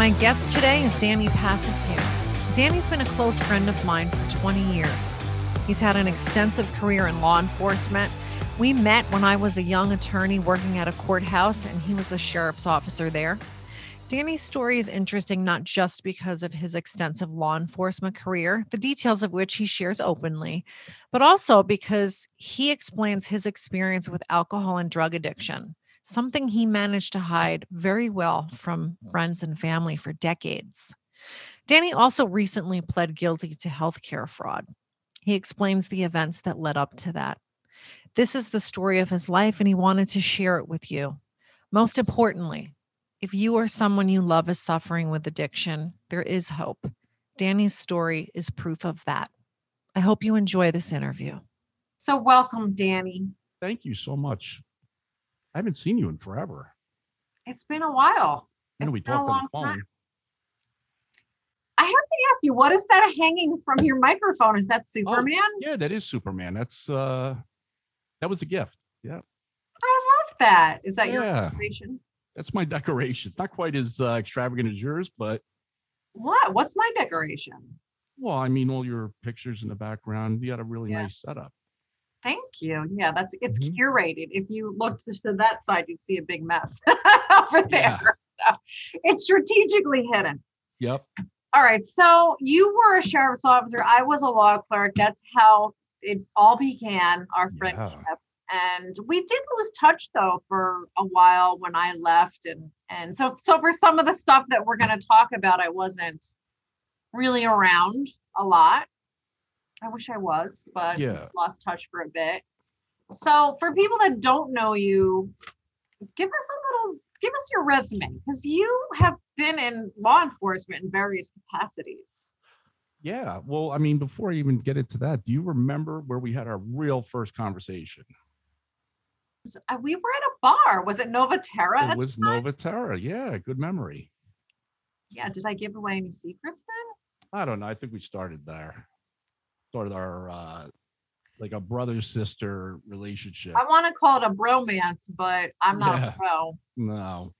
My guest today is Danny Passapew. Danny's been a close friend of mine for 20 years. He's had an extensive career in law enforcement. We met when I was a young attorney working at a courthouse, and he was a sheriff's officer there. Danny's story is interesting not just because of his extensive law enforcement career, the details of which he shares openly, but also because he explains his experience with alcohol and drug addiction something he managed to hide very well from friends and family for decades. Danny also recently pled guilty to healthcare fraud. He explains the events that led up to that. This is the story of his life, and he wanted to share it with you. Most importantly, if you or someone you love is suffering with addiction, there is hope. Danny's story is proof of that. I hope you enjoy this interview. So, welcome, Danny. Thank you so much. I haven't seen you in forever. It's been a while. I know It's we talked on the phone. time. I have to ask you, what is that hanging from your microphone? Is that Superman? Yeah, that is Superman. That's uh that was a gift. Yeah. I love that. Is that your Yeah. inspiration? That's my decoration. It's not quite as uh, extravagant as yours, but What? What's my decoration? well, I mean, all your pictures in the background. You got a really Yeah. nice setup. Thank you. Yeah, that's it's Mhm. curated. If you looked to that side, you'd see a big mess over there. Yeah. So it's strategically hidden. Yep. All right. So you were a sheriff's officer. I was a law clerk. That's how it all began, our Yeah. friendship. And we did lose touch though for a while when I left. And and so so for some of the stuff that we're gonna talk about, I wasn't really around a lot. I wish I was, but Yeah. lost touch for a bit. So for people that don't know you, give us a little give us your resume because you have been in law enforcement in various capacities. Yeah. Well, I mean, before I even get into that, do you remember where we had our real first conversation? Uh, We were at a bar. Was it Nova Terra? It was the time? Nova Terra. Yeah, good memory. Yeah. Did I give away any secrets then? I don't know. I think we started there. Started our uh like a brother sister relationship. I want to call it a bromance, but I'm not Yeah. a pro. No.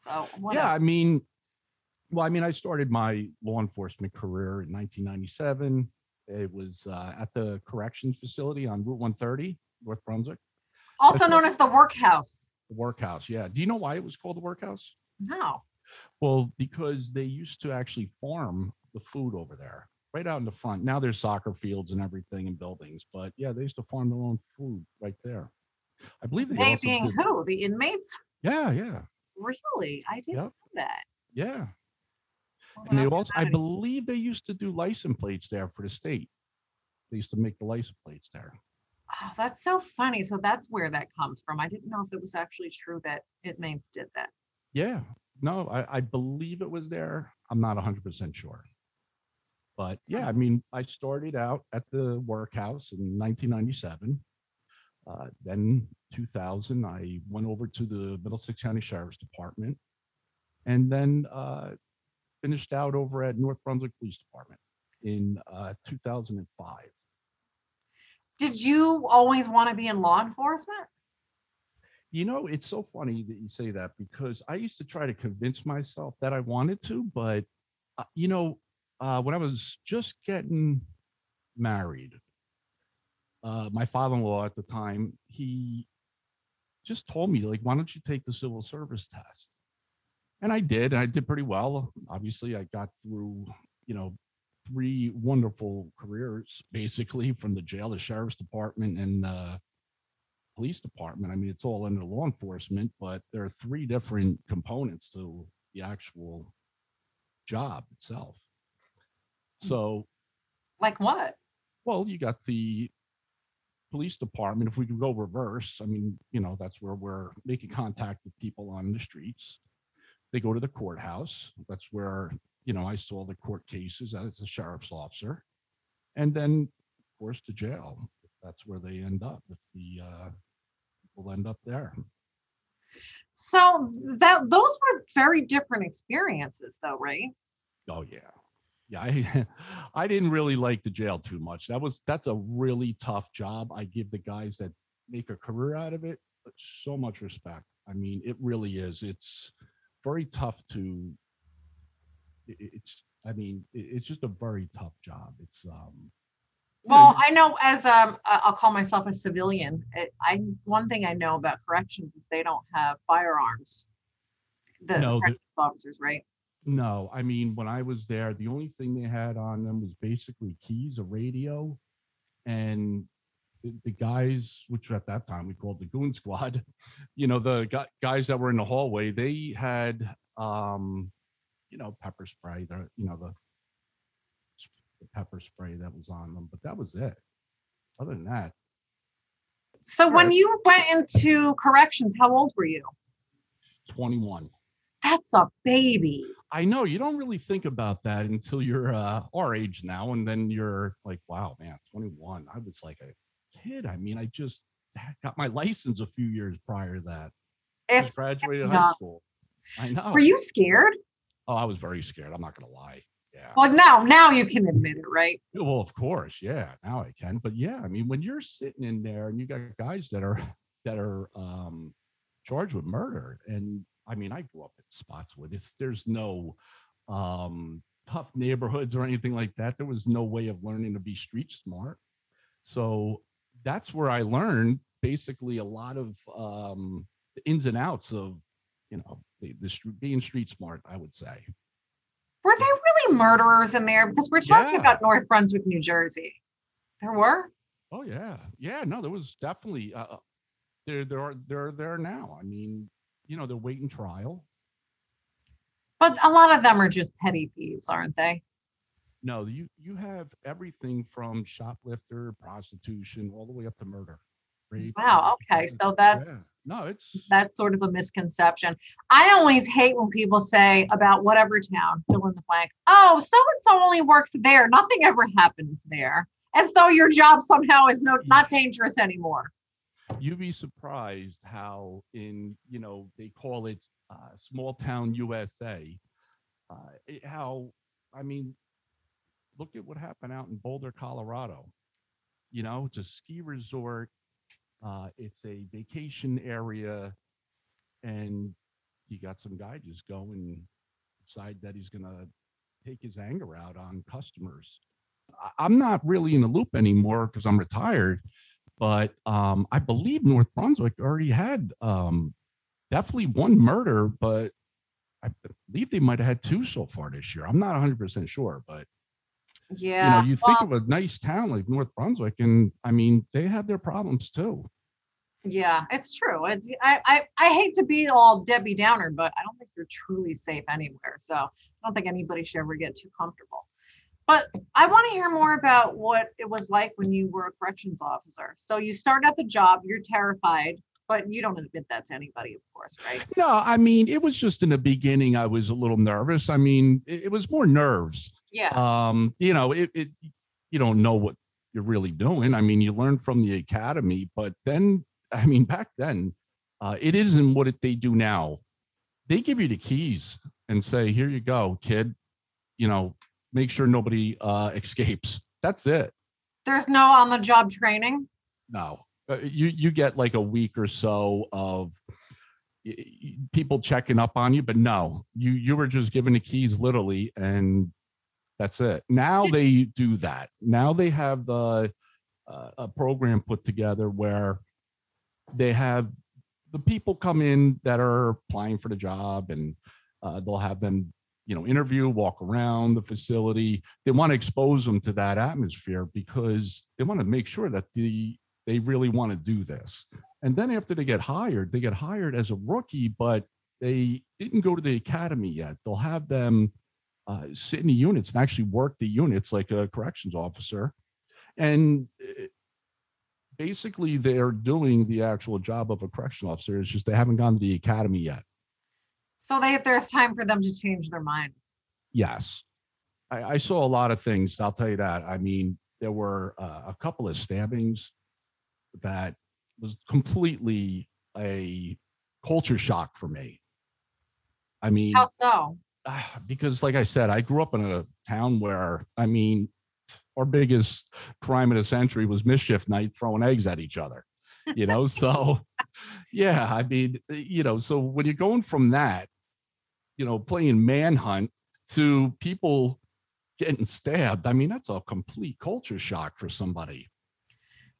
So Yeah. I mean, well, I mean, I started my law enforcement career in 1997. It was uh, at the corrections facility on Route 130, North Brunswick, also known as the workhouse. the workhouse. Yeah. Do you know why it was called the workhouse? No. Well, because they used to actually farm the food over there, right out in the front. Now there's soccer fields and everything and buildings, but yeah, they used to farm their own food right there. I believe they, They also being did- who? The inmates? Yeah, yeah, Really? I didn't Yep. know that. yeah. Well, And they also, I believe they used to do license plates there for the state. They used to make the license plates there. Oh, that's so funny. So that's where that comes from. I didn't know if it was actually true that inmates did that. Yeah, no, I, I believe it was there. I'm not 100% sure. But yeah, I mean, I started out at the workhouse in 1997. Uh, then 2000, I went over to the Middlesex County Sheriff's Department and then uh, finished out over at North Brunswick Police Department in uh, 2005. Did you always want to be in law enforcement? You know, it's so funny that you say that because I used to try to convince myself that I wanted to, but uh, you know, uh, when I was just getting married, uh, my father-in-law at the time, he just told me like, "Why don't you take the civil service test?" And I did, and I did pretty well. Obviously, I got through, you know, three wonderful careers, basically from the jail, the sheriff's department, and the police department. I mean, it's all under law enforcement, but there are three different components to the actual job itself. So, Like what? well, you got the police department, if we could go reverse, I mean, you know, that's where we're making contact with people on the streets. They go to the courthouse. That's where, you know, I saw the court cases as a sheriff's officer. And then, of course, to jail. That's where they end up if the uh, people end up there. So that those were very different experiences though, right? Oh yeah. Yeah, I I didn't really like the jail too much. That was that's a really tough job. I give the guys that make a career out of it so much respect. I mean, it really is. It's very tough to it's I mean, it's just a very tough job. It's um Well, I know as um, I'll call myself a civilian. it- I one thing I know about corrections is they don't have firearms. The No, the- corrections officers, right? No, I mean, when I was there, the only thing they had on them was basically keys, a radio, and the, the guys, which at that time we called the goon squad, you know, the guys that were in the hallway, they had, um, you know, pepper spray, the, you know, the, the pepper spray that was on them, but that was it. Other than that, So when you went into corrections, how old were you? 21. That's a baby. I know you don't really think about that until you're uh, our age now, and then you're like, "Wow, man, 21." I was like a kid. I mean, I just got my license a few years prior to that. Just If graduated high school. I know. were you scared? Oh, I was very scared. I'm not gonna lie. Yeah. Well, now now you can admit it, right? Well, of course, yeah. Now I can, but yeah, I mean, when you're sitting in there and you got guys that are that are um, charged with murder, and I mean, I grew up in Spotswood. It's there's no um, tough neighborhoods or anything like that. There was no way of learning to be street smart. So that's where I learned basically a lot of um, the ins and outs of you know the, the being street smart. I would say. Were there really murderers in there? Because we're talking Yeah. about North Brunswick, New Jersey. There were. Oh yeah, yeah. No, there was definitely uh, there. There are there there now. I mean, you know, they're waiting trial. But a lot of them are just petty thieves, aren't they? No, you you have everything from shoplifter, prostitution, all the way up to murder. rape, Wow. Okay. So that's No, it's that's sort of a misconception. I always hate when people say about whatever town, fill in the blank. Oh, so and so only works there. Nothing ever happens there, as though your job somehow is no not dangerous anymore. You'd be surprised how in you know they call it uh, small town USA. Uh, how I mean, look at what happened out in Boulder, Colorado. You know, it's a ski resort. Uh, it's a vacation area, and you got some guy just going decide that he's gonna take his anger out on customers. I'm not really in the loop anymore because I'm retired but um, I believe North Brunswick already had um, definitely one murder, but I believe they might have had two so far this year. I'm not 100% sure, but Yeah. you know, you think well, of a nice town like North Brunswick, and I mean, they have their problems too. yeah, it's true. It's, I, I I hate to be all Debbie Downer, but I don't think you're truly safe anywhere. So I don't think anybody should ever get too comfortable. But I want to hear more about what it was like when you were a corrections officer. So you start at the job, you're terrified, but you don't admit that to anybody, of course, right? No, I mean, it was just in the beginning, I was a little nervous. I mean, it, it was more nerves. Yeah. um you know it, it you don't know what you're really doing i mean you learn from the academy but then i mean back then uh it isn't what it, they do now they give you the keys and say here you go kid you know make sure nobody uh escapes. That's it. There's no on the job training. no. Uh, you you get like a week or so of people checking up on you but no. You you were just given the keys literally and that's it. Now they do that. Now they have the uh, a program put together where they have the people come in that are applying for the job and uh, they'll have them you know interview walk around the facility they want to expose them to that atmosphere because they want to make sure that the they really want to do this and then after they get hired they get hired as a rookie but they didn't go to the academy yet they'll have them uh, sit in the units and actually work the units like a corrections officer and uh, basically they're doing the actual job of a correctional officer. It's just they haven't gone to the academy yet. So they, there's time for them to change their minds. Yes. I, I saw a lot of things. I'll tell you that. I mean, there were uh, a couple of stabbings that was completely a culture shock for me. I mean, How so? ah, because like I said, I grew up in a town where, I mean, our biggest crime of the century was mischief night throwing eggs at each other, you know? so, yeah, I mean, you know, so when you're going from that, you know, playing manhunt to people getting stabbed, I mean, that's a complete culture shock for somebody.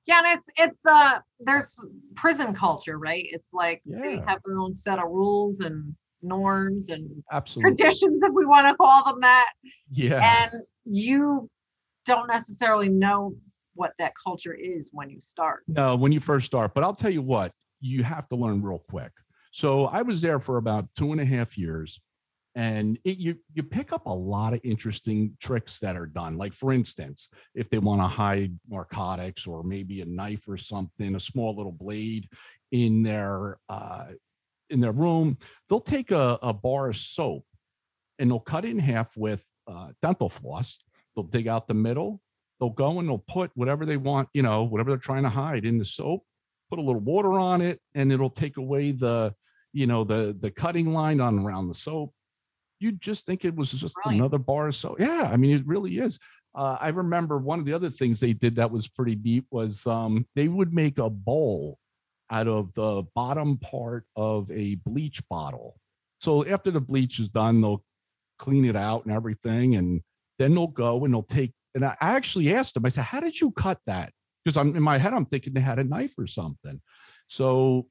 Yeah, and it's it's uh there's prison culture, right? It's like they have their own set of rules and norms and Absolutely. traditions, if we want to call them that. Yeah. And you don't necessarily know what that culture is when you start. No, when you first start, but I'll tell you what, you have to learn real quick. So I was there for about two and a half years, and it, you you pick up a lot of interesting tricks that are done. Like for instance, if they want to hide narcotics or maybe a knife or something, a small little blade in their uh, in their room, they'll take a, a bar of soap and they'll cut it in half with uh, dental floss. They'll dig out the middle. They'll go and they'll put whatever they want, you know, whatever they're trying to hide in the soap. Put a little water on it, and it'll take away the, you know, the the cutting line on around the soap. You just think it was just Brilliant. another bar of soap. Yeah, I mean, it really is. Uh, I remember one of the other things they did that was pretty neat was um, they would make a bowl out of the bottom part of a bleach bottle. So after the bleach is done, they'll clean it out and everything, and then they'll go and they'll take. And I actually asked them. I said, "How did you cut that?" Because I'm in my head, I'm thinking they had a knife or something. So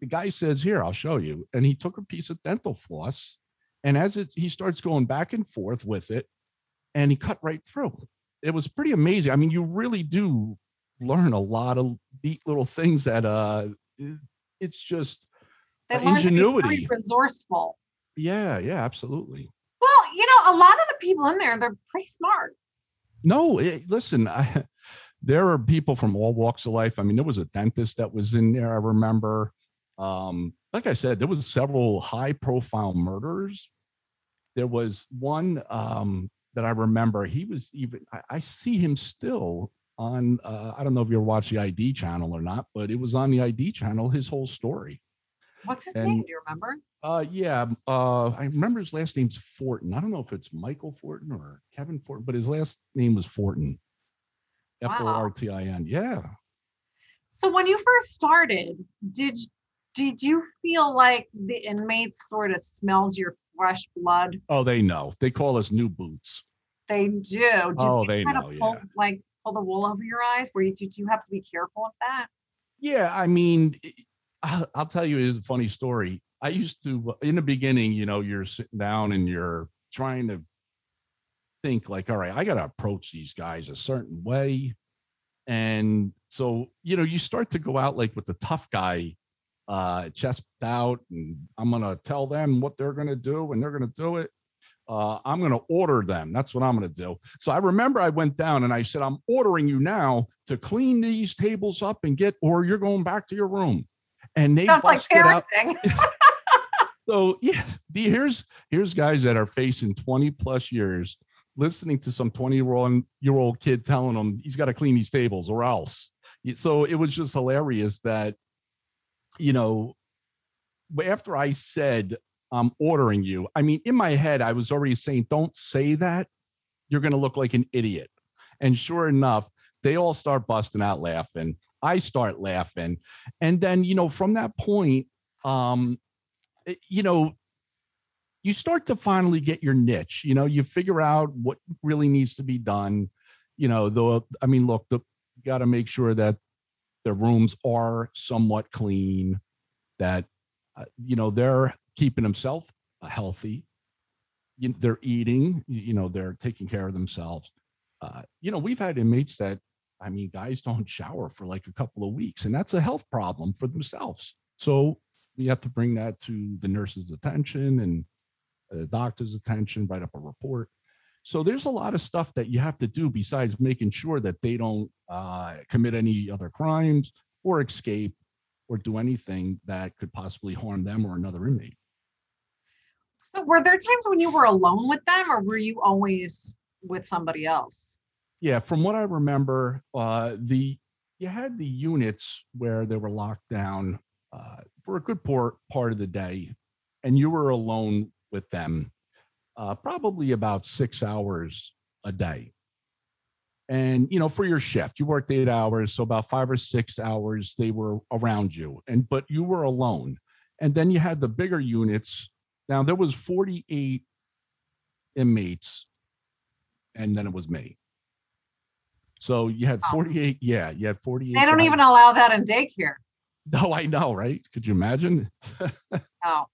the guy says, "Here, I'll show you." And he took a piece of dental floss, and as it he starts going back and forth with it, and he cut right through. It was pretty amazing. I mean, you really do learn a lot of neat little things that uh it's just They Uh, very ingenuity. resourceful. yeah, yeah, absolutely. Well, you know, a lot of the people in there, they're pretty smart. No, it, listen, I, there are people from all walks of life. I mean, there was a dentist that was in there. I remember. Um, like I said, there was several high-profile murders. There was one um, that I remember. He was even. I, I see him still on. Uh, I don't know if you ever watched the ID channel or not, but it was on the ID channel. His whole story. What's his And- name? Do you remember? Uh, yeah. Uh, I remember his last name's Fortin. I don't know if it's Michael Fortin or Kevin Fortin, but his last name was Fortin. F O R T I N. Yeah. So when you first started, did did you feel like the inmates sort of smelled your fresh blood? Oh, they know. They call us new boots. They do. Did Oh, you they kind know, of pull, yeah. like pull the wool over your eyes? Where you did you have to be careful of that? Yeah. I mean, I'll, I'll tell you a funny story. I used to, in the beginning, you know, you're sitting down and you're trying to think, like, all right, I got to approach these guys a certain way. And so, you know, you start to go out like with the tough guy uh chest out and i'm gonna tell them what they're gonna do and they're gonna do it. Uh i'm gonna order them. That's what i'm gonna do. So i remember i went down and i said i'm ordering you now to clean these tables up and get or you're going back to your room. And they Sounds like busted out. parenting. so yeah the, here's here's guys that are facing 20 plus years listening to some 20 year old year old kid telling him he's got to clean these tables or else. So it was just hilarious that you know after i said i'm ordering you i mean in my head i was already saying don't say that. You're going to look like an idiot. And sure enough they all start busting out laughing. I start laughing. And then you know from that point um you know you start to finally get your niche you know you figure out what really needs to be done. You know though i mean look the you got to make sure that the rooms are somewhat clean that uh, you know they're keeping themselves healthy. You, they're eating you, you know they're taking care of themselves. Uh, you know we've had inmates that i mean guys don't shower for like a couple of weeks and that's a health problem for themselves. So we have to bring that to the nurse's attention and the doctor's attention write up a report So there's a lot of stuff that you have to do besides making sure that they don't uh, commit any other crimes or escape or do anything that could possibly harm them or another inmate. So were there times when you were alone with them or were you always with somebody else? Yeah, from what I remember, uh, the you had the units where they were locked down uh, for a good part part of the day, and you were alone with them, uh, probably about six hours a day. And you know, for your shift, you worked eight hours, so about five or six hours they were around you, and but you were alone. And then you had the bigger units. Now there was 48 inmates, and then it was me. So you had 48. Yeah, you had 48. They don't guys. even allow that in daycare. No, I know, right? Could you imagine? Oh,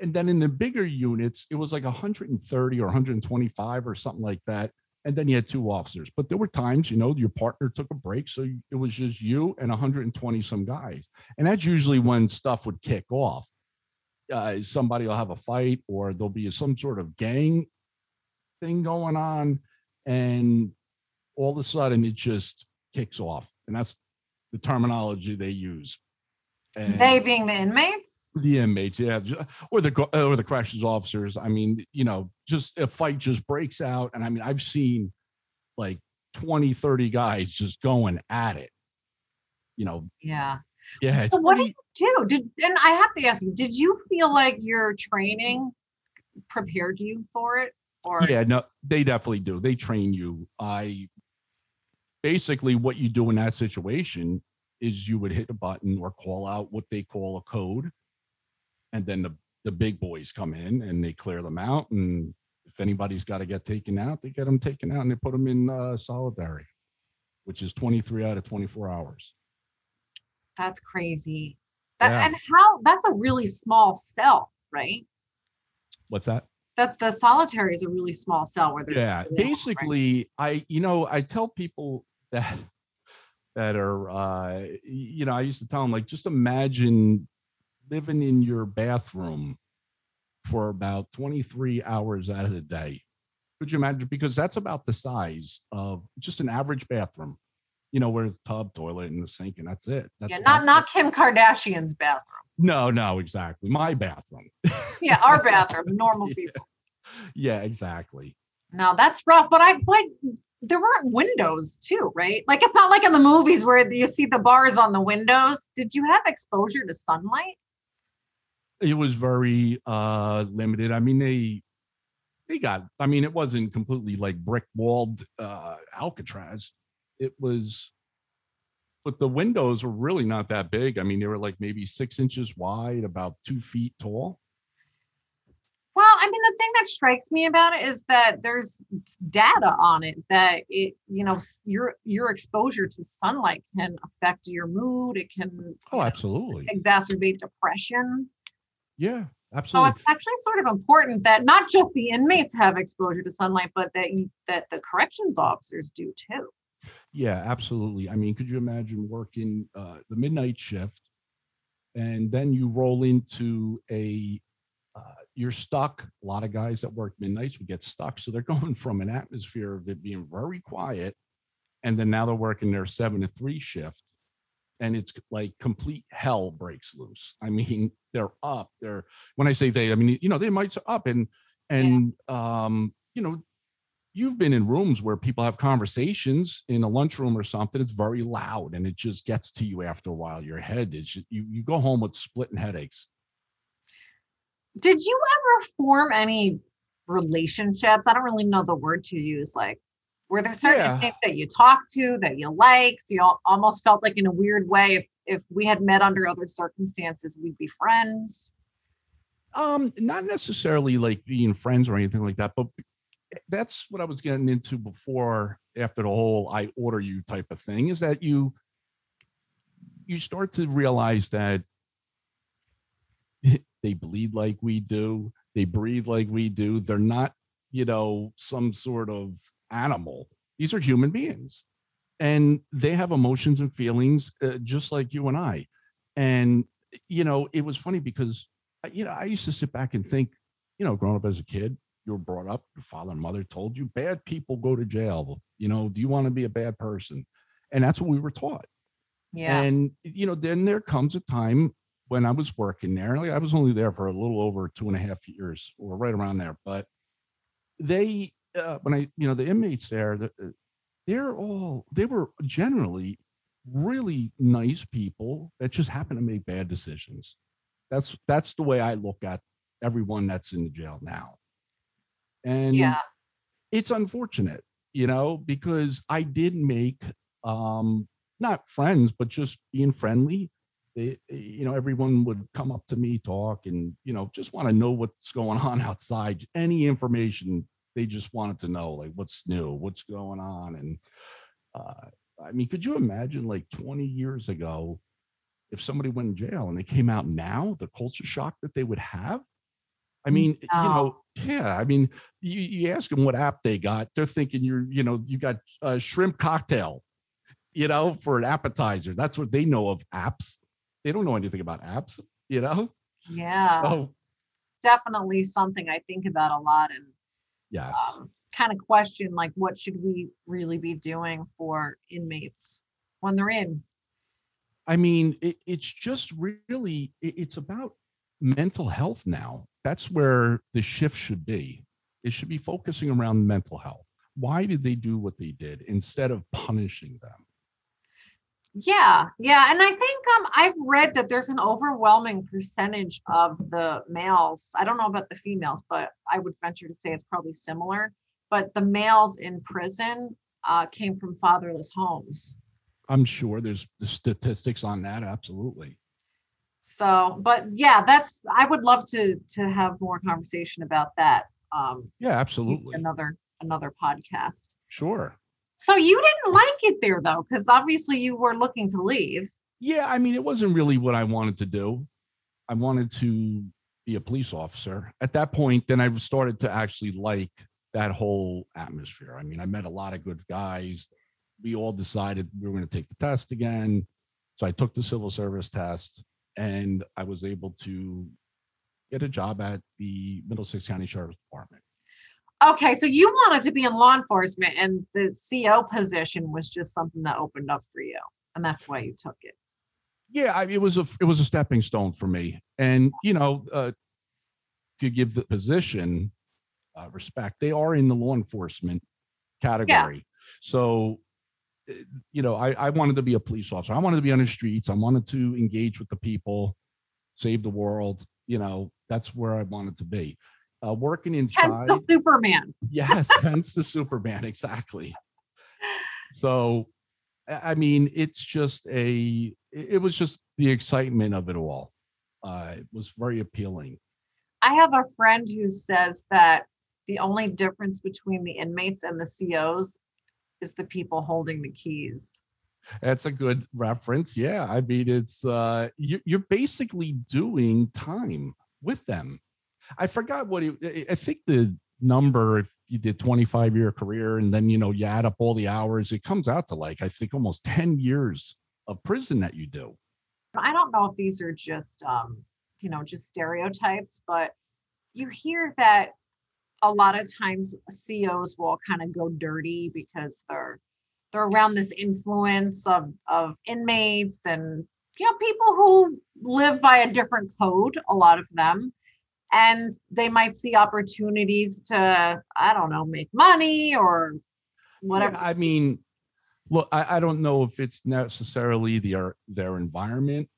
and then in the bigger units, it was like 130 or 125 or something like that. And then you had two officers. But there were times, you know, your partner took a break. So it was just you and 120 some guys. And that's usually when stuff would kick off. Uh, somebody will have a fight or there'll be some sort of gang thing going on. And all of a sudden it just kicks off. And that's the terminology they use. And- they being the inmates? The inmates, yeah, or the or the corrections officers. I mean, you know, just a fight just breaks out, and I mean, I've seen like 20, 30 guys just going at it. You know, Yeah. yeah, So what did you do? Did and I have to ask you, did you feel like your training prepared you for it? Or yeah, no, they definitely do. They train you. I basically what you do in that situation is you would hit a button or call out what they call a code, and then the the big boys come in and they clear them out. And if anybody's got to get taken out, they get them taken out and they put them in uh, solitary, which is 23 out of 24 hours. that's crazy. That, Yeah. And how that's a really small cell, right? What's that? That the solitary is a really small cell where yeah no, right? basically i you know i tell people that that are uh you know i used to tell them like just imagine living in your bathroom for about 23 hours out of the day could you imagine because that's about the size of just an average bathroom you know where it's tub toilet and the sink and that's it that's yeah, not not. Kim Kardashian's bathroom. no no exactly my bathroom Yeah, our bathroom, normal Yeah. people. yeah exactly No, that's rough. But I but there weren't windows too, right? Like it's not like in the movies where you see the bars on the windows. Did you have exposure to sunlight? It was very uh limited. I mean they they got i mean it wasn't completely like brick walled uh alcatraz. It was but the windows were really not that big. I mean they were like maybe six inches wide about two feet tall. Well, I mean, the thing that strikes me about it is that there's data on it that it, you know, your your exposure to sunlight can affect your mood. It can oh absolutely. exacerbate depression. Yeah absolutely. So it's actually sort of important that not just the inmates have exposure to sunlight, but that you, that the corrections officers do too. Yeah, absolutely. I mean, could you imagine working uh, the midnight shift and then you roll into a, uh, you're stuck. A lot of guys that work midnights would get stuck. So they're going from an atmosphere of it being very quiet. And then now they're working their seven to three shift. And it's like complete hell breaks loose. I mean, they're up. They're, when I say they, I mean, you know, they might up and, and, um, you know, you've been in rooms where people have conversations in a lunchroom or something it's very loud and it just gets to you after a while your head is you you go home with splitting headaches Did you ever form any relationships? I don't really know the word to use. Like, were there certain Yeah. things that you talked to that you liked? You al- almost felt like in a weird way, if if we had met under other circumstances, we'd be friends. um not necessarily like being friends or anything like that but that's what i was getting into before after the whole i order you type of thing is that you you start to realize that they bleed like we do they breathe like we do they're not you know some sort of animal these are human beings and they have emotions and feelings uh, just like you and i and you know it was funny because uh, you know i used to sit back and think you know growing up as a kid you were brought up, your father and mother told you bad people go to jail. You know, do you want to be a bad person? And that's what we were taught. Yeah. And you know, then there comes a time when I was working there. I was only there for a little over two and a half years, or right around there. But they, uh, when I, you know, the inmates there, the, uh, they're all they were generally really nice people that just happen to make bad decisions. That's that's the way I look at everyone that's in the jail now. And yeah. it's unfortunate, you know, because I did make um not friends, but just being friendly. They, you know, everyone would come up to me, talk, and you know, just want to know what's going on outside. Any information they just wanted to know, like what's new, what's going on, and uh, I mean, could you imagine like 20 years ago, if somebody went in jail and they came out now, the culture shock that they would have? I mean, no. you know, yeah. I mean, you, you ask them what app they got, they're thinking you're, you know, you got a shrimp cocktail, you know, for an appetizer. That's what they know of apps. They don't know anything about apps, you know? Yeah. So, Definitely something I think about a lot. And yes. Um, kind of question like what should we really be doing for inmates when they're in? I mean it, it's just really it, it's about mental health now. That's where the shift should be. It should be focusing around mental health. Why did they do what they did instead of punishing them yeah yeah and i think um i've read that there's an overwhelming percentage of the males i don't know about the females but i would venture to say it's probably similar but the males in prison uh, came from fatherless homes. I'm sure there's the statistics on that. Absolutely. So, but yeah, that's I would love to to have more conversation about that. Um, yeah, absolutely. Another another podcast. Sure. So you didn't like it there though, because obviously you were looking to leave. Yeah, I mean, it wasn't really what I wanted to do. I wanted to be a police officer. At that point, then I started to actually like that whole atmosphere. I mean, I met a lot of good guys. We all decided we were going to take the test again. So I took the civil service test and I was able to get a job at the Middlesex County Sheriff's Department. Okay, so you wanted to be in law enforcement and the CO position was just something that opened up for you and that's why you took it. Yeah, I, it was a it was a stepping stone for me. And you know, uh, to give the position uh, respect. They are in the law enforcement category. Yeah. So, eh, you know, I, I wanted to be a police officer. I wanted to be on the streets. I wanted to engage with the people, save the world. You know, that's where I wanted to be. Uh, working inside. Hence the Superman. yes, hence the Superman. Exactly. So, I mean, it's just a. It was just the excitement of it all. Uh, it was very appealing. I have a friend who says that the only difference between the inmates and the COs is the people holding the keys. That's a good reference. Yeah. I mean, it's, uh, you, you're basically doing time with them. I forgot what he, I think the number, if you did 25 year career and then, you know, you add up all the hours, it comes out to like, I think almost 10 years of prison that you do. I don't know if these are just, um, you know, just stereotypes, but you hear that a lot of times COs will kind of go dirty because they're they're around this influence of of inmates and you know people who live by a different code a lot of them and they might see opportunities to i don't know make money or whatever yeah, i mean look I, I don't know if it's necessarily their their environment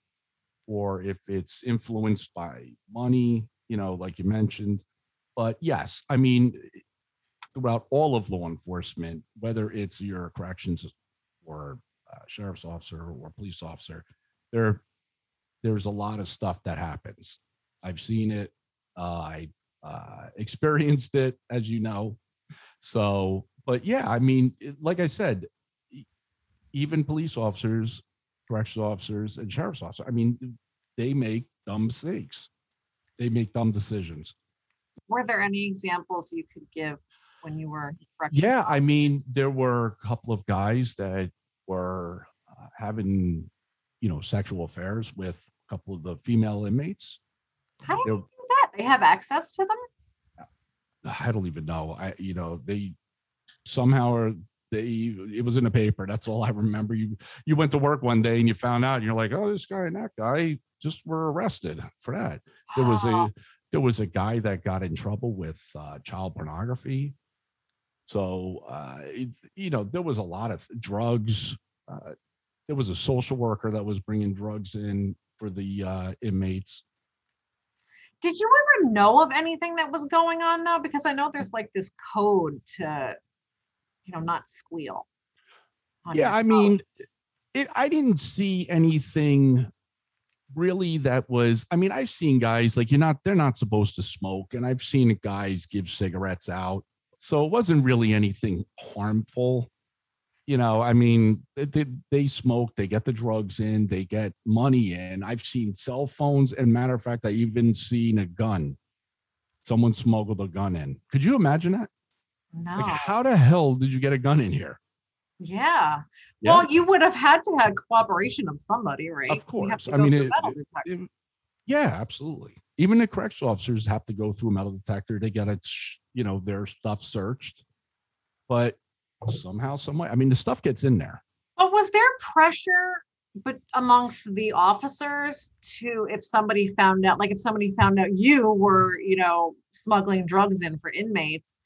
or if it's influenced by money you know like you mentioned but yes, I mean, throughout all of law enforcement, whether it's your corrections or uh, sheriff's officer or police officer, there there's a lot of stuff that happens. I've seen it. Uh, I've uh, experienced it, as you know. So, but yeah, I mean, like I said, even police officers, corrections officers, and sheriff's officers, I mean, they make dumb mistakes. They make dumb decisions were there any examples you could give when you were yeah i mean there were a couple of guys that were uh, having you know sexual affairs with a couple of the female inmates how do you do that they have access to them I don't even know. I you know they somehow or they it was in the paper. That's all I remember. You you went to work one day and you found out and you're like, oh, this guy and that guy just were arrested for that. There was a there was a guy that got in trouble with uh, child pornography. So uh, it, you know there was a lot of drugs. Uh, there was a social worker that was bringing drugs in for the uh, inmates. Did you ever know of anything that was going on though? Because I know there's like this code to, you know, not squeal. Yeah, I mean, it, I didn't see anything really that was. I mean, I've seen guys like you're not. They're not supposed to smoke, and I've seen guys give cigarettes out. So it wasn't really anything harmful you know, I mean, they, they smoke, they get the drugs in, they get money in. I've seen cell phones, and matter of fact, I even seen a gun. Someone smuggled a gun in. Could you imagine that? No. Like, how the hell did you get a gun in here? Yeah. yeah. Well, you would have had to have cooperation of somebody, right? Of course. I mean, it, it, yeah, absolutely. Even the correctional officers have to go through a metal detector. They get it, you know, their stuff searched. But somehow, some way. I mean, the stuff gets in there. But was there pressure but amongst the officers to if somebody found out like if somebody found out you were you know smuggling drugs in for inmates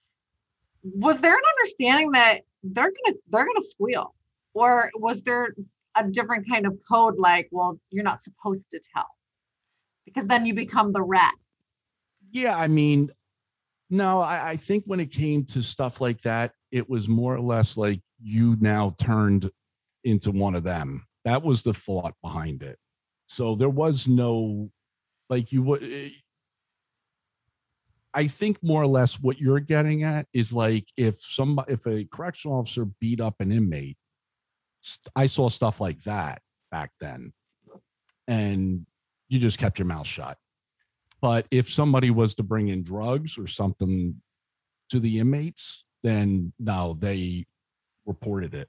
was there an understanding that they're gonna they're gonna squeal or was there a different kind of code like well you're not supposed to tell because then you become the rat yeah i mean no I, I think when it came to stuff like that it was more or less like you now turned into one of them. That was the thought behind it. So there was no like you would. Eh, I think more or less what you're getting at is like if some if a correctional officer beat up an inmate, I saw stuff like that back then, and you just kept your mouth shut. But if somebody was to bring in drugs or something to the inmates, then no, they reported it.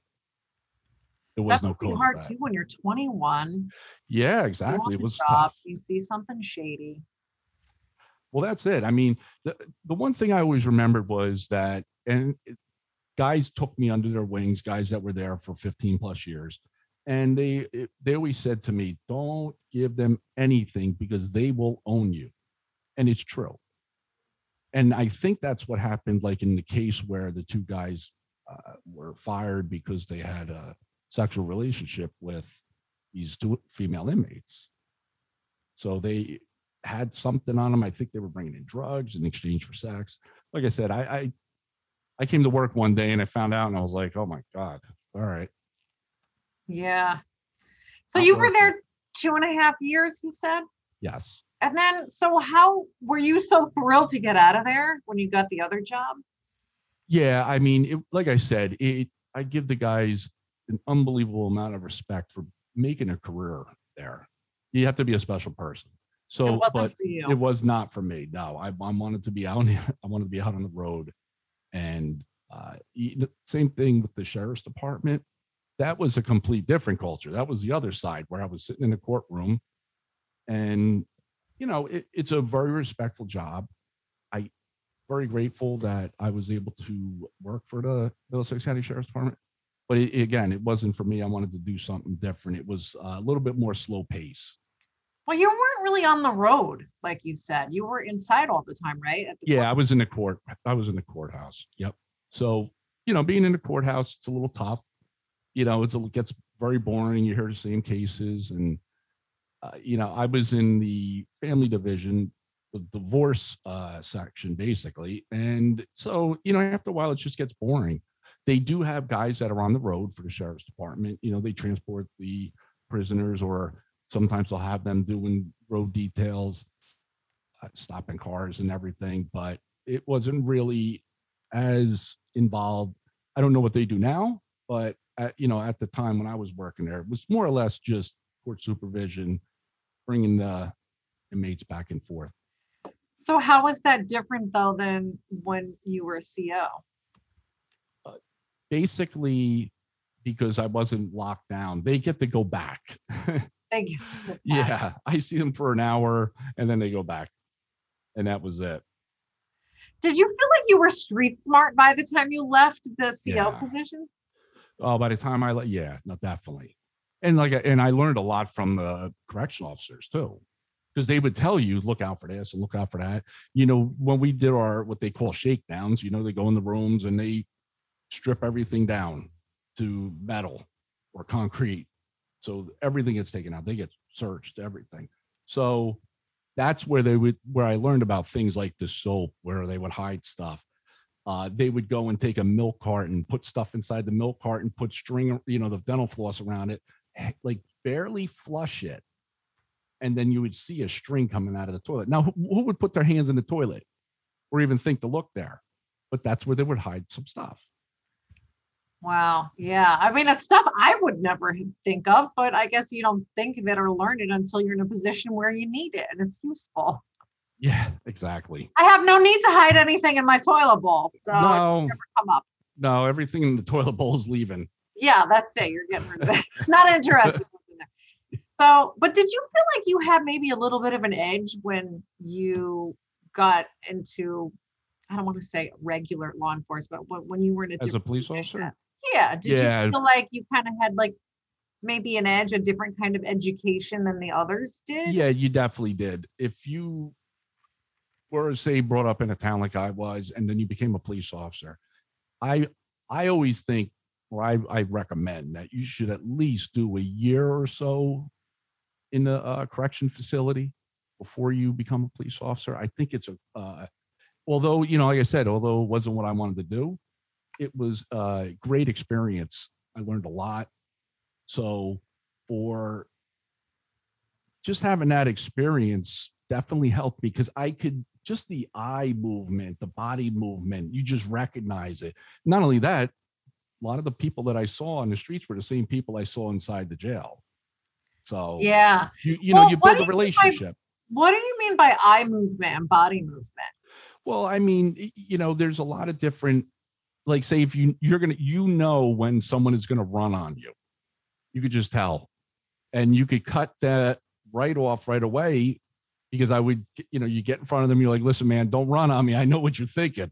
There was That's no code. hard too when you're 21. Yeah, exactly. It was job, tough. You see something shady. Well, that's it. I mean, the the one thing I always remembered was that, and it, guys took me under their wings, guys that were there for 15 plus years, and they they always said to me, "Don't give them anything because they will own you," and it's true and I think that's what happened, like in the case where the two guys uh, were fired because they had a sexual relationship with these two female inmates. So they had something on them. I think they were bringing in drugs in exchange for sex. Like I said, I, I, I came to work one day and I found out, and I was like, "Oh my god! All right." Yeah. So Not you were there two and a half years. You said. Yes. And then, so how were you so thrilled to get out of there when you got the other job? Yeah, I mean, it, like I said, it, I give the guys an unbelievable amount of respect for making a career there. You have to be a special person. So, it but it was not for me. No, I, I wanted to be out. I wanted to be out on the road, and uh, same thing with the sheriff's department. That was a complete different culture. That was the other side where I was sitting in a courtroom, and you know, it, it's a very respectful job. I very grateful that I was able to work for the Middlesex County Sheriff's Department. But it, again, it wasn't for me. I wanted to do something different. It was a little bit more slow pace. Well, you weren't really on the road, like you said. You were inside all the time, right? The yeah, I was in the court. I was in the courthouse. Yep. So, you know, being in the courthouse, it's a little tough. You know, it's a, it gets very boring. You hear the same cases, and uh, you know, I was in the family division, the divorce uh, section, basically. And so, you know, after a while, it just gets boring. They do have guys that are on the road for the sheriff's department. You know, they transport the prisoners, or sometimes they'll have them doing road details, uh, stopping cars and everything. But it wasn't really as involved. I don't know what they do now, but at, you know, at the time when I was working there, it was more or less just court supervision, bringing the inmates back and forth. So how was that different though than when you were a CO? Uh, basically, because I wasn't locked down, they get to go back. they get back. Yeah, I see them for an hour and then they go back, and that was it. Did you feel like you were street smart by the time you left the CO Yeah. position? Oh, by the time I left, yeah, no, definitely. And like, and I learned a lot from the correctional officers too, because they would tell you, look out for this and look out for that. You know, when we did our what they call shakedowns, you know, they go in the rooms and they strip everything down to metal or concrete. So everything gets taken out. They get searched, everything. So that's where they would where I learned about things like the soap, where they would hide stuff uh, they would go and take a milk carton, put stuff inside the milk carton, put string, you know, the dental floss around it, like barely flush it. And then you would see a string coming out of the toilet. Now, who, would put their hands in the toilet or even think to look there? But that's where they would hide some stuff. Wow. Yeah. I mean, it's stuff I would never think of, but I guess you don't think of it or learn it until you're in a position where you need it and it's useful. Yeah, exactly. I have no need to hide anything in my toilet bowl. So No, never come up. no, everything in the toilet bowl is leaving. Yeah, that's it. You're getting rid of it. Not interested. So, but did you feel like you had maybe a little bit of an edge when you got into, I don't want to say regular law enforcement, but when you were in a As a police officer? Yeah. Did Yeah. you feel like you kind of had like maybe an edge, a different kind of education than the others did? Yeah, you definitely did. If you were, say, brought up in a town like I was, and then you became a police officer, I I always think, or I I recommend that you should at least do a year or so in a, uh, correction facility before you become a police officer. I think it's a, uh, although you know, like I said, although it wasn't what I wanted to do, it was a great experience. I learned a lot. So for just having that experience definitely helped because I could just the eye movement, the body movement, you just recognize it. Not only that, a lot of the people that I saw on the streets were the same people I saw inside the jail. So Yeah. you, you know, Well, you build a mean by- relationship. What do you mean by eye movement and body movement? Well, I mean, you know, there's a lot of different, like, say, if you you're gonna, you know, when someone is gonna run on you, you could just tell, and you could cut that right off right away, because I would, you know, you get in front of them, you're like, listen, man, don't run on me. I know what you're thinking.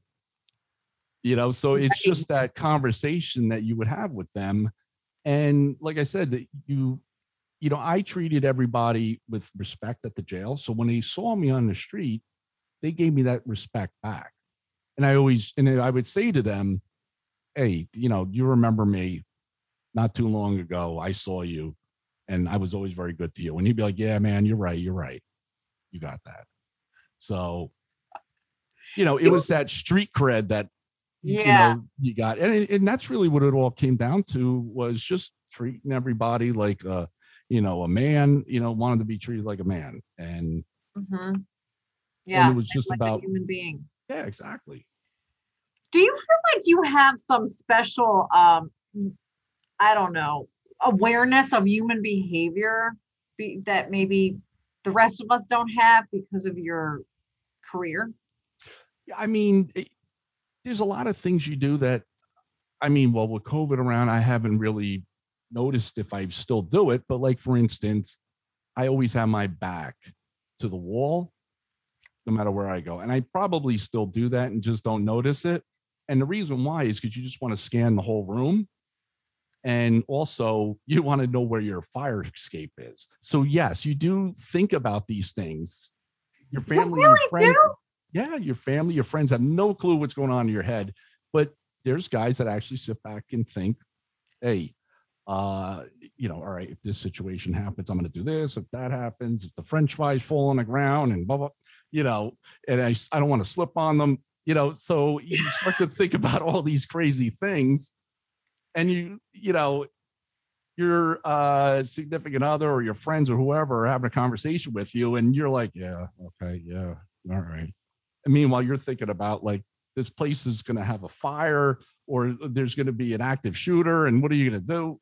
You know, so it's Right. just that conversation that you would have with them, and like I said, that you, you know, I treated everybody with respect at the jail. So when they saw me on the street they gave me that respect back. And I always, and I would say to them, Hey, you know, you remember me not too long ago. I saw you and I was always very good to you. And he'd be like, Yeah, man, you're right. You're right. You got that. So, you know, it was that street cred that, Yeah. you know, you got. And, it- and that's really what it all came down to was just treating everybody like, a, you know, a man, you know, wanted to be treated like a man. And Mhm. Yeah. it was just like about- human being. yeah, exactly. Do you feel like you have some special, um, I don't know, awareness of human behavior be, that maybe the rest of us don't have because of your career? Yeah, I mean, it, there's a lot of things you do that, I mean, well, with COVID around, I haven't really noticed if I still do it. But like, for instance, I always have my back to the wall, no matter where I go. And I probably still do that and just don't notice it. And the reason why is because you just want to scan the whole room. And also, you want to know where your fire escape is. So, yes, you do think about these things. Your You family, your really friends, do? Yeah, your family, your friends have no clue what's going on in your head. But there's guys that actually sit back and think, hey, uh, you know, all right, if this situation happens, I'm going to do this. If that happens, if the French fries fall on the ground and blah, blah, you know, and I, I don't want to slip on them, you know, so you start to think about all these crazy things and you, you know, your uh, significant other or your friends or whoever are having a conversation with you and you're like, yeah, okay, yeah, all right. Meanwhile, you're thinking about like, this place is going to have a fire or there's going to be an active shooter and what are you going to do?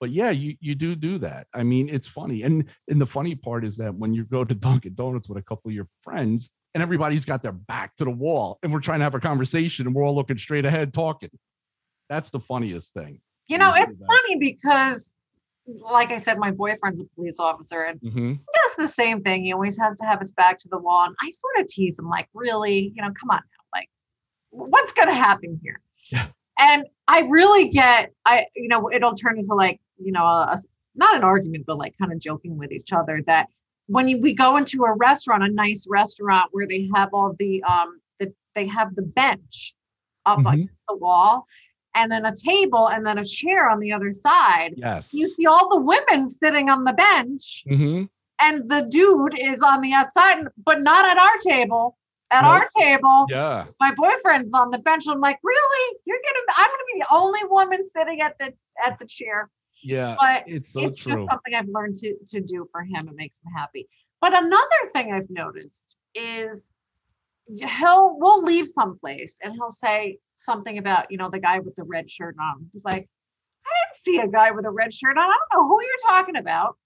But yeah, you, you do do that. I mean, it's funny. And, and the funny part is that when you go to Dunkin' Donuts with a couple of your friends and everybody's got their back to the wall and we're trying to have a conversation and we're all looking straight ahead talking. That's the funniest thing. You know, it's funny because, like I said, my boyfriend's a police officer and Mhm. just the same thing. He always has to have his back to the wall. And I sort of tease him, like, really, you know, come on now. Like, what's going to happen here? Yeah. And I really get, I, you know, it'll turn into like, you know, a, a not an argument, but like kind of joking with each other that when you, we go into a restaurant, a nice restaurant where they have all the, um, the, they have the bench up Mhm. against the wall and then a table and then a chair on the other side. Yes. You see all the women sitting on the bench hmm and the dude is on the outside, but not at our table. At Nope. our table, Yeah. my boyfriend's on the bench. I'm like, really? You're gonna? I'm gonna be the only woman sitting at the at the chair. Yeah. But It's so it's true. just something I've learned to to do for him. It makes him happy. But another thing I've noticed is he'll we'll leave someplace and he'll say something about you know the guy with the red shirt on. He's like, I didn't see a guy with a red shirt on. I don't know who you're talking about.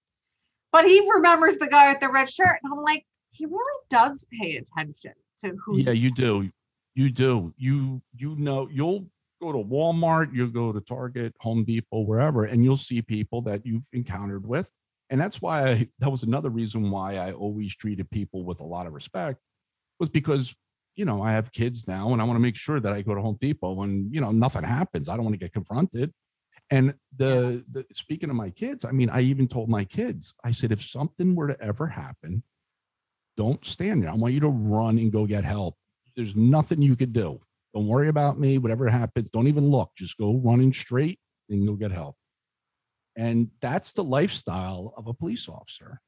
But he remembers the guy with the red shirt. And I'm like, he really does pay attention to who. Yeah, you do. You do. You you know you'll go to Walmart, you'll go to Target, Home Depot, wherever, and you'll see people that you've encountered with. And that's why I, that was another reason why I always treated people with a lot of respect was because you know I have kids now and I want to make sure that I go to Home Depot and you know nothing happens. I don't want to get confronted. And the, the speaking of my kids, I mean, I even told my kids, I said, if something were to ever happen, don't stand there. I want you to run and go get help. There's nothing you could do. Don't worry about me. Whatever happens, don't even look. Just go running straight and you'll get help. And that's the lifestyle of a police officer.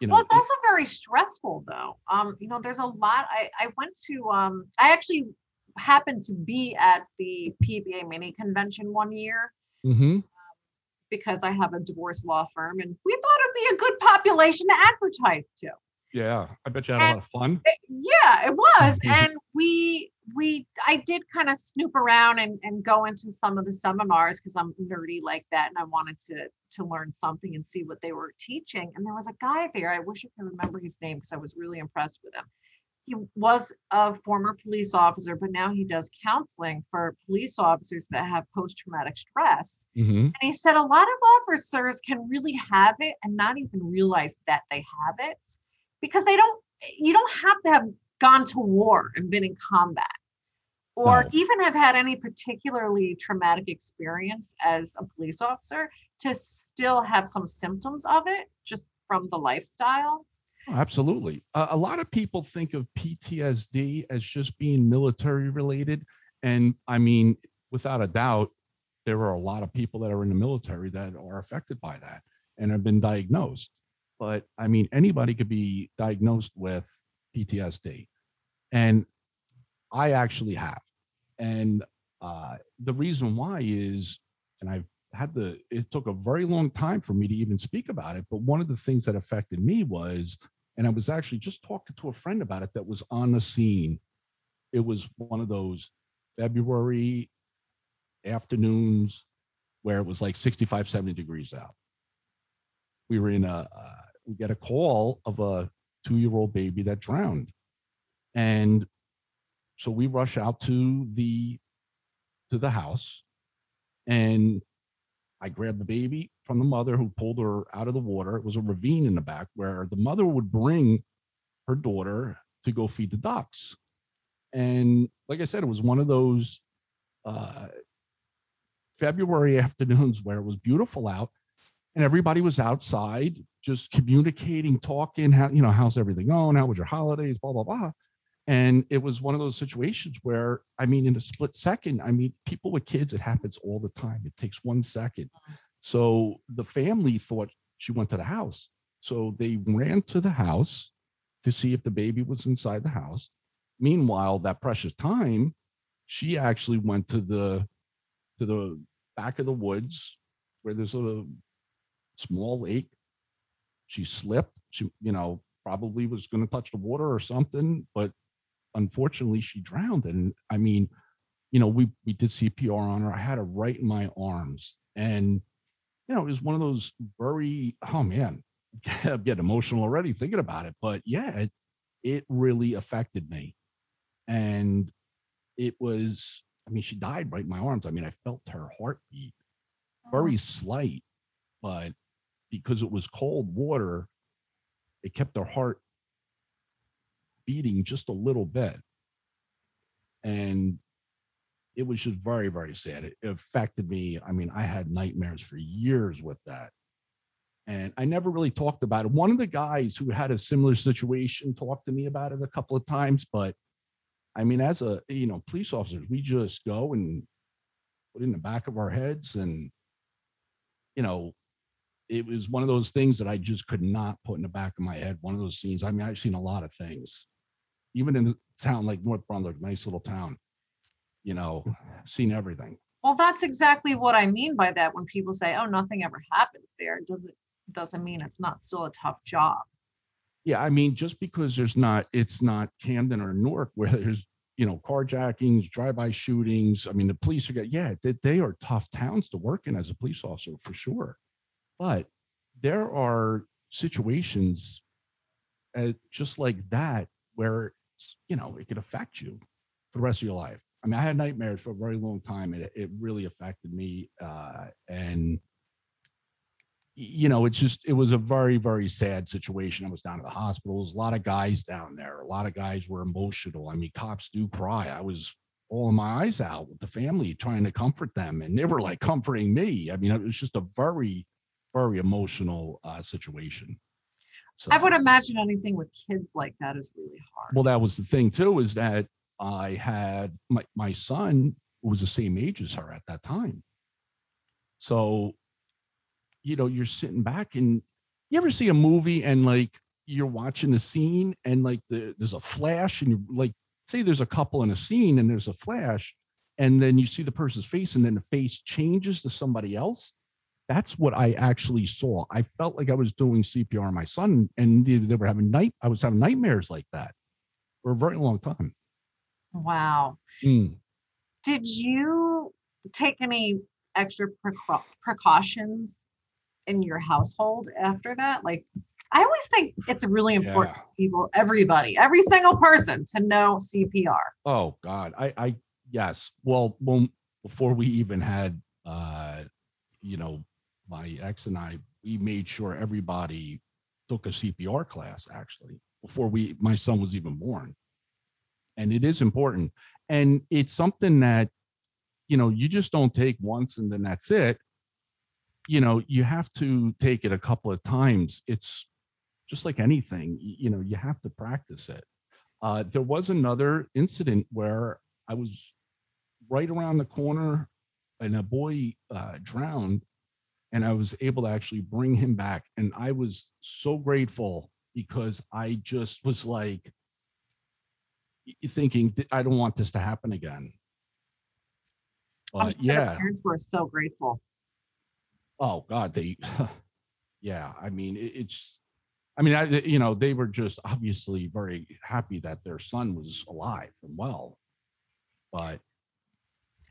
You know, well, it's also very stressful though. Um, you know, there's a lot. I, I went to um I actually happened to be at the PBA mini convention one year Mm-hmm. because I have a divorce law firm and we thought it'd be a good population to advertise to. yeah, I bet you had a lot of fun. It- yeah, it was. And we we I did kind of snoop around and, and go into some of the seminars because I'm nerdy like that and I wanted to to learn something and see what they were teaching. And there was a guy there. I wish I could remember his name because I was really impressed with him. He was a former police officer, but now he does counseling for police officers that have post-traumatic stress. Mhm. And he said a lot of officers can really have it and not even realize that they have it because they don't, you don't have to have gone to war and been in combat or No. even have had any particularly traumatic experience as a police officer to still have some symptoms of it just from the lifestyle. Oh, Absolutely. Uh, a lot of people think of PTSD as just being military related. And I mean, without a doubt, there are a lot of people that are in the military that are affected by that and have been diagnosed. But I mean, anybody could be diagnosed with PTSD. And I actually have. And uh, the reason why is, and I've had the, it took a very long time for me to even speak about it. But one of the things that affected me was, and I was actually just talking to a friend about it that was on the scene. It was one of those February afternoons where it was like 65, 70 degrees out. We were in a, uh, we get a call of a two year old baby that drowned. And so we rush out to the to the house and I grabbed the baby from the mother who pulled her out of the water. It was a ravine in the back where the mother would bring her daughter to go feed the ducks. And like I said, it was one of those uh, February afternoons where it was beautiful out and everybody was outside just communicating, talking, how, you know, how's everything going? How was your holidays? Blah, blah, blah. And it was one of those situations where, I mean, in a split second, I mean, people with kids, it happens all the time. It takes one second. Uh-huh. So the family thought she went to the house. So they ran to the house to see if the baby was inside the house. Meanwhile, that precious time, she actually went to the to the back of the woods where there's a small lake. She slipped. She, you know, probably was going to touch the water or something, but unfortunately she drowned. And I mean, you know, we we did CPR on her. I had her right in my arms, and you know, it was one of those very oh man, I'm getting emotional already thinking about it. But yeah, it, it really affected me, and it was. I mean, she died right in my arms. I mean, I felt her heartbeat, very slight, but because it was cold water, it kept her heart beating just a little bit. and it was just very very sad. It, affected me. I mean i had nightmares for years with that. And i never really talked about it. One of the guys who had a similar situation talked to me about it a couple of times but i mean as a you know police officers we just go and put in the back of our heads and you know it was one of those things that i just could not put in the back of my head. One of those scenes. I mean i've seen a lot of things even in a town like north brunswick nice little town you know seen everything Well, that's exactly what I mean by that. When people say, "Oh, nothing ever happens there," it doesn't doesn't mean it's not still a tough job. yeah i mean just because there's not it's not camden or newark where there's you know carjackings drive-by shootings i mean the police are yeah they, they are tough towns to work in as a police officer for sure but there are situations uh, just like that where you know it could affect you for the rest of your life i mean i had nightmares for a very long time and it, it really affected me uh, and you know, it's just it was a very very sad situation. I was down at the hospital. hospitals, a lot of guys down there. A lot of guys were emotional. I mean, cops do cry. I was all my eyes out with the family trying to comfort them, and they were like comforting me. I mean, it was just a very very emotional uh, situation. So, I would imagine anything with kids like that is really hard. well, that was the thing too, is that I had my my son was the same age as her at that time. So, you know, you're sitting back and you ever see a movie and like you're watching a scene and like the, there's a flash and you like say there's a couple in a scene and there's a flash and then you see the person's face and then the face changes to somebody else. That's what I actually saw. I felt like I was doing CPR on my son and they, they were having night. I was having nightmares like that for a very long time. wow. Mm. Did you take any extra precau- precautions in your household after that? Like, I always think it's really important Yeah. people, everybody, every single person to know CPR. Oh God, I, I, yes. Well, when before we even had, uh, you know, my ex and I, we made sure everybody took a CPR class actually before we, my son was even born, and it is important, and it's something that, you know, you just don't take once and then that's it. You know, you have to take it a couple of times. It's just like anything, you know, you have to practice it. Uh, there was another incident where I was right around the corner and a boy uh, drowned and I was able to actually bring him back. And I was so grateful because I just was like thinking, I don't want this to happen again. But sure yeah, Parents were so grateful. oh God, they, yeah, I mean, it, it's, I mean, I, you know, they were just obviously very happy that their son was alive and well. But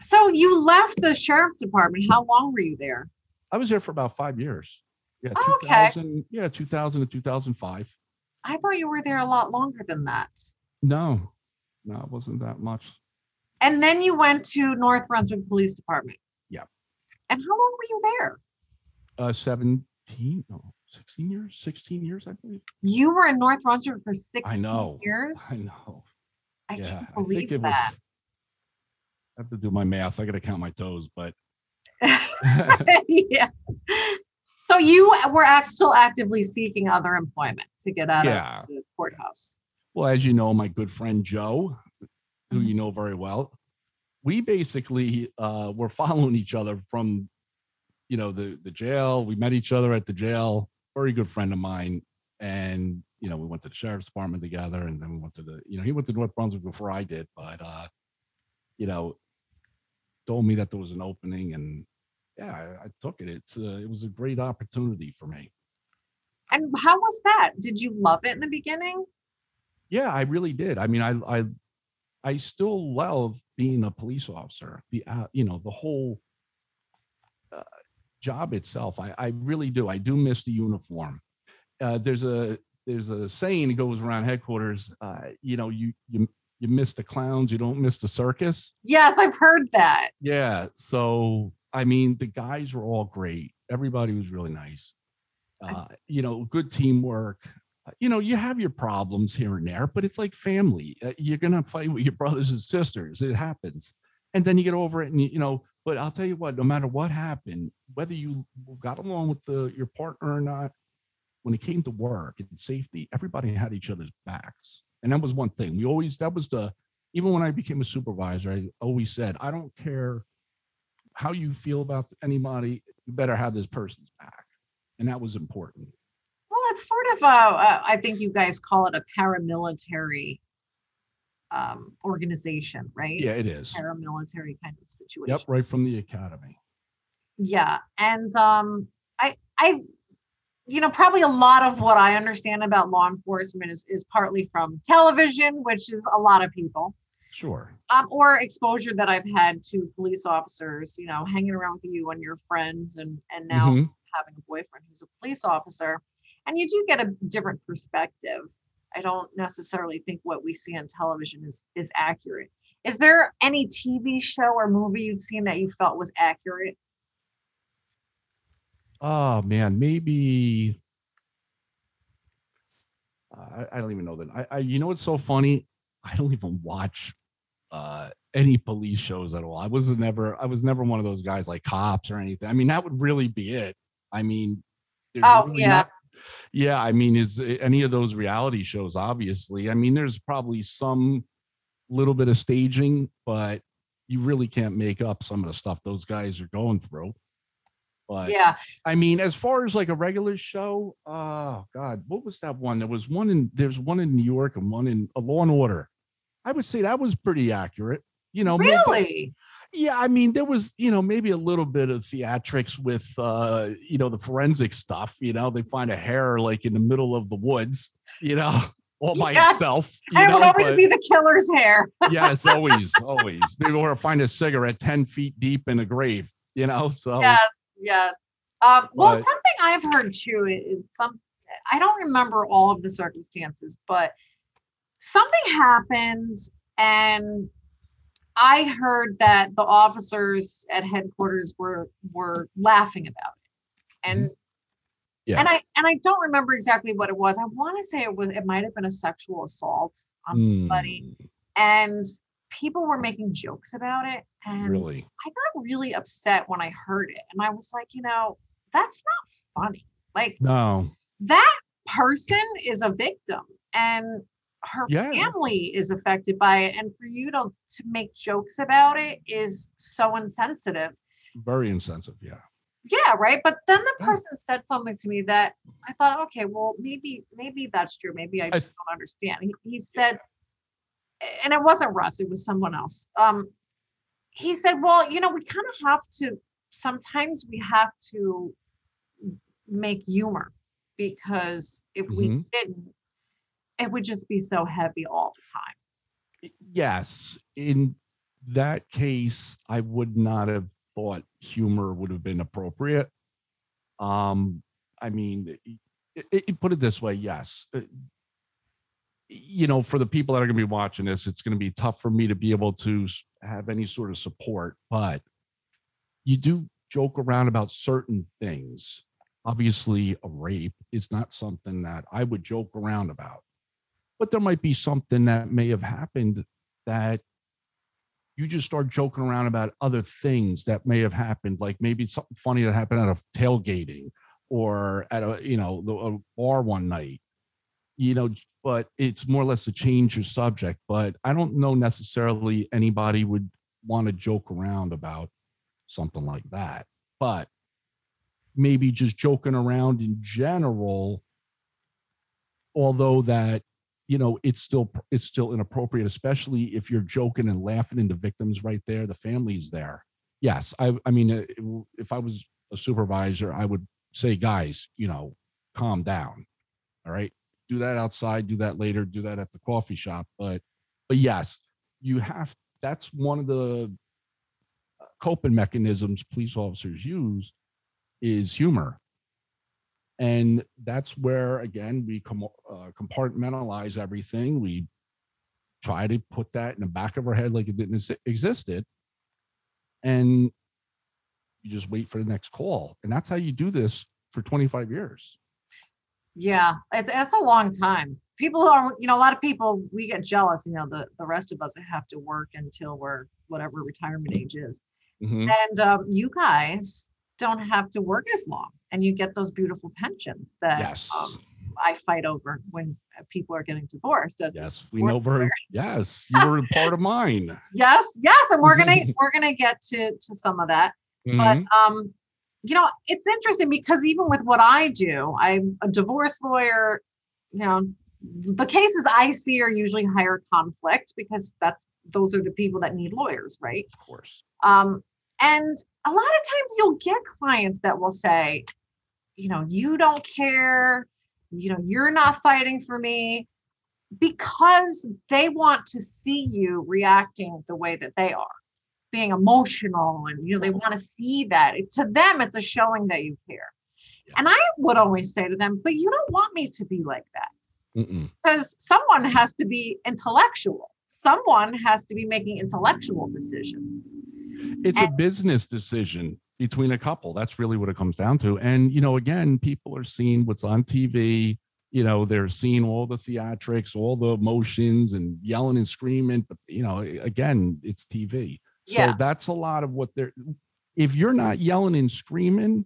So you left the sheriff's department. How long were you there? I was there for about five years. Yeah, Oh, okay. 2000. Yeah, 2000 to 2005. I thought you were there a lot longer than that. No, no, it wasn't that much. And then you went to North Brunswick Police Department. Yeah. And how long were you there? Uh, 17, no, 16 years, 16 years, I believe. You were in North Brunswick for 16 know. years. I know. I yeah, can't I believe think it was. that. I have to do my math. I got to count my toes, but yeah. So you were still actively seeking other employment to get out Yeah. of the courthouse. well, as you know, my good friend Joe, who Mhm. you know very well, we basically uh, were following each other from, you know, the the jail. We met each other at the jail. Very good friend of mine, and you know, we went to the sheriff's department together, and then we went to the, you know, he went to North Brunswick before I did, but uh, you know, told me that there was an opening, and yeah, I, I took it. It's uh, it was a great opportunity for me. And how was that? Did you love it in the beginning? Yeah, I really did. I mean, I I I still love being a police officer. The uh, you know the whole uh, job itself. I I really do. I do miss the uniform. Uh, there's a there's a saying that goes around headquarters. Uh, you know, you you you miss the clowns, you don't miss the circus. Yes, I've heard that. Yeah. So I mean, the guys were all great. Everybody was really nice. Uh, you know, good teamwork. you know, you have your problems here and there, but it's like family. Uh, You're gonna fight with your brothers and sisters. It happens, and then you get over it, and you, you know. But I'll tell you what, no matter what happened, whether you got along with the your partner or not, when it came to work and safety, everybody had each other's backs, and that was one thing. We always that was the even when I became a supervisor, I always said, I don't care how you feel about anybody, you better have this person's back, and that was important. Well, it's sort of a, a I think you guys call it a paramilitary um, organization, right? Yeah, it is. Paramilitary kind of situation. Yep, right from the academy. Yeah, and um, I, I, you know, probably a lot of what I understand about law enforcement is is partly from television, which is a lot of people, Sure. um, or exposure that I've had to police officers. You know, hanging around with you and your friends, and and now Mhm. having a boyfriend who's a police officer, and you do get a different perspective. I don't necessarily think what we see on television is is accurate. Is there any TV show or movie you've seen that you felt was accurate? Oh man, maybe. I, I don't even know that. I, I, you know what's so funny? I don't even watch uh any police shows at all. I was never, I was never one of those guys like cops or anything. I mean, that would really be it. I mean, Oh, really yeah. not- yeah. I mean, is any of those reality shows? Obviously, I mean, there's probably some little bit of staging, but you really can't make up some of the stuff those guys are going through. But Yeah, I mean, as far as like a regular show, oh God, what was that one? There was one in there's one in New York and one in a Law and Order. I would say that was pretty accurate. You know, maybe- really? yeah, I mean, there was, you know, maybe a little bit of theatrics with uh, you know, the forensic stuff. You know, they find a hair like in the middle of the woods, you know, all by Yeah. itself. You it would always but- be the killer's hair. yes, always, always. They or find a cigarette 10 feet deep in a grave, you know. So yes. Um, well, But- something I've heard too is some. I don't remember all of the circumstances, but something happens, and I heard that the officers at headquarters were were laughing about it, and Mm-hmm. Yeah. and I and I don't remember exactly what it was. I want to say it was it might have been a sexual assault on somebody, mm, and people were making jokes about it, and really. I got really upset when I heard it. And I was like, you know, that's not funny. Like No. that person is a victim and her Yeah. family is affected by it. And for you to, to make jokes about it is so insensitive. Very insensitive. Yeah. Yeah, right. But then the Yeah. person said something to me that I thought, okay, well, maybe, maybe that's true. Maybe I I don't understand. He, he said, and it wasn't Russ, it was someone else. Um, he said, well, you know, we kind of have to, sometimes we have to make humor because if we Mhm. didn't, it would just be so heavy all the time. Yes. In that case, I would not have thought humor would have been appropriate. Um, I mean, it, it, put it this way, yes. You know, for the people that are going to be watching this, it's going to be tough for me to be able to have any sort of support, but you do joke around about certain things. Obviously, a rape is not something that I would joke around about but there might be something that may have happened that you just start joking around about other things that may have happened like maybe something funny that happened at a tailgating or at a you know a bar one night you know but it's more or less to change your subject but i don't know necessarily anybody would want to joke around about something like that but maybe just joking around in general although that you know it's still it's still inappropriate especially if you're joking and laughing and the victims right there the family's there. Yes i i mean uh, if i was a supervisor i would say guys you know calm down all right do that outside do that later do that at the coffee shop but but yes you have that's one of the uh, coping mechanisms police officers use is humor. And that's where again we com- uh, compartmentalize everything. We try to put that in the back of our head like it didn't exi- existed. And you just wait for the next call. And that's how you do this for 25 years Yeah, it's it's a long time. People are, you know, a lot of people we get jealous. You know, the the rest of us have to work until we're whatever retirement age is, Mhm. and um, you guys don't have to work as long, and you get those beautiful pensions that Yes. um, I fight over when people are getting divorced. As Yes, we know very. Yes, you were a part of mine. yes, yes, and we're gonna we're gonna get to to some of that. Mhm. but um you know it's interesting because even with what i do i'm a divorce lawyer you know the cases i see are usually higher conflict because that's those are the people that need lawyers right? Of course. um and a lot of times you'll get clients that will say you know you don't care. You know you're not fighting for me. Because they want to see you reacting the way that they are being emotional and you know they want to see that It- to them it's a showing that you care Yeah. and i would always say to them but you don't want me to be like that Mm-mm. because someone has to be intellectual someone has to be making intellectual decisions It's a business decision between a couple. That's really what it comes down to. And you know, again, people are seeing what's on TV. You know, they're seeing all the theatrics, all the emotions, and yelling and screaming. But you know, again, it's TV. So Yeah. that's a lot of what they're. If you're not yelling and screaming,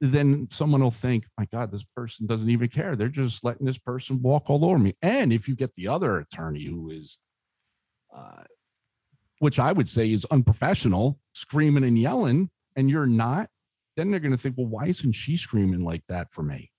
then someone will think, my God, this person doesn't even care. They're just letting this person walk all over me. And if you get the other attorney who is, uh, which I would say is unprofessional, screaming and yelling, and you're not, then they're going to think, well, why isn't she screaming like that for me?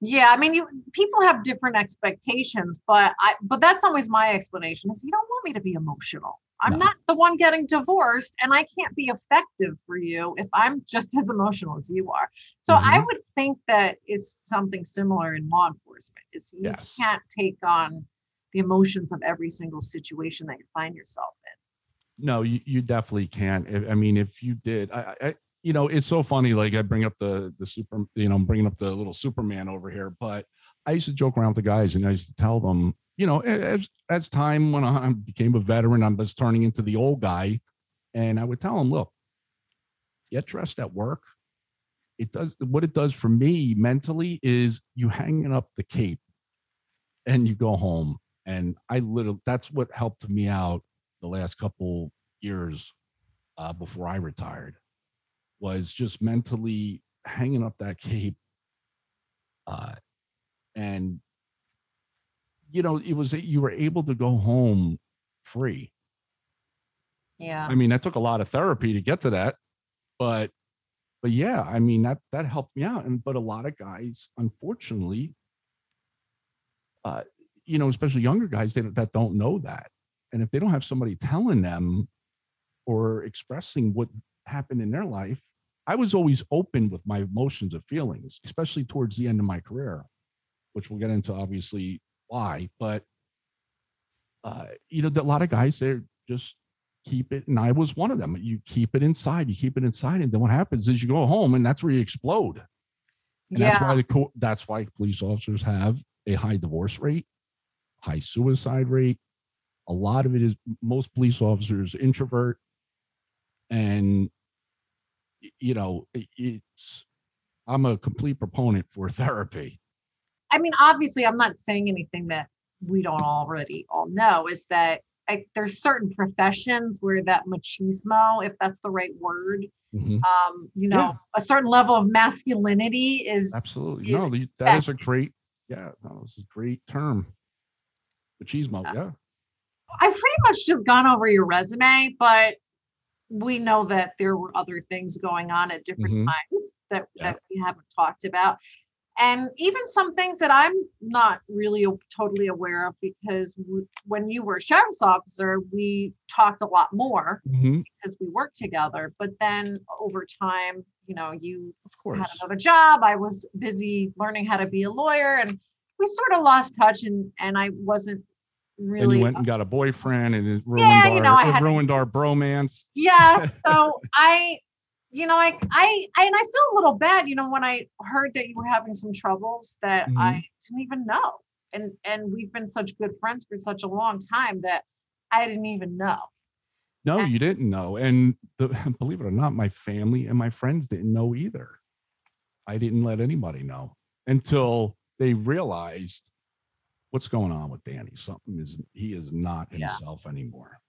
yeah i mean you people have different expectations but i but that's always my explanation is you don't want me to be emotional i'm No. not the one getting divorced and i can't be effective for you if i'm just as emotional as you are so i Mhm. would think that is something similar in law enforcement is you Yes. can't take on the emotions of every single situation that you find yourself in No, you, you definitely can't. I I mean, if you did, I, I, you know, it's so funny. Like I bring up the the super, you know, I'm bringing up the little Superman over here, but I used to joke around with the guys, and I used to tell them, you know, as as time went on, I became a veteran. I'm just turning into the old guy, and I would tell them, look, get dressed at work. It does what it does for me mentally is you hanging up the cape, and you go home, and I literally that's what helped me out the last couple years uh, before I retired was just mentally hanging up that cape. Uh, and, you know, it was, you were able to go home free. yeah I mean, that took a lot of therapy to get to that, but, but yeah, I mean, that, that helped me out. And, but a lot of guys, unfortunately, uh, you know, especially younger guys they, that don't know that. And if they don't have somebody telling them or expressing what happened in their life, I was always open with my emotions and feelings, especially towards the end of my career, which we'll get into obviously why. But, uh, you know, that a lot of guys, they're just keep it. And I was one of them. You keep it inside, you keep it inside. And then what happens is you go home and that's where you explode. And that's why the co- that's why police officers have a high divorce rate, high suicide rate. A lot of it is most police officers introvert, and you know it's. I'm a complete proponent for therapy. I mean, obviously, I'm not saying anything that we don't already all know. Is that I, there's certain professions where that machismo, if that's the right word, Mhm. um, you know, Yeah. a certain level of masculinity is Absolutely, is no, the- that is a great. Yeah, no, this is a great term. Machismo, Yeah. yeah. I've pretty much just gone over your resume, but we know that there were other things going on at different Mhm. times that, Yeah. that we haven't talked about. And even some things that I'm not really totally aware of because w- when you were a sheriff's officer, we talked a lot more Mhm, because we worked together. But then over time, you know, you Of had another job. I was busy learning how to be a lawyer and we sort of lost touch and, and I wasn't really. And you went and got a boyfriend, and it ruined Yeah, you our know, I it had- ruined our bromance. yeah so i you know I, I i and i feel a little bad you know when i heard that you were having some troubles that Mm-hmm. i didn't even know and and we've been such good friends for such a long time that i didn't even know No, And- you didn't know. And the, believe it or not, my family and my friends didn't know either. I didn't let anybody know until they realized what's going on with Danny. Something is he is not Yeah. himself anymore.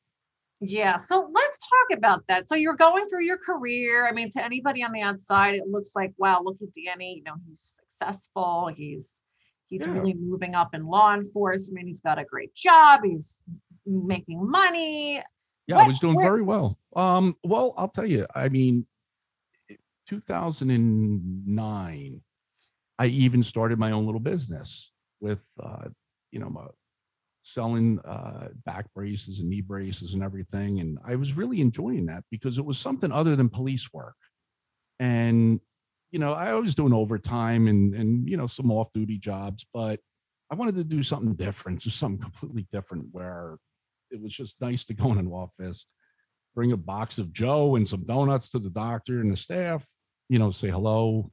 Yeah. So let's talk about that. So you're going through your career. I mean, to anybody on the outside, it looks like, wow, look at Danny. You know, he's successful. He's he's Yeah. really moving up in law enforcement. He's got a great job. He's making money. Yeah, I was doing very well. Um, well, I'll tell you, I mean, 2009, I even started my own little business with, uh, you know, my, selling uh, back braces and knee braces and everything. And I was really enjoying that because it was something other than police work. And, you know, I was doing overtime and, and, you know, some off duty jobs, but I wanted to do something different, just something completely different where it was just nice to go in an office, bring a box of Joe and some donuts to the doctor and the staff, you know, say hello,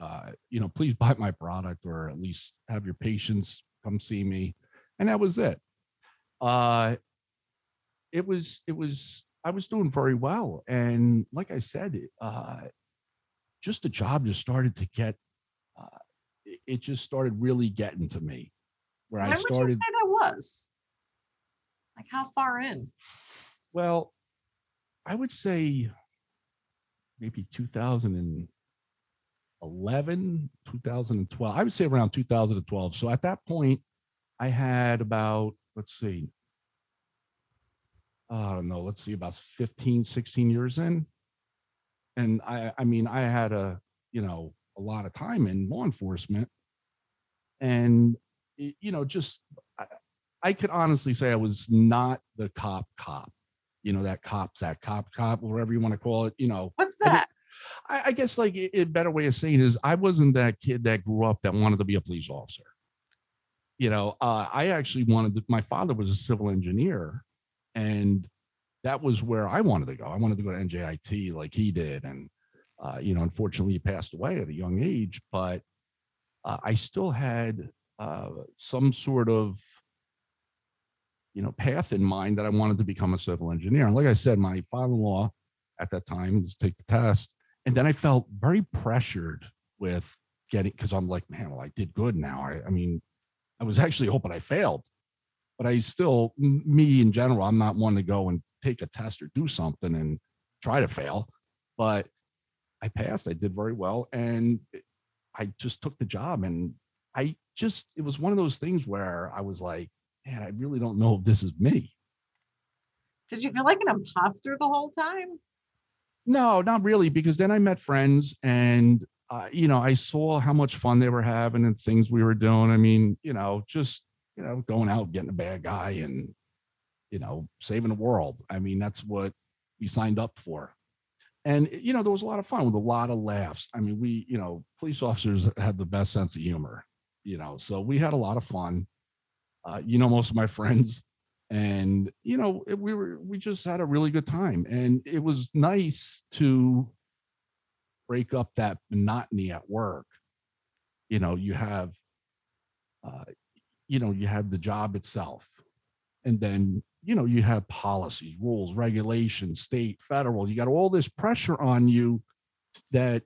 uh, you know, please buy my product or at least have your patients come see me. And that was it. Uh, it was, it was, I was doing very well. And like I said, uh, just the job just started to get, uh, it, just started really getting to me where When I would started. say that was? Like how far in? Well, I would say maybe 2011, 2012. I would say around 2012. So at that point, I had about, let's see, oh, I don't know, let's see, about 15, 16 years in. And I, I mean, I had a, you know, a lot of time in law enforcement. And, you know, just, I, I could honestly say I was not the cop cop you know, that cop's that cop cop, whatever you want to call it, you know. What's I that? I, I guess like a, a better way of saying it is I wasn't that kid that grew up that wanted to be a police officer. You know, uh, I actually wanted to, my father was a civil engineer and that was where I wanted to go. I wanted to go to NJIT like he did. And, uh, you know, unfortunately he passed away at a young age, but uh, I still had uh, some sort of you know, path in mind that I wanted to become a civil engineer. And like I said, my father-in-law at that time was take the test. And then I felt very pressured with getting because I'm like, man, well, I did good now. I, I mean, I was actually hoping I failed, but I still, me in general, I'm not one to go and take a test or do something and try to fail. But I passed. I did very well, and I just took the job. And I just, it was one of those things where I was like, man, I really don't know if this is me. Did you feel like an imposter the whole time? No, not really, because then I met friends and uh, you know, I saw how much fun they were having and things we were doing. I mean, you know, just you know, going out, getting a bad guy and you know, saving the world. I mean, that's what we signed up for. And you know, there was a lot of fun with a lot of laughs. I mean, we, you know, police officers have the best sense of humor, you know, so we had a lot of fun. Uh, you know, most of my friends, and you know we were we just had a really good time and it was nice to break up that monotony at work you know you have uh you know you have the job itself and then you know you have policies rules regulations state federal you got all this pressure on you that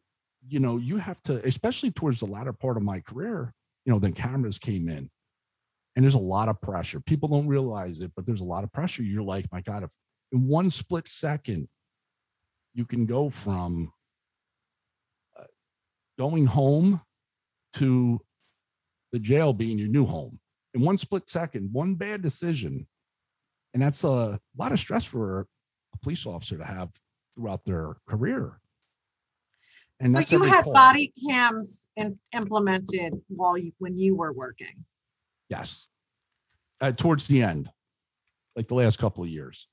you know you have to especially towards the latter part of my career you know then cameras came in and there's a lot of pressure. People don't realize it, but there's a lot of pressure. You're like, my God, if in one split second, you can go from going home to the jail being your new home in one split second, one bad decision. And that's a lot of stress for a police officer to have throughout their career. And that's so you had call. body cams in, implemented while you when you were working. Yes. Uh, towards the end, like the last couple of years.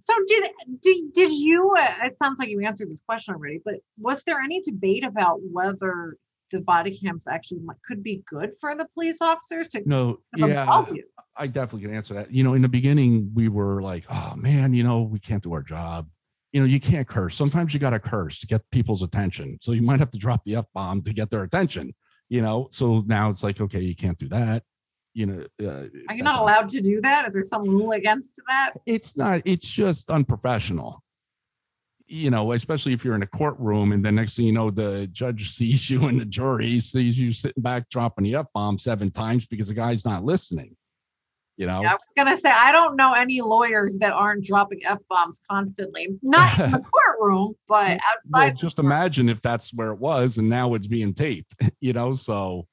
So did did, did you? Uh, it sounds like you answered this question already, but was there any debate about whether the body cams actually could be good for the police officers to No, yeah. I definitely can answer that. You know, in the beginning, we were like, oh man, you know, we can't do our job. You know, you can't curse. Sometimes you got to curse to get people's attention. So you might have to drop the F bomb to get their attention, you know? So now it's like, okay, you can't do that. You know, uh, Are you not allowed to do that? Is there some rule against that? it's not it's just unprofessional you know, especially if you're in a courtroom and then next thing you know, the judge sees you and the jury sees you sitting back dropping the F bomb seven times because the guy's not listening. You know, Yeah, I was gonna say I don't know any lawyers that aren't dropping f bombs constantly. Not in the courtroom, but outside. well, just imagine if that's where it was and now it's being taped, you know. So,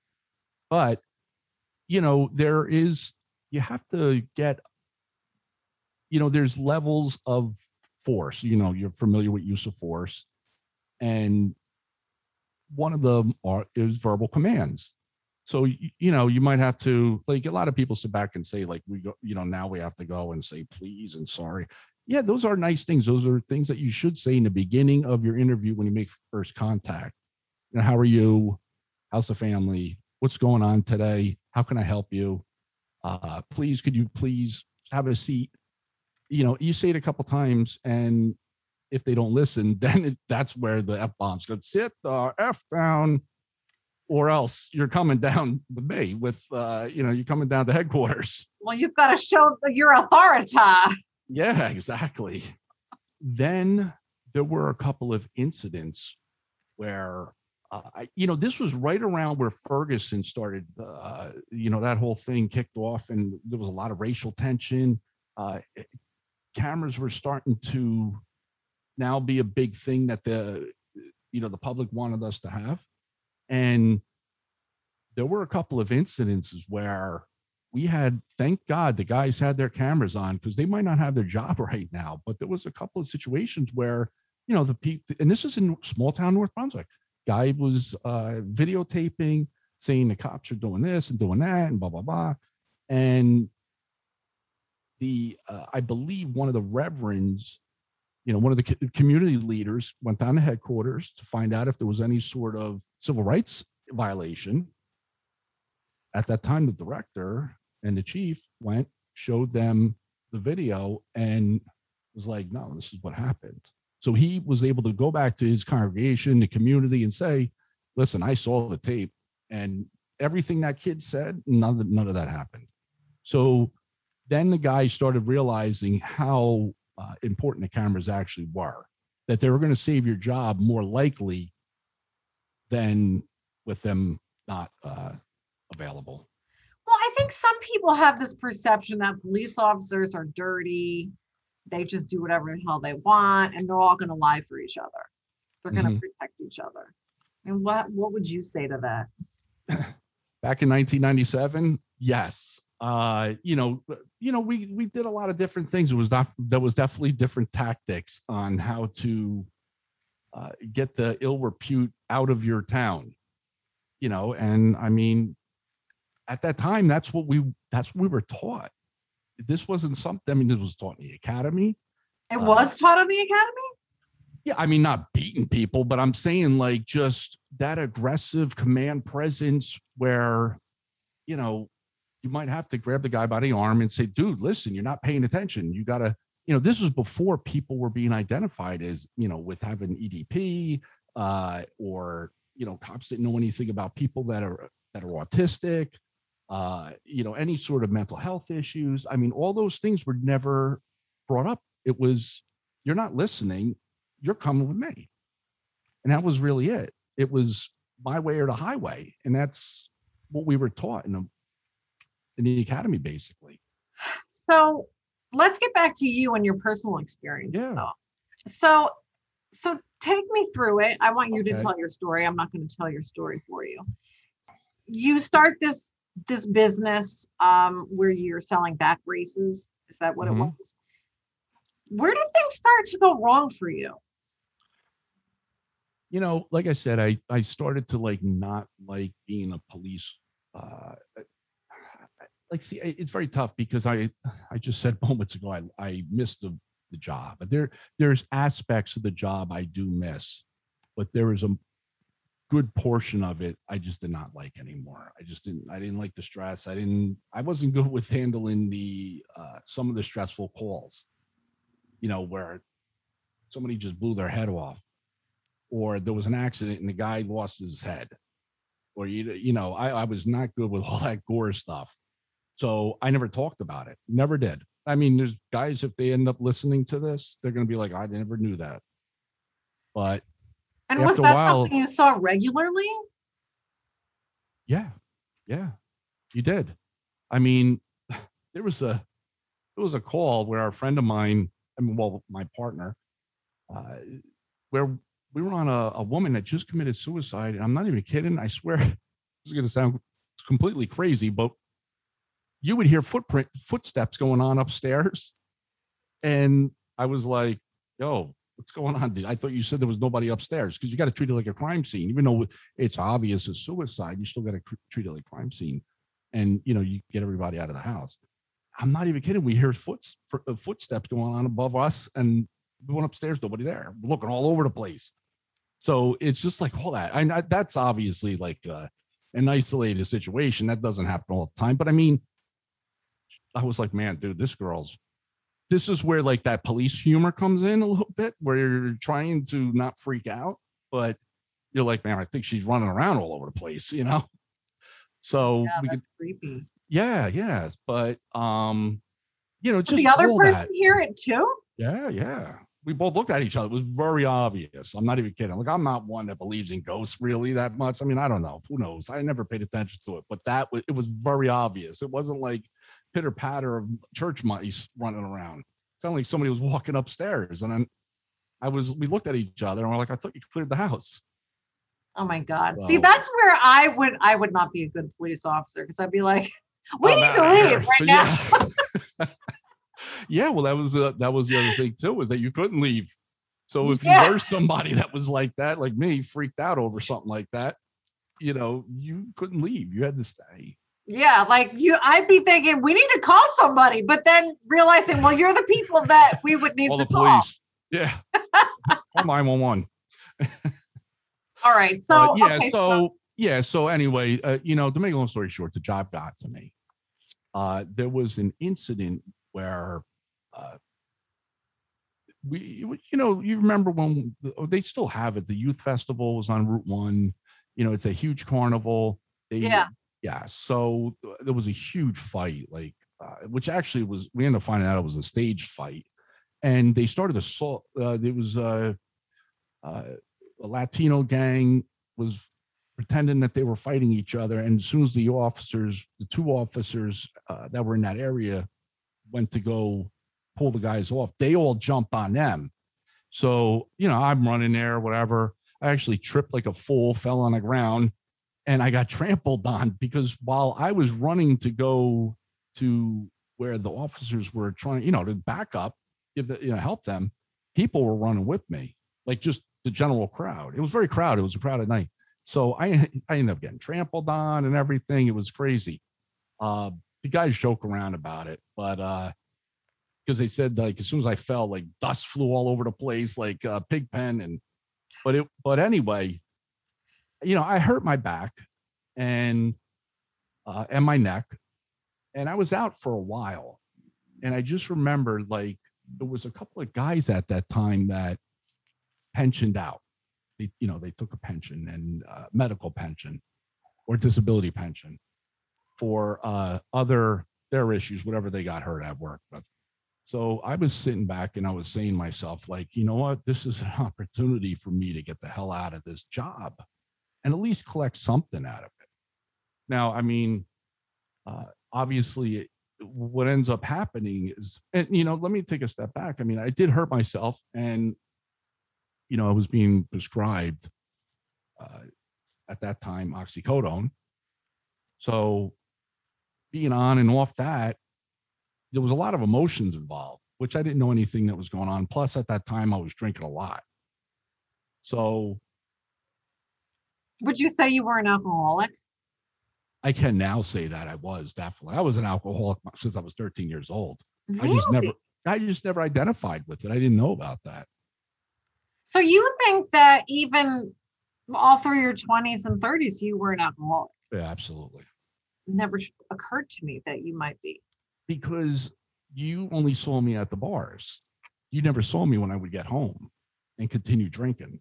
but you know, there is you have to get, you know, there's levels of force. You know, you're familiar with use of force, and one of them are is verbal commands. So you know, you might have to like a lot of people sit back and say like we go, you know, now we have to go and say please and sorry yeah, those are nice things. Those are things that you should say in the beginning of your interview when you make first contact. You know, how are you? How's the family? What's going on today? How can I help you? Uh, please, could you please have a seat? You know, you say it a couple times, and if they don't listen, then it, that's where the f bombs go. Sit the f down, or else you're coming down with me. With uh, you know, you're coming down to headquarters. Well, you've got to show that your authority. Yeah, exactly. Then there were a couple of incidents where, uh, you know, this was right around where Ferguson started, uh, you know, that whole thing kicked off and there was a lot of racial tension. Uh, cameras were starting to now be a big thing that the, you know, the public wanted us to have. And there were a couple of incidences where we had thank god the guys had their cameras on because they might not have their job right now but there was a couple of situations where you know the people and this is in small town north brunswick guy was uh videotaping saying the cops are doing this and doing that and blah blah blah. And the uh, i believe one of the reverends you know one of the co- community leaders went down to headquarters to find out if there was any sort of civil rights violation. At that time the director and the chief went showed them the video and was like no this is what happened so he was able to go back to his congregation the community and say listen i saw the tape and everything that kid said none of, none of that happened so then the guy started realizing how uh, important the cameras actually were that they were going to save your job more likely than with them not uh, available Well, I think some people have this perception that police officers are dirty. They just do whatever the hell they want, and they're all going to lie for each other. They're going to Mhm. protect each other. And what what would you say to that? back in 1997 yes uh you know you know we we did a lot of different things it was not there was definitely different tactics on how to uh, get the ill repute out of your town you know and i mean at that time that's what we that's what we were taught this wasn't something i mean this was taught in the academy It Uh, was taught in the academy. yeah, I mean, not beating people, but I'm saying like just that aggressive command presence where, you know, you might have to grab the guy by the arm and say, dude, listen, you're not paying attention. You got to, you know, this was before people were being identified as, you know, with having EDP uh, or, you know, cops didn't know anything about people that are, that are autistic, uh, you know, any sort of mental health issues. I mean, all those things were never brought up. It was, you're not listening you're coming with me. And that was really it. It was my way or the highway. And that's what we were taught in the, in the academy, basically. So let's get back to you and your personal experience. Yeah. though. So so take me through it. I want you to tell your story. I'm not going to tell your story for you. You start this this business um where you're selling back races. Is that what Mhm. it was? Where did things start to go wrong for you? You know, like I said, I, I started to like not like being a police. Uh, like, see, it's very tough because I, I just said moments ago, I, I missed the, the job. But there, there's aspects of the job I do miss, but there is a good portion of it I just did not like anymore. I just didn't I didn't like the stress. I didn't I wasn't good with handling the uh some of the stressful calls. You know, where somebody just blew their head off or there was an accident and the guy lost his head. Or you you know, I I was not good with all that gore stuff. So I never talked about it. Never did. I mean, there's guys if they end up listening to this, they're going to be like I never knew that. But And was After that while- something you saw regularly? yeah, yeah, you did. I mean, there was a there was a call where a friend of mine, I mean, well, my partner, uh, where we were on a, a woman that just committed suicide. And I'm not even kidding. I swear, this is going to sound completely crazy, but you would hear footprint footsteps going on upstairs, and I was like, "Yo, what's going on? I thought you said there was nobody upstairs because you got to treat it like a crime scene, even though it's obvious it's suicide. You still got to treat it like a crime scene, and you know you get everybody out of the house. I'm not even kidding. We hear uh, footsteps going on above us, and we went upstairs. Nobody there. We're looking all over the place. So it's just like all that. I that's obviously like uh, an isolated situation. That doesn't happen all the time. But I mean, I was like, man, dude, this girl's. This is where like that police humor comes in a little bit, where you're trying to not freak out, but you're like, man, I think she's running around all over the place, you know. So Yeah, we could, creepy. yeah, yes, but um, you know, just the other person that. hear it too? Yeah, yeah. We both looked at each other. It was very obvious. I'm not even kidding. Like I'm not one that believes in ghosts really that much. I mean, I don't know. Who knows? I never paid attention to it, but that was it was very obvious. It wasn't like pitter patter of church mice running around. It sounded like somebody was walking upstairs, and then I was. We looked at each other and we're like, "I thought you cleared the house." Oh my God. See, that's where I would I would not be a good police officer because I'd be like, we I'm need outta to here. leave right now. Yeah. yeah, well, that was uh, that was the other thing too, was that you couldn't leave. So if Yeah. you were somebody that was like that, like me, freaked out over something like that, you know, you couldn't leave. You had to stay. Yeah, like you I'd be thinking we need to call somebody, but then realizing, well, you're the people that we would need All to the call. police. Yeah. Call 911. All right. But So yeah, okay, so yeah, so anyway, uh, you know, to make a long story short, the job got to me. Uh, there was an incident where uh, we, you know, you remember when oh, they still have it. The youth festival was on Route One. You know, it's a huge carnival. They, Yeah. Yeah. So uh, there was a huge fight, like, uh, which actually was. We ended up finding out it was a staged fight, and they started assault. Uh, there was uh, uh, a Latino gang was pretending that they were fighting each other. And as soon as the officers, the two officers uh, that were in that area, went to go pull the guys off, they all jump on them. So, you know, I'm running there, whatever. I actually tripped like a fool, fell on the ground, and I got trampled on because while I was running to go to where the officers were trying, you know, to back up, give the, you know, help them, people were running with me, like just the general crowd. It was very crowded. It was a crowded night. So I I ended up getting trampled on and everything. It was crazy. Uh, the guys joke around about it, but uh, because they said like as soon as I fell, like dust flew all over the place, like uh, pig pen, and but it but anyway, you know I hurt my back and uh, and my neck, and I was out for a while, and I just remember like there was a couple of guys at that time that pensioned out. They, you know, they took a pension and uh, medical pension or disability pension for uh, other their issues, whatever they got hurt at work with. So I was sitting back and I was saying myself, like, you know what, this is an opportunity for me to get the hell out of this job and at least collect something out of it. Now, I mean, uh, obviously, what ends up happening is, and you know, let me take a step back. I mean, I did hurt myself, and you know, I was being prescribed uh, at that time oxycodone. So being on and off that, there was a lot of emotions involved, which I didn't know anything that was going on. Plus, at that time, I was drinking a lot. So would you say you were an alcoholic? I can now say that I was definitely. I was an alcoholic since I was 13 years old. I just never, I just never identified with it. I didn't know about that. So you think that even all through your 20s and 30s, you were an alcoholic? Yeah, absolutely. Never occurred to me that you might be. because you only saw me at the bars. You never saw me when I would get home and continue drinking.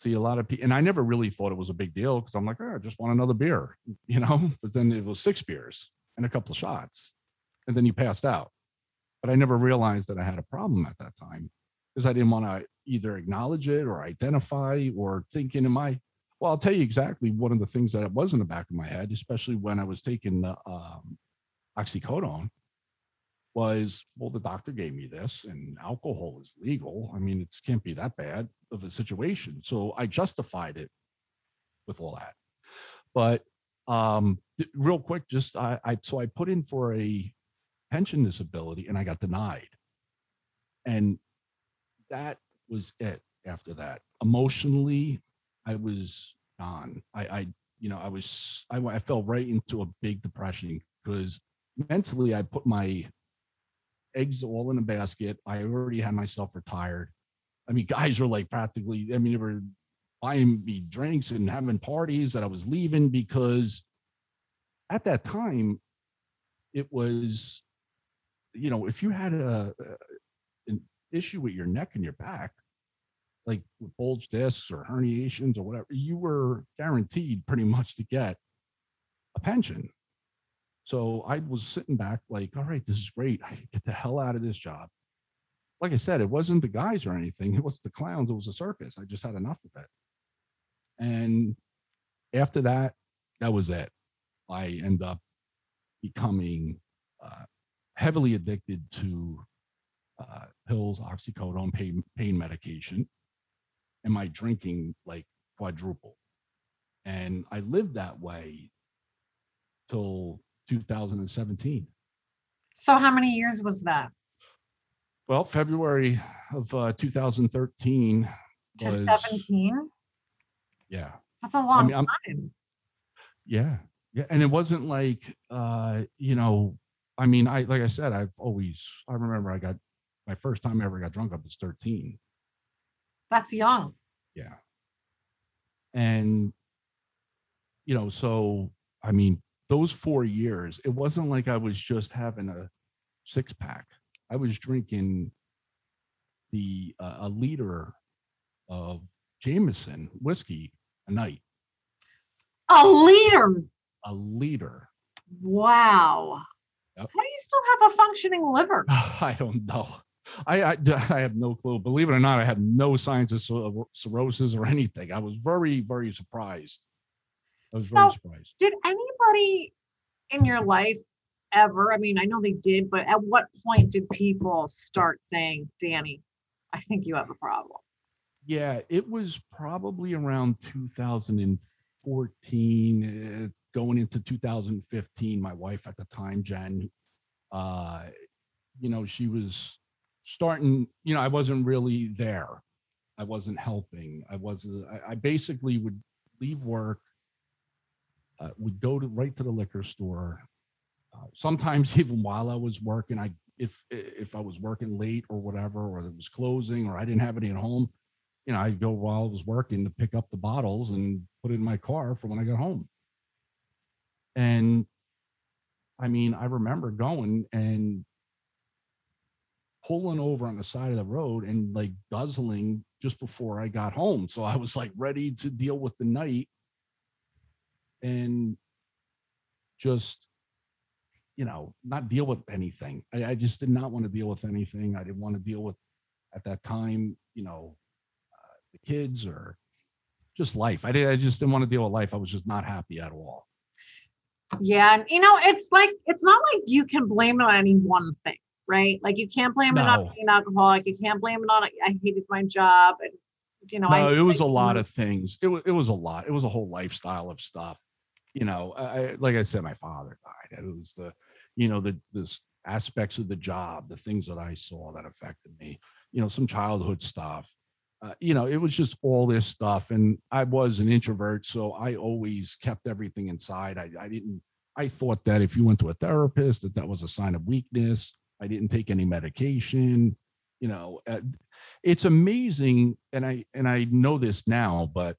See, a lot of people, and I never really thought it was a big deal because I'm like, oh, I just want another beer, you know. But then it was six beers and a couple of shots, and then you passed out. But I never realized that I had a problem at that time because I didn't want to, either acknowledge it or identify or thinking, am I? Well, I'll tell you exactly one of the things that it was in the back of my head, especially when I was taking the um, oxycodone, was well, the doctor gave me this, and alcohol is legal. I mean, it can't be that bad of a situation. So I justified it with all that. But um, th- real quick, just I, I so I put in for a pension disability and I got denied. And that was it after that. Emotionally, I was gone. I, I you know, I was, I, I fell right into a big depression because mentally I put my eggs all in a basket. I already had myself retired. I mean, guys were like practically, I mean, they were buying me drinks and having parties that I was leaving because at that time it was, you know, if you had a, an issue with your neck and your back, like with bulge discs or herniations or whatever, you were guaranteed pretty much to get a pension. So I was sitting back like, all right, this is great. I get the hell out of this job. Like I said, it wasn't the guys or anything. It was the clowns. It was a circus. I just had enough of it. And after that, that was it. I end up becoming uh, heavily addicted to uh, pills, oxycodone, pain, pain medication, and my drinking like quadrupled. And I lived that way till 2017. So how many years was that? Well, February of uh, 2013 To was 17? yeah, That's a long mean, I'm- time. yeah, yeah, and it wasn't like uh, you know, I mean, I like I said, I've always I remember I got my first time I ever got drunk. I was 13. That's young. Yeah. And, you know, so, I mean, those four years, it wasn't like I was just having a six pack. I was drinking the, uh, a liter of Jameson whiskey a night, A liter. a liter. Wow. Yep. How do you still have a functioning liver? I don't know. I, I, I have no clue. Believe it or not, I had no signs of cirrhosis or anything. I was very, very surprised. I was very So- surprised. Did anybody in your life ever, I mean, I know they did, but at what point did people start saying, Danny, I think you have a problem? Yeah, it was probably around 2014, uh, going into 2015. My wife at the time, Jen, uh, you know, she was starting, you know, I wasn't really there. I wasn't helping. I wasn't, I, I basically would leave work, uh, would go to right to the liquor store. Uh, sometimes even while I was working, I, if, if I was working late or whatever, or it was closing or I didn't have any at home, you know, I'd go while I was working to pick up the bottles and put it in my car for when I got home. And I mean, I remember going and pulling over on the side of the road and like guzzling just before I got home. So I was like ready to deal with the night and just, you know, not deal with anything. I, I just did not want to deal with anything. I didn't want to deal with at that time, you know, uh, the kids or just life. I did. I just didn't want to deal with life. I was just not happy at all. Yeah. And you know, it's like, it's not like you can blame it on any one thing, right? Like you can't blame it on No. being alcoholic. You can't blame it on, I hated my job. And, you know, I, no, it was I- a lot of things. It was it was a lot. It was a whole lifestyle of stuff. You know, I, like I said, my father died. It was the, you know, the this aspects of the job, the things that I saw that affected me. You know, some childhood stuff. Uh, you know, it was just all this stuff, and I was an introvert, so I always kept everything inside. I, I didn't. I thought that if you went to a therapist, that that was a sign of weakness. I didn't take any medication. You know, uh, it's amazing and i and i know this now but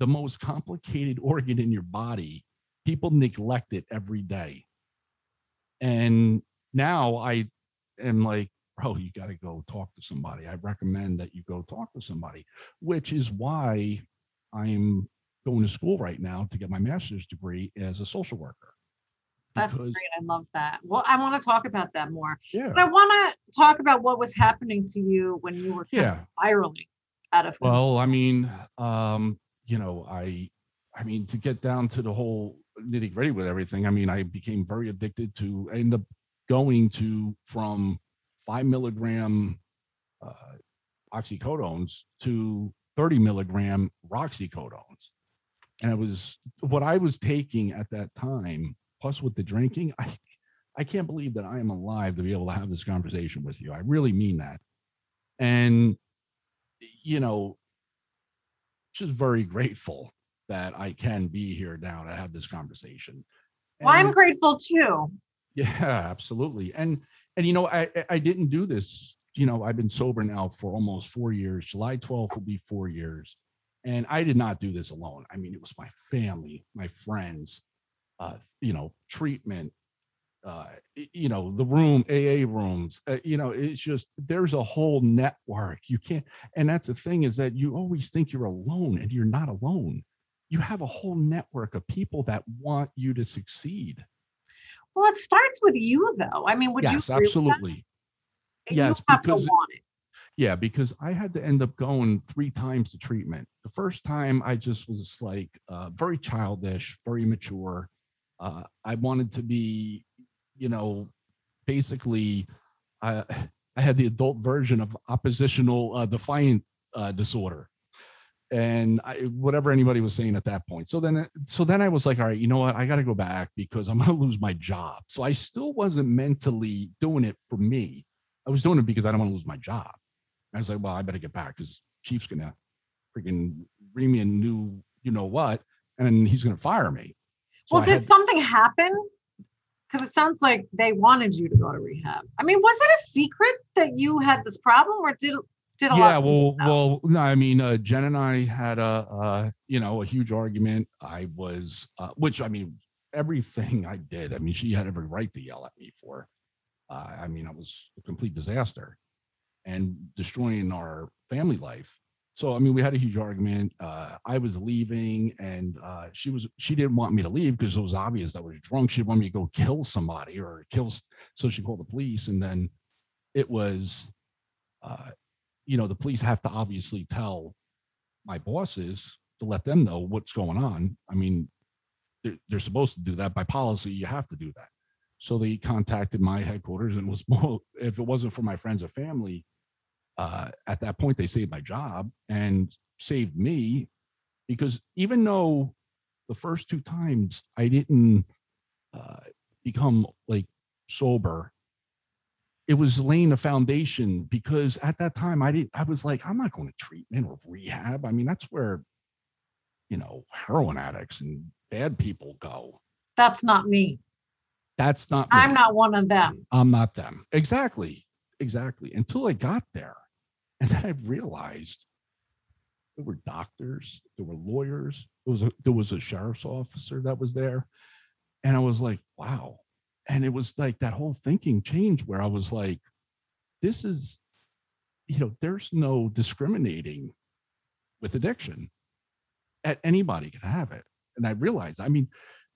the most complicated organ in your body people neglect it every day and now i am like bro you got to go talk to somebody i recommend that you go talk to somebody which is why i'm going to school right now to get my master's degree as a social worker That's because great. I love that. Well, I want to talk about that more. yeah But I want to talk about what was happening to you when you were yeah spiraling. out of? Well, I mean, um, you know, I, I mean, to get down to the whole nitty gritty with everything, I mean, I became very addicted to. I ended up going to from five milligram uh, oxycodones to thirty milligram Roxicodones, and it was what I was taking at that time. Plus, with the drinking, I, I can't believe that I am alive to be able to have this conversation with you. I really mean that, and you know, just very grateful that I can be here now to have this conversation. well, I'm grateful too. yeah, absolutely. And and you know, I I- I didn't do this. You know, I've been sober now for almost four years. July 12th will be four years. And I did not do this alone. I mean, it was my family, my friends, uh, you know, treatment, uh, you know, the room, AA rooms, uh, you know, it's just there's a whole network. You can't, and that's the thing is that you always think you're alone and you're not alone. You have a whole network of people that want you to succeed. Well, it starts with you though. I mean, would yes, you agree with that? absolutely. Yes, have to because- want it. Yeah, because I had to end up going three times to treatment. The first time I just was like uh, very childish, very mature. Uh, I wanted to be, you know, basically, I I had the adult version of oppositional uh, defiant uh, disorder, and I, whatever anybody was saying at that point. So then, so then I was like, all right, you know what? I got to go back because I'm going to lose my job. So I still wasn't mentally doing it for me. I was doing it because I don't want to lose my job. I was like, well, I better get back because Chief's gonna freaking ream me a new, you know what, and he's gonna fire me. So Well, I did had- something happen? Because it sounds like they wanted you to go to rehab. I mean, was it a secret that you had this problem, or did did a lot? yeah, of well, well, no, I mean, uh, Jen and I had a, uh, you know, a huge argument. I was, uh, which I mean, everything I did. I mean, she had every right to yell at me for. Uh, I mean, I was a complete disaster and destroying our family life. So I mean, we had a huge argument. Uh, I was leaving, and uh, she was she didn't want me to leave because it was obvious that I was drunk. She wanted me to go kill somebody or kill. So she called the police, and then it was, uh, you know, the police have to obviously tell my bosses to let them know what's going on. I mean, they're, they're supposed to do that by policy. You have to do that. So they contacted my headquarters, and was more if it wasn't for my friends or family uh, at that point they saved my job and saved me because even though the first two times I didn't uh, become like sober, it was laying a foundation because at that time I didn't. I was like, I'm not going to treatment or rehab. I mean, that's where you know heroin addicts and bad people go. that's not me. That's not. I'm not one of them. I'm not them. Exactly. Exactly. Until I got there. And then I realized there were doctors, there were lawyers, there was a, there was a sheriff's officer that was there. And I was like, wow. And it was like that whole thinking changed where I was like, this is, you know, there's no discriminating with addiction. At anybody can have it. And I realized, I mean,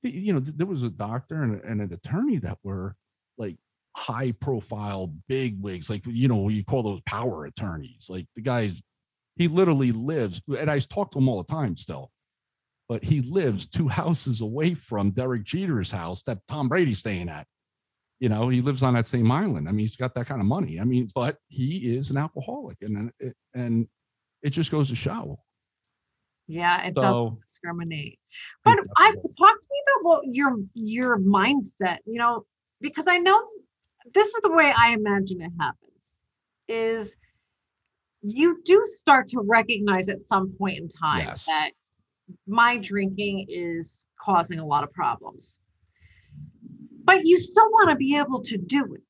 you know, th- there was a doctor and, and an attorney that were like high profile big wigs, like, you know, you call those power attorneys. Like the guys, he literally lives, and I talk to him all the time still, but he lives two houses away from Derek Jeter's house that Tom Brady's staying at. You know, he lives on that same island. I mean, he's got that kind of money. I mean, but he is an alcoholic, and and it just goes to show. Yeah, it So- doesn't discriminate. But I talk to me about what your your mindset, you know, because I know this is the way I imagine it happens is you do start to recognize at some point in time Yes. that my drinking is causing a lot of problems. But you still want to be able to do it.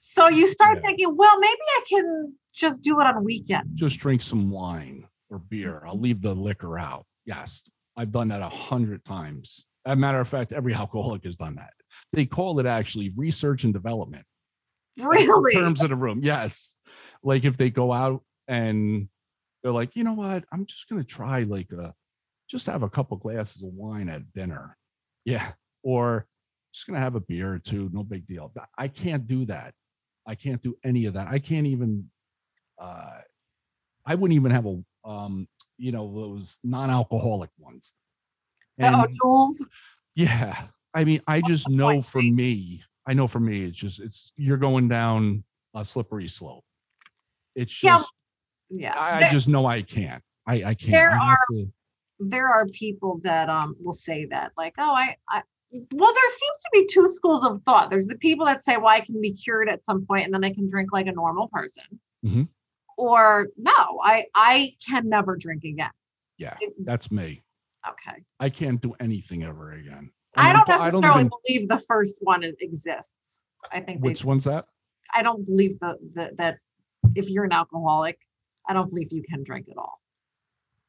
So you start Yeah. thinking, well, maybe I can just do it on weekends. just drink some wine or beer. I'll leave the liquor out. Yes, I've done that a hundred times. As a matter of fact, every alcoholic has done that. They call it actually research and development. Really? terms of the room. Yes. Like if they go out and they're like, you know what? I'm just gonna try like a just have a couple glasses of wine at dinner. Yeah. Or just gonna have a beer or two, no big deal. I can't do that. I can't do any of that. I can't even uh I wouldn't even have a um, you know, those non-alcoholic ones. The And yeah, I mean, I just know for me, I know for me, it's just it's you're going down a slippery slope. It's just Yeah. I, I just know I can't. I I can't. There I have to, there are people that um will say that like oh I, I well there seems to be two schools of thought there's the people that say well i can be cured at some point and then i can drink like a normal person Mhm. or no i i can never drink again yeah, It- that's me. okay I can't do anything ever again. i And don't I'm- I don't necessarily even- believe the first one exists i think Which one's that? i don't believe the, the that if you're an alcoholic i don't believe you can drink at all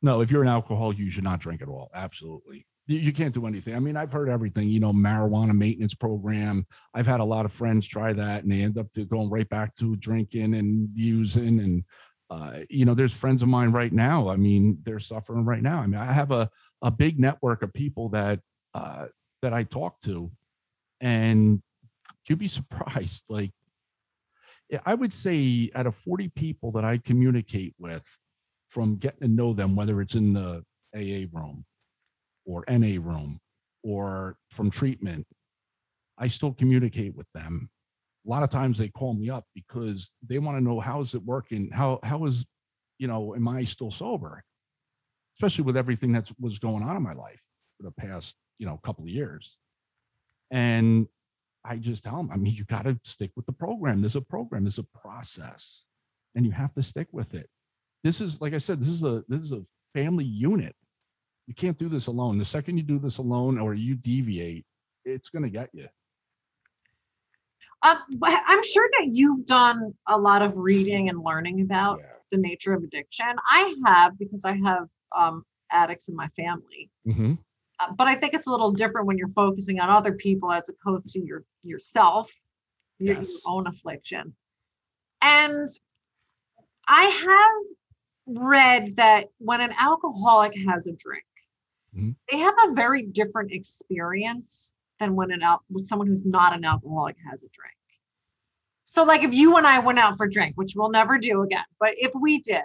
No, if you're an alcoholic, you should not drink at all. Absolutely. You, you can't do anything. I mean, I've heard everything, you know, marijuana maintenance program. I've had a lot of friends try that and they end up going right back to drinking and using. And, uh, you know, there's friends of mine right now. I mean, they're suffering right now. I mean, I have a, a big network of people that, uh, that I talk to and you'd be surprised. Like, I would say out of 40 people that I communicate with, from getting to know them, whether it's in the AA room or NA room or from treatment, I still communicate with them. A lot of times they call me up because they want to know how is it working? How how is, you know, am I still sober? Especially with everything that's was going on in my life for the past, you know, couple of years. And I just tell them, I mean, you got to stick with the program. There's a program, there's a process, and you have to stick with it this is like I said, this is a this is a family unit. You can't do this alone. The second you do this alone or you deviate, it's gonna get you. um, i'm sure that you've done a lot of reading and learning about Yeah. the nature of addiction. I have because I have um, addicts in my family. Mhm. Uh, but I think it's a little different when you're focusing on other people as opposed to your yourself, your, your own affliction. And I have read that when an alcoholic has a drink, Mhm. they have a very different experience than when an al- with someone who's not an alcoholic has a drink. So, like if you and I went out for drink, which we'll never do again, but if we did,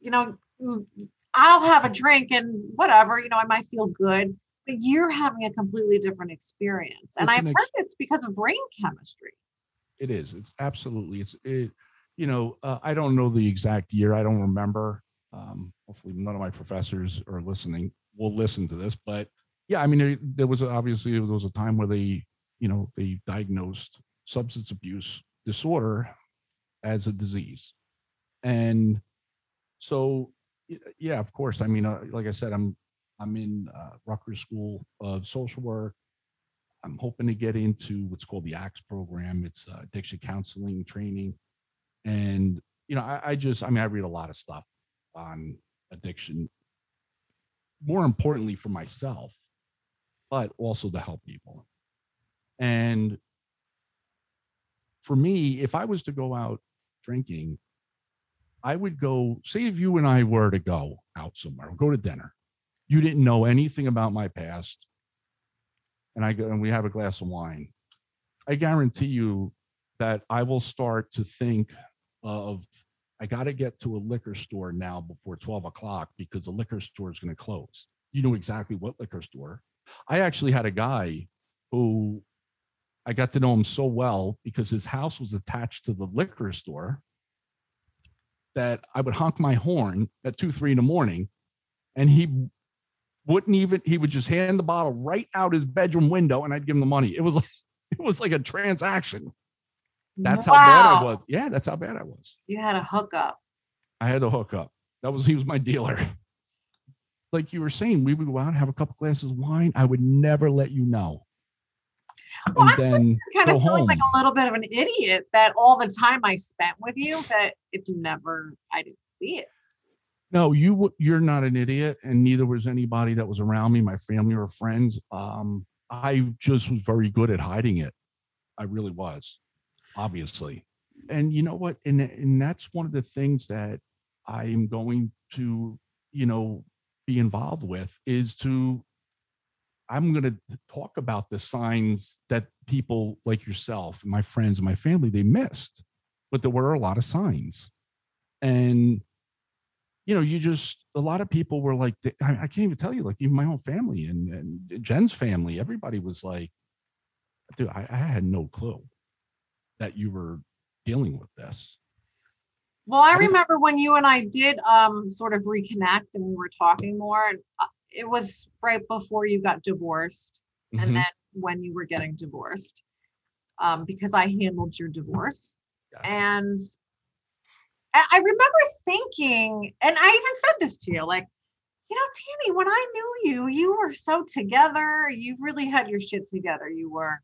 you know, mm, I'll have a drink and whatever, you know, I might feel good, but you're having a completely different experience. And It's I've an heard it's because of brain chemistry. It is. It's absolutely. It's it. You know, uh, I don't know the exact year. I don't remember. Um, hopefully, none of my professors are listening. Will listen to this, but yeah, I mean, there, there was obviously there was a time where they, you know, they diagnosed substance abuse disorder as a disease, and so yeah, of course. I mean, uh, like I said, I'm I'm in uh, Rutgers School of Social Work. I'm hoping to get into what's called the ACTS program. It's uh, addiction counseling training. And, you know, I, I just, I mean, I read a lot of stuff on addiction, more importantly for myself, but also to help people. And for me, if I was to go out drinking, I would go, say, if you and I were to go out somewhere, go to dinner, you didn't know anything about my past and I go and we have a glass of wine, I guarantee you that I will start to think of I got to get to a liquor store now before 12 o'clock because the liquor store is going to close. You know exactly what liquor store. I actually had a guy who I got to know him so well because his house was attached to the liquor store that I would honk my horn at two, three in the morning and he wouldn't even he would just hand the bottle right out his bedroom window and I'd give him the money. It was like it was like a transaction. That's how bad I was. Yeah, that's how bad I was. You had a hookup. I had a hook up. That was he was my dealer. Like you were saying, we would go out and have a couple glasses of wine. I would never let you know. Well, And I'm then kind of feeling home. like a little bit of an idiot that all the time I spent with you, that you never, I didn't see it. No, you you're not an idiot, and neither was anybody that was around me, my family or friends. Um, I just was very good at hiding it. I really was, obviously. And you know what? And and that's one of the things that I am going to, you know, be involved with is to I'm going to talk about the signs that people like yourself, my friends, and my family they missed, but there were a lot of signs, and you know, you just a lot of people were like, I, I can't even tell you, like even my own family and, and Jen's family, everybody was like, dude, I, I had no clue that you were dealing with this. Well, I remember when you and I did um sort of reconnect and we were talking more and uh, it was right before you got divorced and then when you were getting divorced. Um, because I handled your divorce Yes. and I remember thinking, and I even said this to you, like, you know, Tammy, when I knew you, you were so together. You really had your shit together. You were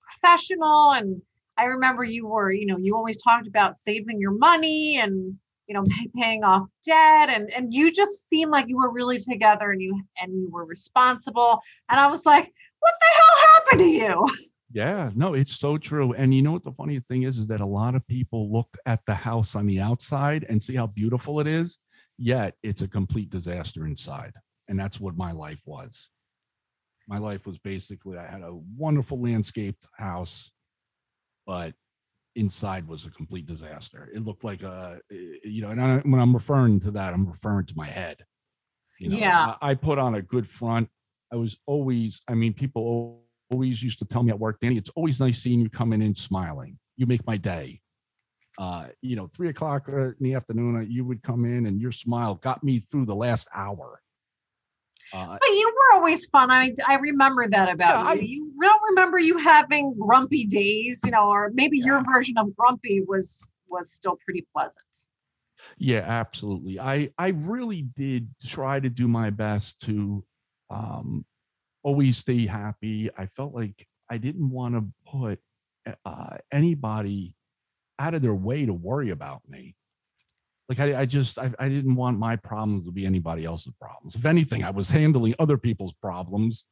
professional. And I remember you were, you know, you always talked about saving your money and, you know, pay, paying off debt. And and you just seemed like you were really together and you and you were responsible. And I was like, what the hell happened to you? Yeah, no, it's so true. And you know what the funny thing is, is that a lot of people look at the house on the outside and see how beautiful it is, yet it's a complete disaster inside. And that's what my life was. My life was basically, I had a wonderful landscaped house, but inside was a complete disaster. It looked like a, eh, you know, and I, when I'm referring to that, I'm referring to my head. You know, Yeah. I, I put on a good front. I was always, I mean, people always used to tell me at work, Danny, it's always nice seeing you coming in smiling. You make my day. Uh, you know, three o'clock uh, in the afternoon, uh, you would come in and your smile got me through the last hour. Uh, But you were always fun. I I remember that about Yeah, you. You don't remember you having grumpy days, you know, or maybe your version of grumpy was was still pretty pleasant. yeah, absolutely. I I really did try to do my best to um, always stay happy. I felt like I didn't want to put uh, anybody out of their way to worry about me. Like I, I just I, I didn't want my problems to be anybody else's problems. If anything, I was handling other people's problems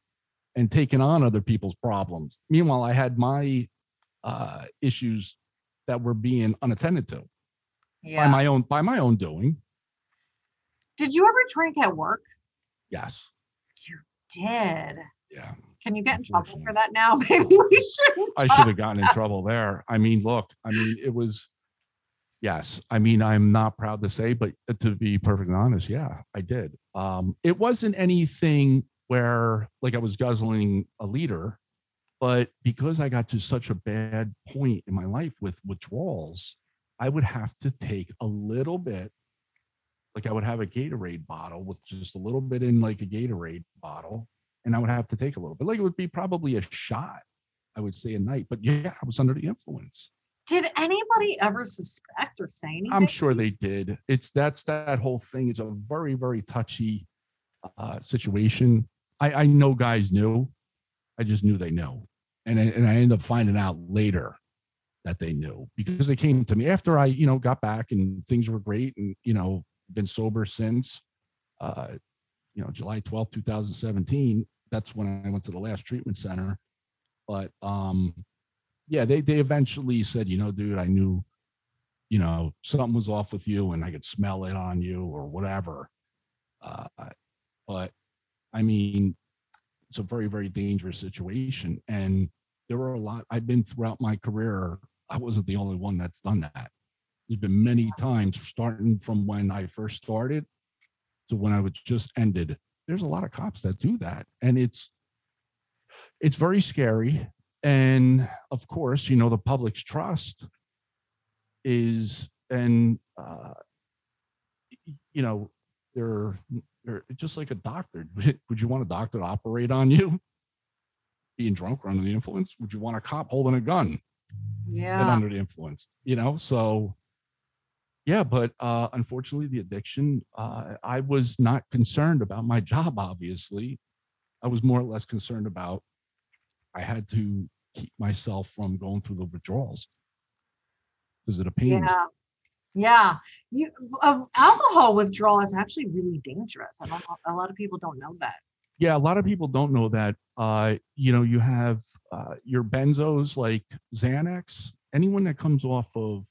and taking on other people's problems. Meanwhile, I had my uh, issues that were being unattended to by my own by my own doing. Did you ever drink at work? Yes. You did. Yeah. Can you get in trouble for that now? Maybe we shouldn't. I should have gotten in trouble there. I mean, look, I mean, it was, yes. I mean, I'm not proud to say, but to be perfectly honest, yeah, I did. Um, it wasn't anything where like I was guzzling a liter, but because I got to such a bad point in my life with withdrawals, I would have to take a little bit. Like I would have a Gatorade bottle with just a little bit in like a Gatorade bottle, and I would have to take a little bit. Like it would be probably a shot I would say a night. But yeah, I was under the influence. Did anybody ever suspect or say anything? I'm sure they did. It's that's that whole thing. It's a very very touchy uh, situation. I, I know guys knew. I just knew they knew, and I, and I ended up finding out later that they knew because they came to me after I you know got back and things were great and you know been sober since uh, you know July 12th 2017. That's when I went to the last treatment center. But um, yeah, they they eventually said, you know, dude, I knew, you know, something was off with you, and I could smell it on you or whatever. Uh, but I mean, it's a very very dangerous situation, and there were a lot. I've been throughout my career. I wasn't the only one that's done that. There's been many times, starting from when I first started to when I was just ended. There's a lot of cops that do that, and it's it's very scary and of course you know the public's trust is and uh you know they're they're just like a doctor. Would you want a doctor to operate on you? Being drunk or under the influence? Would you want a cop holding a gun? Yeah. under the influence you know? So yeah but uh unfortunately the addiction uh i was not concerned about my job obviously. I was more or less concerned about i had to keep myself from going through the withdrawals because of the pain Yeah. Yeah. You uh, alcohol withdrawal is actually really dangerous. A lot of people don't know that. yeah a lot of people don't know that uh you know you have uh your benzos like xanax anyone that comes off of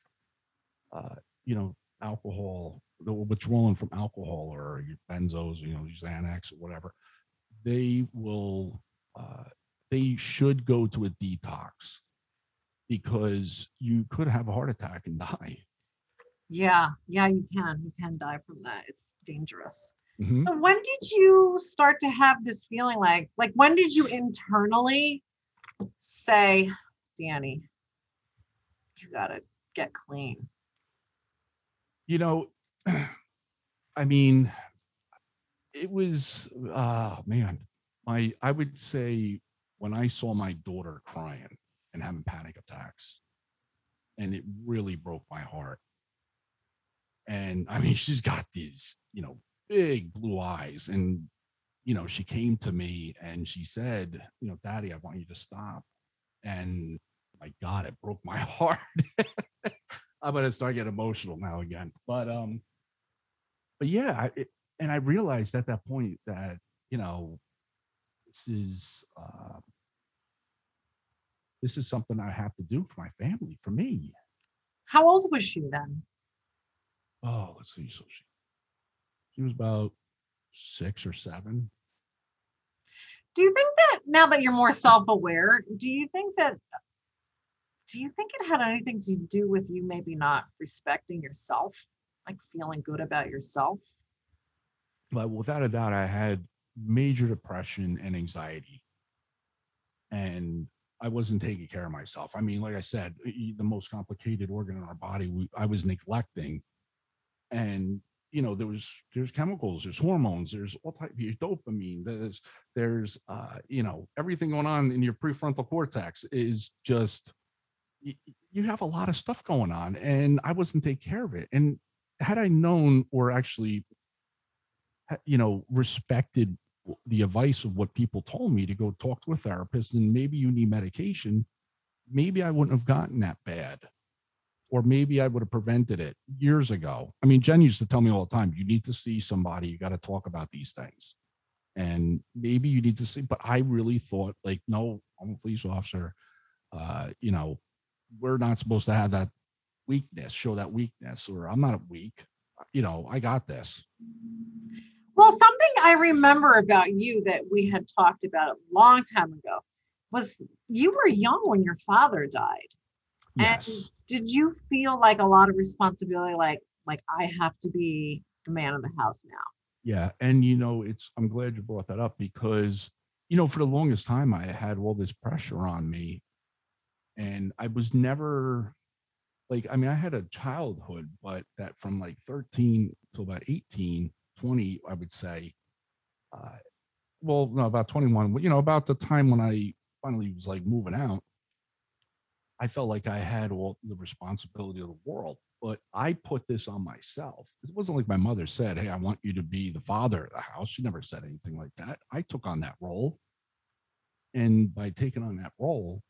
uh you know alcohol the withdrawing from alcohol or your benzos you know xanax or whatever they will uh they should go to a detox because you could have a heart attack and die Yeah, yeah, you can. You can die from that. It's dangerous. Mhm. So when did you start to have this feeling like like when did you internally say, Danny, you gotta get clean? You know, I mean, it was uh man, my I would say when I saw my daughter crying and having panic attacks, and it really broke my heart. And I mean, she's got these, you know, big blue eyes. And, you know, she came to me and she said, you know, Daddy, I want you to stop. And my God, it broke my heart. I'm gonna start getting emotional now again. But um, but yeah, it, and I realized at that point that, you know, this is uh this is something I have to do for my family, for me. How old was she then? Oh, let's see. So she she was about six or seven. Do you think that now that you're more self-aware, do you think that do you think it had anything to do with you maybe not respecting yourself, like feeling good about yourself? But without a doubt, I had major depression and anxiety. And I wasn't taking care of myself. I mean, like I said, the most complicated organ in our body, we, I was neglecting. And you know, there was there's chemicals, there's hormones, there's all type of dopamine, there's there's uh, you know, everything going on in your prefrontal cortex is just y- y- you have a lot of stuff going on, and I wasn't taking care of it. And had I known or actually you know, respected the advice of what people told me to go talk to a therapist and maybe you need medication, maybe I wouldn't have gotten that bad. Or maybe I would have prevented it years ago. I mean, Jen used to tell me all the time, you need to see somebody, you got to talk about these things. And maybe you need to see, but I really thought, like, no, I'm a police officer. Uh, you know, we're not supposed to have that weakness, show that weakness, or I'm not weak. You know, I got this. Well, something I remember about you that we had talked about a long time ago was you were young when your father died. Yes. And did you feel like a lot of responsibility like like I have to be the man of the house now? Yeah, and you know, it's I'm glad you brought that up because you know, for the longest time I had all this pressure on me and I was never like I mean, I had a childhood, but that from like 13 to about 18, 20, I would say uh well, no, about 21, you know, about the time when I finally was like moving out, I felt like I had all the responsibility of the world, but I put this on myself. It wasn't like my mother said, Hey, I want you to be the father of the house. She never said anything like that. I took on that role. And by taking on that role,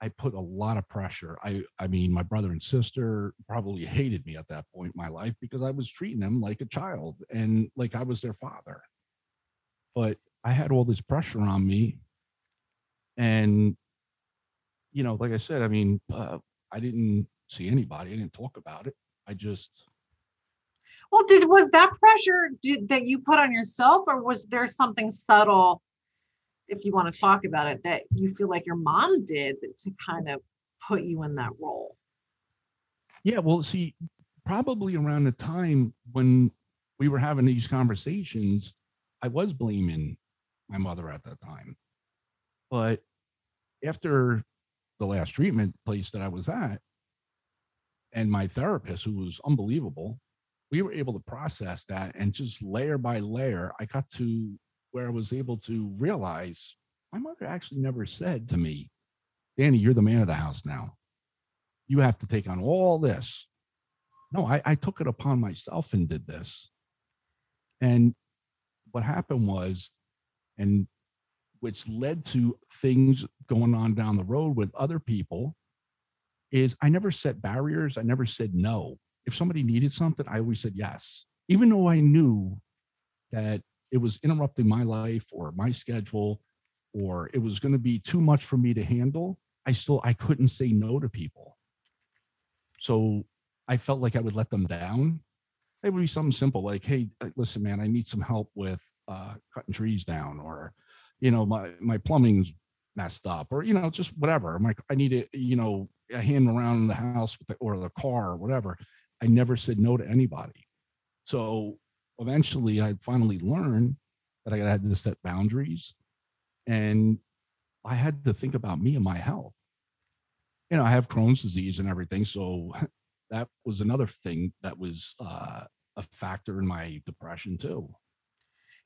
I put a lot of pressure. I I mean, my brother and sister probably hated me at that point in my life because I was treating them like a child and like I was their father. But I had all this pressure on me. And you know, like I said, I mean, uh, I didn't see anybody. I didn't talk about it. I just Well, did was that pressure did, that you put on yourself, or was there something subtle, if you want to talk about it, that you feel like your mom did to kind of put you in that role? Yeah, well, see, probably around the time when we were having these conversations, I was blaming my mother at that time. But after the last treatment place that I was at, and my therapist, who was unbelievable, we were able to process that and just layer by layer, I got to where I was able to realize my mother actually never said to me, Danny, you're the man of the house now you have to take on all this. No, I, I took it upon myself and did this. And what happened was, and which led to things going on down the road with other people, is I never set barriers. I never said no. If somebody needed something, I always said yes, even though I knew that it was interrupting my life or my schedule or it was going to be too much for me to handle. I still I couldn't say no to people. So I felt like I would let them down. It would be something simple like, "Hey, uh, listen, man, I need some help with uh, cutting trees down, or you know, my my plumbing's messed up, or you know, just whatever. I'm like, I need a you know a hand around the house with the, or the car or whatever." I never said no to anybody. So eventually I finally learned that I had to set boundaries and I had to think about me and my health. You know, I have Crohn's disease and everything. So that was another thing that was uh, a factor in my depression too.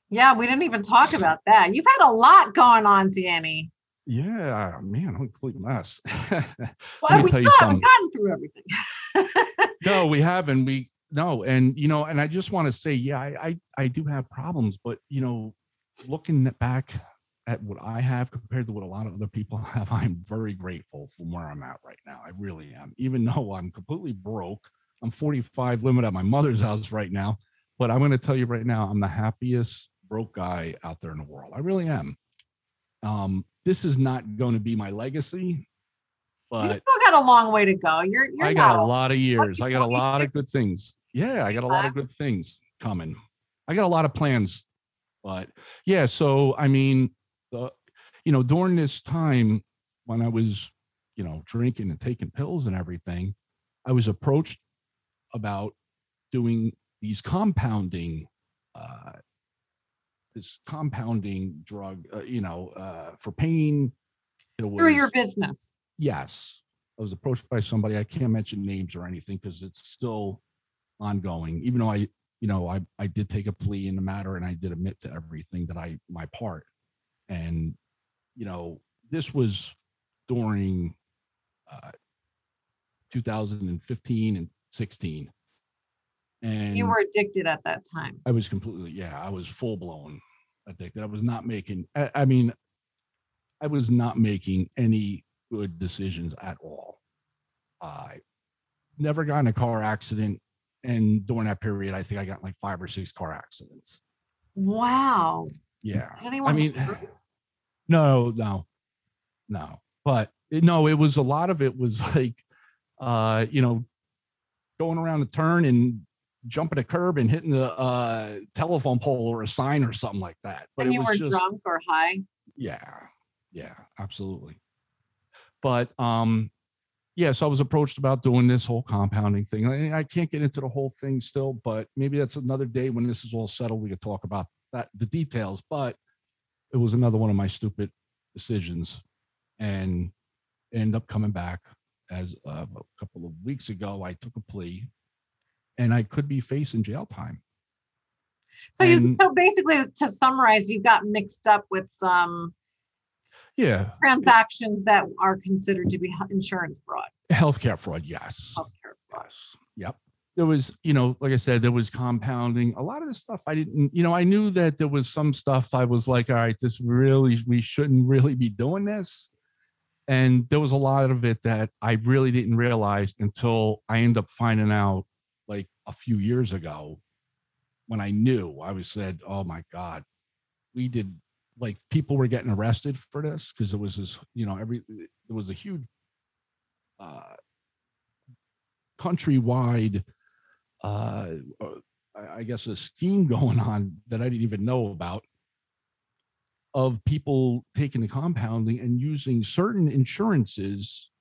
Yeah, we didn't even talk about that. You've had a lot going on, Danny. Yeah, man, I'm a complete mess. well, Let me tell you something. We've gotten through everything. no, we haven't. We no, and you know, and I just want to say, yeah, I, I I do have problems, but you know, looking back at what I have compared to what a lot of other people have, I'm very grateful from where I'm at right now. I really am. Even though I'm completely broke, I'm 45, living at my mother's house right now. But I'm going to tell you right now, I'm the happiest broke guy out there in the world. I really am. Um, this is not going to be my legacy, but you still got a long way to go. You're, you're I got a lot of years. I got a lot of good things. Yeah, I got a lot of good things coming. I got a lot of plans, but yeah. So I mean, the you know during this time when I was you know drinking and taking pills and everything, I was approached about doing these compounding uh, this compounding drug, uh, you know, uh, for pain. Was, Through your business. Yes. I was approached by somebody. I can't mention names or anything because it's still ongoing, even though I, you know, I, I did take a plea in the matter and I did admit to everything that I, my part. And, you know, this was during uh, 2015 and 16 and you were addicted at that time. I was completely, yeah, I was full blown addicted. I was not making, I, I mean, I was not making any good decisions at all. I never got in a car accident. And during that period, I think I got like five or six car accidents. Wow. Yeah. I mean, no, no, no. But no, it was a lot of it was like, uh, you know, going around a turn and jumping a curb and hitting the uh, telephone pole or a sign or something like that. But and you were just, drunk or high. Yeah, yeah, absolutely. But um, yeah, so I was approached about doing this whole compounding thing. I, I can't get into the whole thing still, but maybe that's another day when this is all settled. We could talk about that the details. But it was another one of my stupid decisions, and end up coming back as uh, a couple of weeks ago. I took a plea and I could be facing jail time. So and, you so basically to summarize, you got mixed up with some yeah transactions that are considered to be insurance fraud. Healthcare fraud, yes. Healthcare fraud. Yes. Yep. There was, you know, like I said, there was compounding. A lot of the stuff I didn't, you know, I knew that there was some stuff I was like, all right, this really, we shouldn't really be doing this. And there was a lot of it that I really didn't realize until I end up finding out like a few years ago when I knew I was said, oh my God, we did like people were getting arrested for this because it was this, you know, every there was a huge uh countrywide uh I guess a scheme going on that I didn't even know about of people taking the compounding and using certain insurances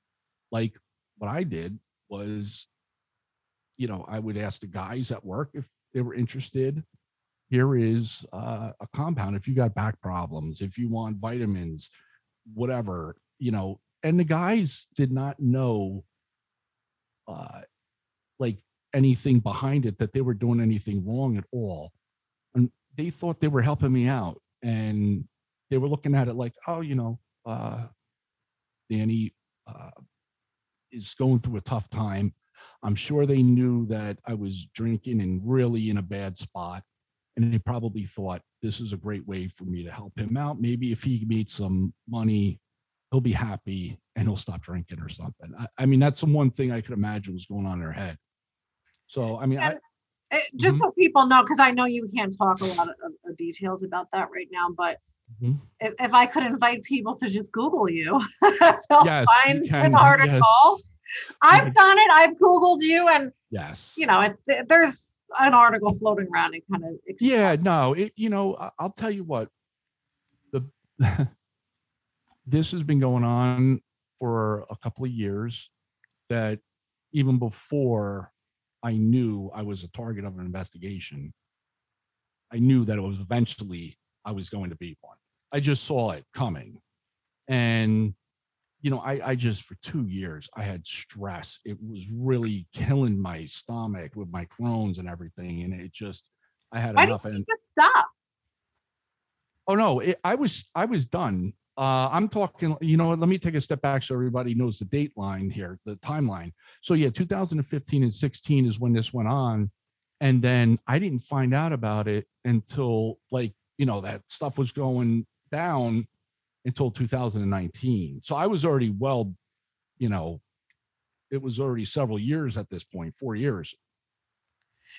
like what I did was you know, I would ask the guys at work if they were interested. Here is uh, a compound. If you got back problems, if you want vitamins, whatever, you know, and the guys did not know, uh, like anything behind it that they were doing anything wrong at all, and they thought they were helping me out, and they were looking at it like, oh, you know, uh, Danny uh, is going through a tough time I'm sure they knew that I was drinking and really in a bad spot. And they probably thought this is a great way for me to help him out. Maybe if he made some money, he'll be happy and he'll stop drinking or something. I, I mean, that's the one thing I could imagine was going on in their head. So, I mean, I, eh, just mm-hmm. so people know, because I know you can't talk a lot of, of, details about that right now, but mm-hmm. if, if, I could invite people to just Google you, they'll yes, find an article. Yes. I've done it. I've Googled you, and yes, you know, it, there's an article floating around and kind of. Yeah, no, it, you know, I'll tell you what, the this has been going on for a couple of years. That even before I knew I was a target of an investigation, I knew that it was eventually I was going to be one. I just saw it coming. And, you know, I, I just, for two years, I had stress. It was really killing my stomach with my Crohn's and everything. And it just, I had Why enough. And stop? Oh no, it, I was I was done. Uh, I'm talking. You know, what, let me take a step back so everybody knows the date line here, the timeline. So yeah, 2015 and 16 is when this went on, and then I didn't find out about it until like you know that stuff was going down until 2019. So I was already well, you know, it was already several years at this point, four years.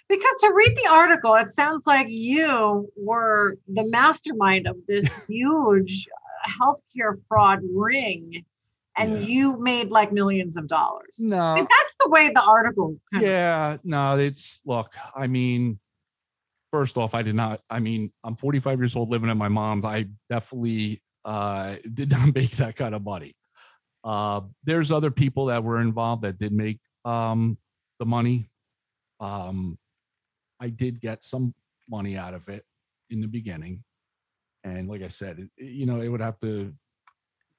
Because to read the article, it sounds like you were the mastermind of this huge uh, healthcare fraud ring and Yeah. you made like millions of dollars. No, And that's the way the article kind of Yeah, no, it's look, I mean, first off, I did not, I mean, I'm 45 years old living at my mom's. I definitely uh did not make that kind of money. Uh there's other people that were involved that did make um the money. Um I did get some money out of it in the beginning. And like I said, it, you know, it would have to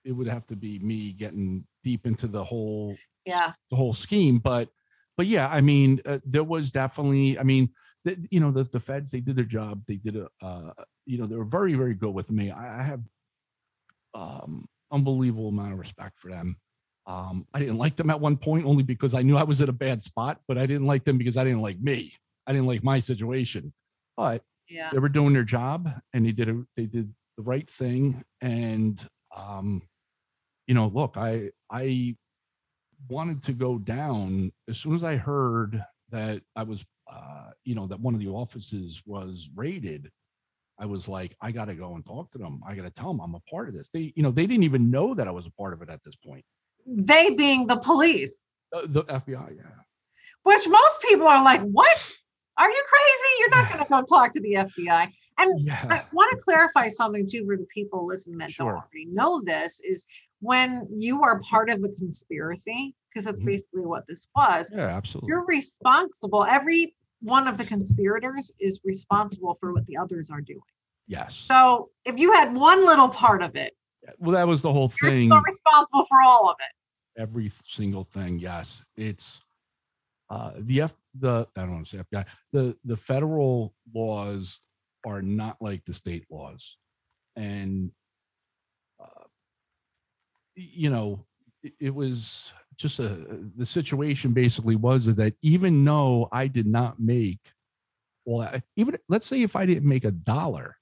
it would have to be me getting deep into the whole yeah. the whole scheme but but yeah i mean uh, there was definitely i mean the, you know the, the feds they did their job they did a uh, you know they were very very good with me i, I have um unbelievable amount of respect for them. Um i didn't like them at one point only because i knew i was at a bad spot but i didn't like them because i didn't like me. I didn't like my situation. But Yeah. they were doing their job and they did a, they did the right thing. And um you know look i i wanted to go down. As soon as i heard that i was uh you know that one of the offices was raided i was like i got to go and talk to them i got to tell them i'm a part of this they you know they didn't even know that i was a part of it at this point They being the police, uh, the fbi yeah which most people are like, what? Are you crazy? You're not going to go talk to the FBI. And yeah I want to clarify something too for the people listening that Sure. don't already know this is when you are part of a conspiracy, because that's Mhm. basically what this was, yeah absolutely you're responsible. Every one of the conspirators is responsible for what the others are doing. yes So if you had one little part of it, well that was the whole you're thing responsible for all of it. every single thing. Yes, it's uh, the F the I don't want to say FBI. The the federal laws are not like the state laws, and uh, you know it, it was just a the situation basically was that even though I did not make well even let's say if I didn't make a dollar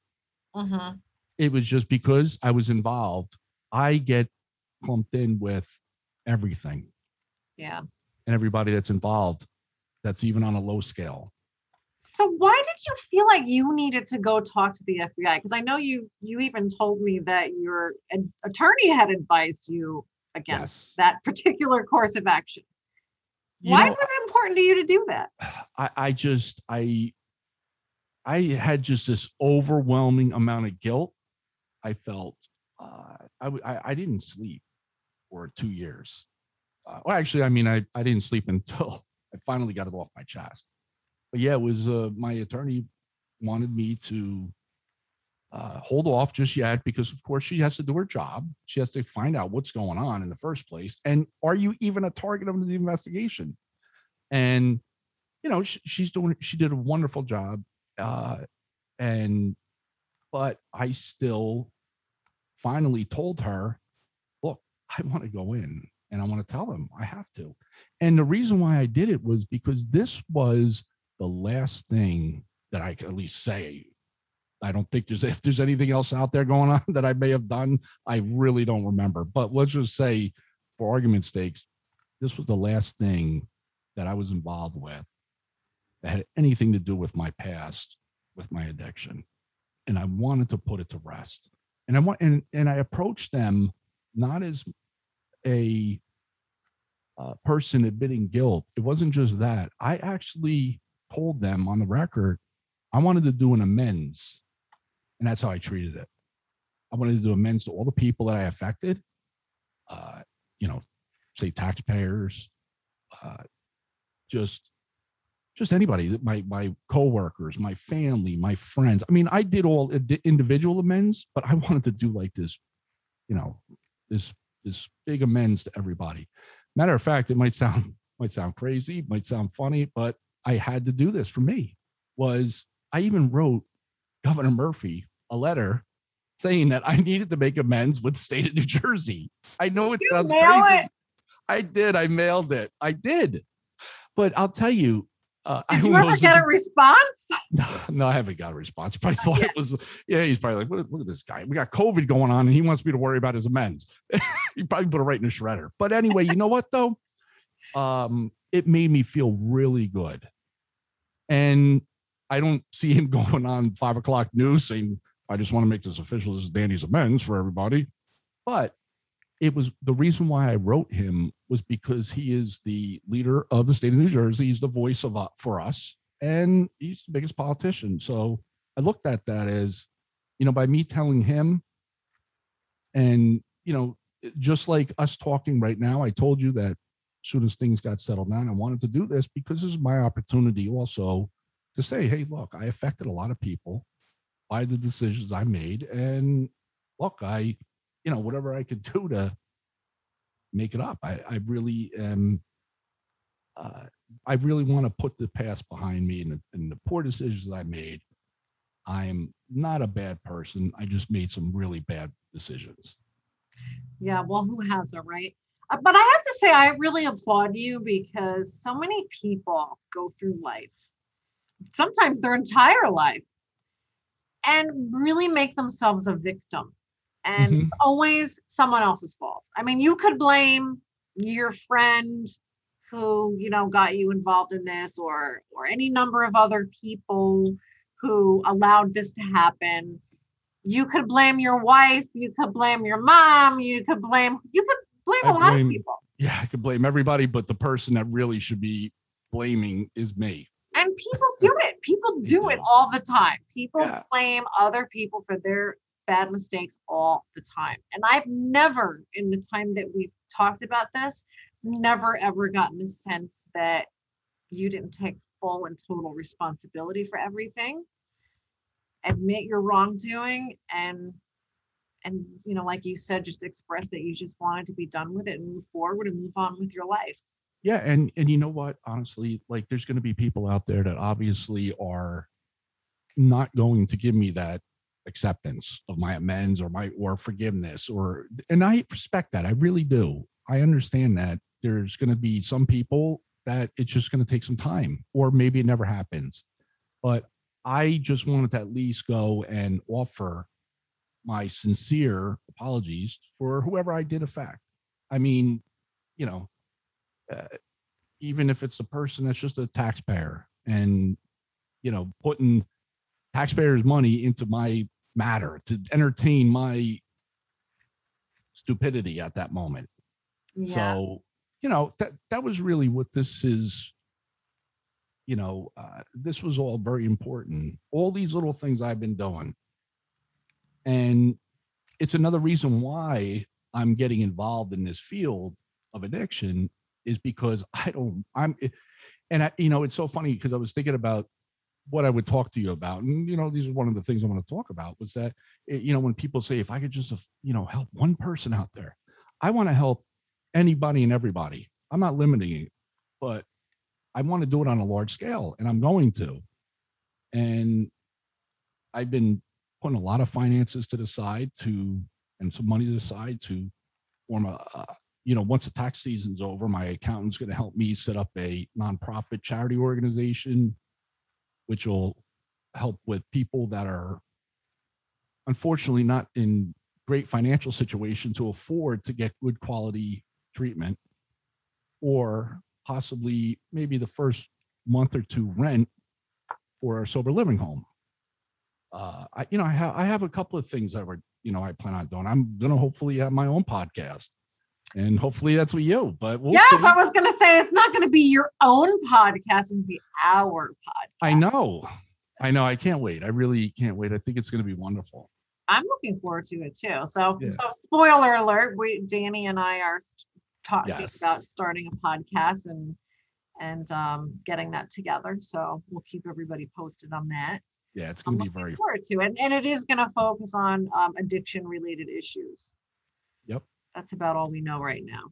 Mhm. it was just because I was involved I get clumped in with everything Yeah. and everybody that's involved that's even on a low scale So why did you feel like you needed to go talk to the FBI? Because I know you you even told me that your attorney had advised you against yes that particular course of action. You Why know, was it important to you to do that? I, I just i i had just this overwhelming amount of guilt i felt uh, I didn't sleep for two years uh, well actually i mean i i didn't sleep until i finally got it off my chest but yeah it was uh, my attorney wanted me to uh, hold off just yet because of course she has to do her job. She has to find out what's going on in the first place. And are you even a target of the investigation? And you know sh- she's doing she did a wonderful job uh and but i still finally told her look i want to go in and i want to tell them i have to. And the reason why i did it was because this was the last thing that i could at least say i don't think there's if there's anything else out there going on that i may have done i really don't remember. But let's just say for argument's sakes this was the last thing that i was involved with that had anything to do with my past with my addiction. And i wanted to put it to rest. And i want and, and i approached them not as a uh, person admitting guilt. It wasn't just that. I actually told them on the record i wanted to do an amends and that's how i treated it i wanted to do amends to all the people that i affected uh, you know say taxpayers uh, just just anybody, my my coworkers, my family, my friends. I mean, I did all individual amends, but I wanted to do like this, you know, this this big amends to everybody. Matter of fact, it might sound might sound crazy, might sound funny, but I had to do this for me. Was I even wrote Governor Murphy a letter saying that I needed to make amends with the state of New Jersey. I know it you sounds crazy. It. I did. I mailed it. I did. But I'll tell you, uh, Did you ever get a response? No, no, I haven't got a response. Probably thought it was, yeah, he's probably like, look, look, at this guy. We got COVID going on and he wants me to worry about his amends. he probably put it right in the shredder. But anyway, you know what though? Um, it made me feel really good. And I don't see him going on five o'clock news saying, I just want to make this official. This is Danny's amends for everybody. But it was the reason why I wrote him was because he is the leader of the state of New Jersey. He's the voice of uh, for us, and he's the biggest politician. So I looked at that as, you know, by me telling him, and you know, just like us talking right now, I told you that as soon as things got settled down, I wanted to do this because this is my opportunity also to say, hey, look, I affected a lot of people by the decisions I made, and look, I you know whatever I could do to make it up. I, I really am. Uh, I really want to put the past behind me and the, and the poor decisions I made. I'm not a bad person. I just made some really bad decisions. Yeah, well, who hasn't, right? Uh, but I have to say, I really applaud you because so many people go through life, sometimes their entire life, and really make themselves a victim and mm-hmm. always someone else's fault. I mean, you could blame your friend who, you know, got you involved in this or or any number of other people who allowed this to happen. You could blame your wife, you could blame your mom, you could blame you could blame I a lot of people. Yeah, I could blame everybody, but the person that really should be blaming is me. And people do it. People do it all the time. People yeah. blame other people for their bad mistakes all the time. And I've never, in the time that we've talked about this, never ever gotten the sense that you didn't take full and total responsibility for everything. Admit your wrongdoing and and you know, like you said, just express that you just wanted to be done with it and move forward and move on with your life. Yeah, and and you know what? Honestly, like there's going to be people out there that obviously are not going to give me that acceptance of my amends or my or forgiveness or and I respect that. I really do. I understand that there's going to be some people that it's just going to take some time or maybe it never happens. But I just wanted to at least go and offer my sincere apologies for whoever I did affect. I mean, you know, uh, even if it's a person that's just a taxpayer and you know putting taxpayers' money into my matter to entertain my stupidity at that moment. Yeah. So, you know, that that was really what this is. You know, uh, this was all very important. All these little things I've been doing, and it's another reason why I'm getting involved in this field of addiction is because I don't. I'm, and I, you know, it's so funny because I was thinking about what I would talk to you about. And, you know, these are one of the things I want to talk about was that, eh, you know, when people say, if I could just, you know, help one person out there, I want to help anybody and everybody. I'm not limiting it, but I want to do it on a large scale and I'm going to. And I've been putting a lot of finances to the side to, and some money to the side to form a, uh, you know, once the tax season's over, my accountant's going to help me set up a nonprofit charity organization which will help with people that are unfortunately not in great financial situation to afford to get good quality treatment or possibly maybe the first month or two rent for a sober living home. Uh, I, you know, I have I have a couple of things that were, you know, I plan on doing. I'm gonna hopefully have my own podcast and hopefully that's what you. But we'll yes, see. I was going to say it's not going to be your own podcast; it'll be our podcast. I know, I know. I can't wait. I really can't wait. I think it's going to be wonderful. I'm looking forward to it too. So, yeah. so spoiler alert: we, Danny and I are talking yes. about starting a podcast, and and um, getting that together. So we'll keep everybody posted on that. Yeah, it's going to be very. forward to it, and it is going to focus on um, addiction-related issues. Yep. That's about all we know right now.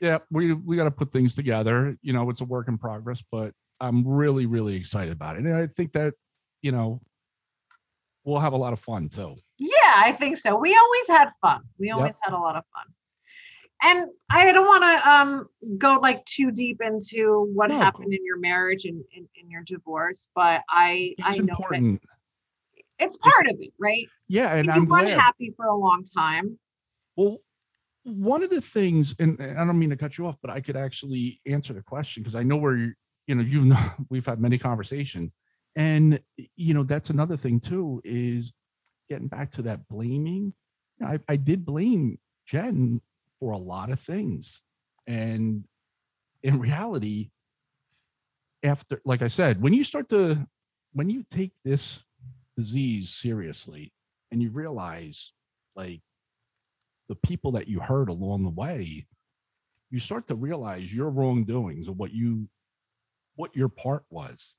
Yeah, we we got to put things together. You know, it's a work in progress, but I'm really really excited about it, and I think that you know we'll have a lot of fun too. Yeah, I think so. We always had fun. We always had a lot of fun. And I don't want to um go like too deep into what No. happened in your marriage and in, in your divorce, but I I It's know that important. it's part of it, right? Yeah, and you I'm were glad. happy for a long time. Well, one of the things, and, I don't mean to cut you off, but I could actually answer the question because I know where you, you know, you've we've had many conversations, and you know that's another thing too is getting back to that blaming. You know, I I did blame Jen for a lot of things, and in reality, after like I said, when you start to when you take this disease seriously and you realize like the people that you hurt along the way, you start to realize your wrongdoings and what you what your part was.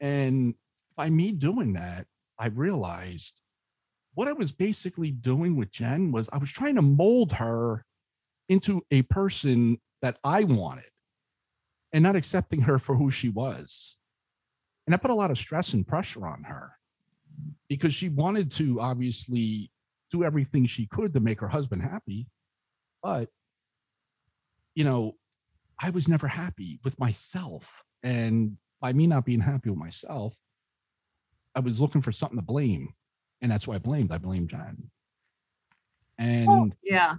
And by me doing that, I realized what I was basically doing with Jen was I was trying to mold her into a person that I wanted and not accepting her for who she was. And I put a lot of stress and pressure on her because she wanted to obviously do everything she could to make her husband happy. But, you know, I was never happy with myself. And by me not being happy with myself, I was looking for something to blame. And that's why I blamed. I blamed John. And Oh, yeah.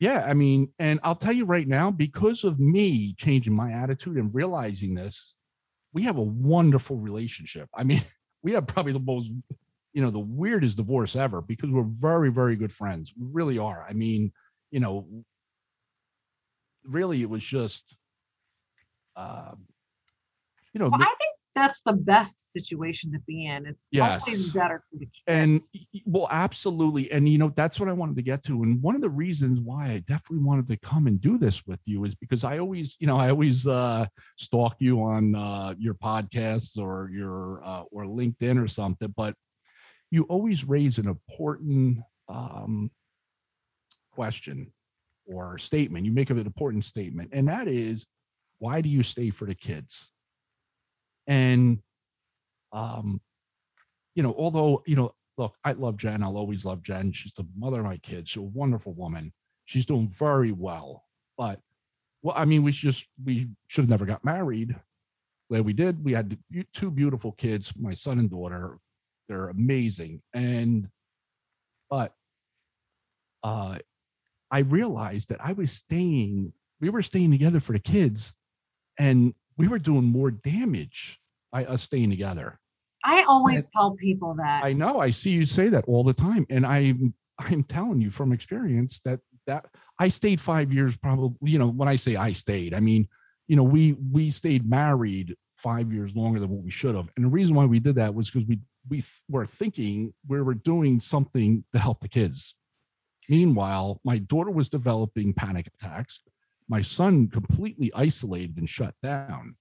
yeah, I mean, and I'll tell you right now, because of me changing my attitude and realizing this, we have a wonderful relationship. I mean, we have probably the most, you know, the weirdest divorce ever because we're very, very good friends. We really are. I mean, you know, really, it was just, um, you know, Well, I think that's the best situation to be in. It's Yes. better for the kid. and well absolutely and you know that's what i wanted to get to and one of the reasons why i definitely wanted to come and do this with you is because i always you know i always uh stalk you on uh your podcasts or your uh or linkedin or something but you always raise an important um question or statement you make an important statement and that is why do you stay for the kids and um you know, although, you know, look, I love Jen. I'll always love Jen. She's the mother of my kids. She's a wonderful woman. She's doing very well. But, well, I mean, we just, we should have never got married. Glad we did. We had two beautiful kids, my son and daughter. They're amazing. And, but, uh, I realized that I was staying, we were staying together for the kids and we were doing more damage by us staying together. I always tell people that. I know. I see you say that all the time, and I'm I'm telling you from experience that that I stayed five years. Probably, you know, when I say I stayed, I mean, you know, we we stayed married five years longer than what we should have, and the reason why we did that was because we we th- were thinking we were doing something to help the kids. Meanwhile, my daughter was developing panic attacks. My son completely isolated and shut down.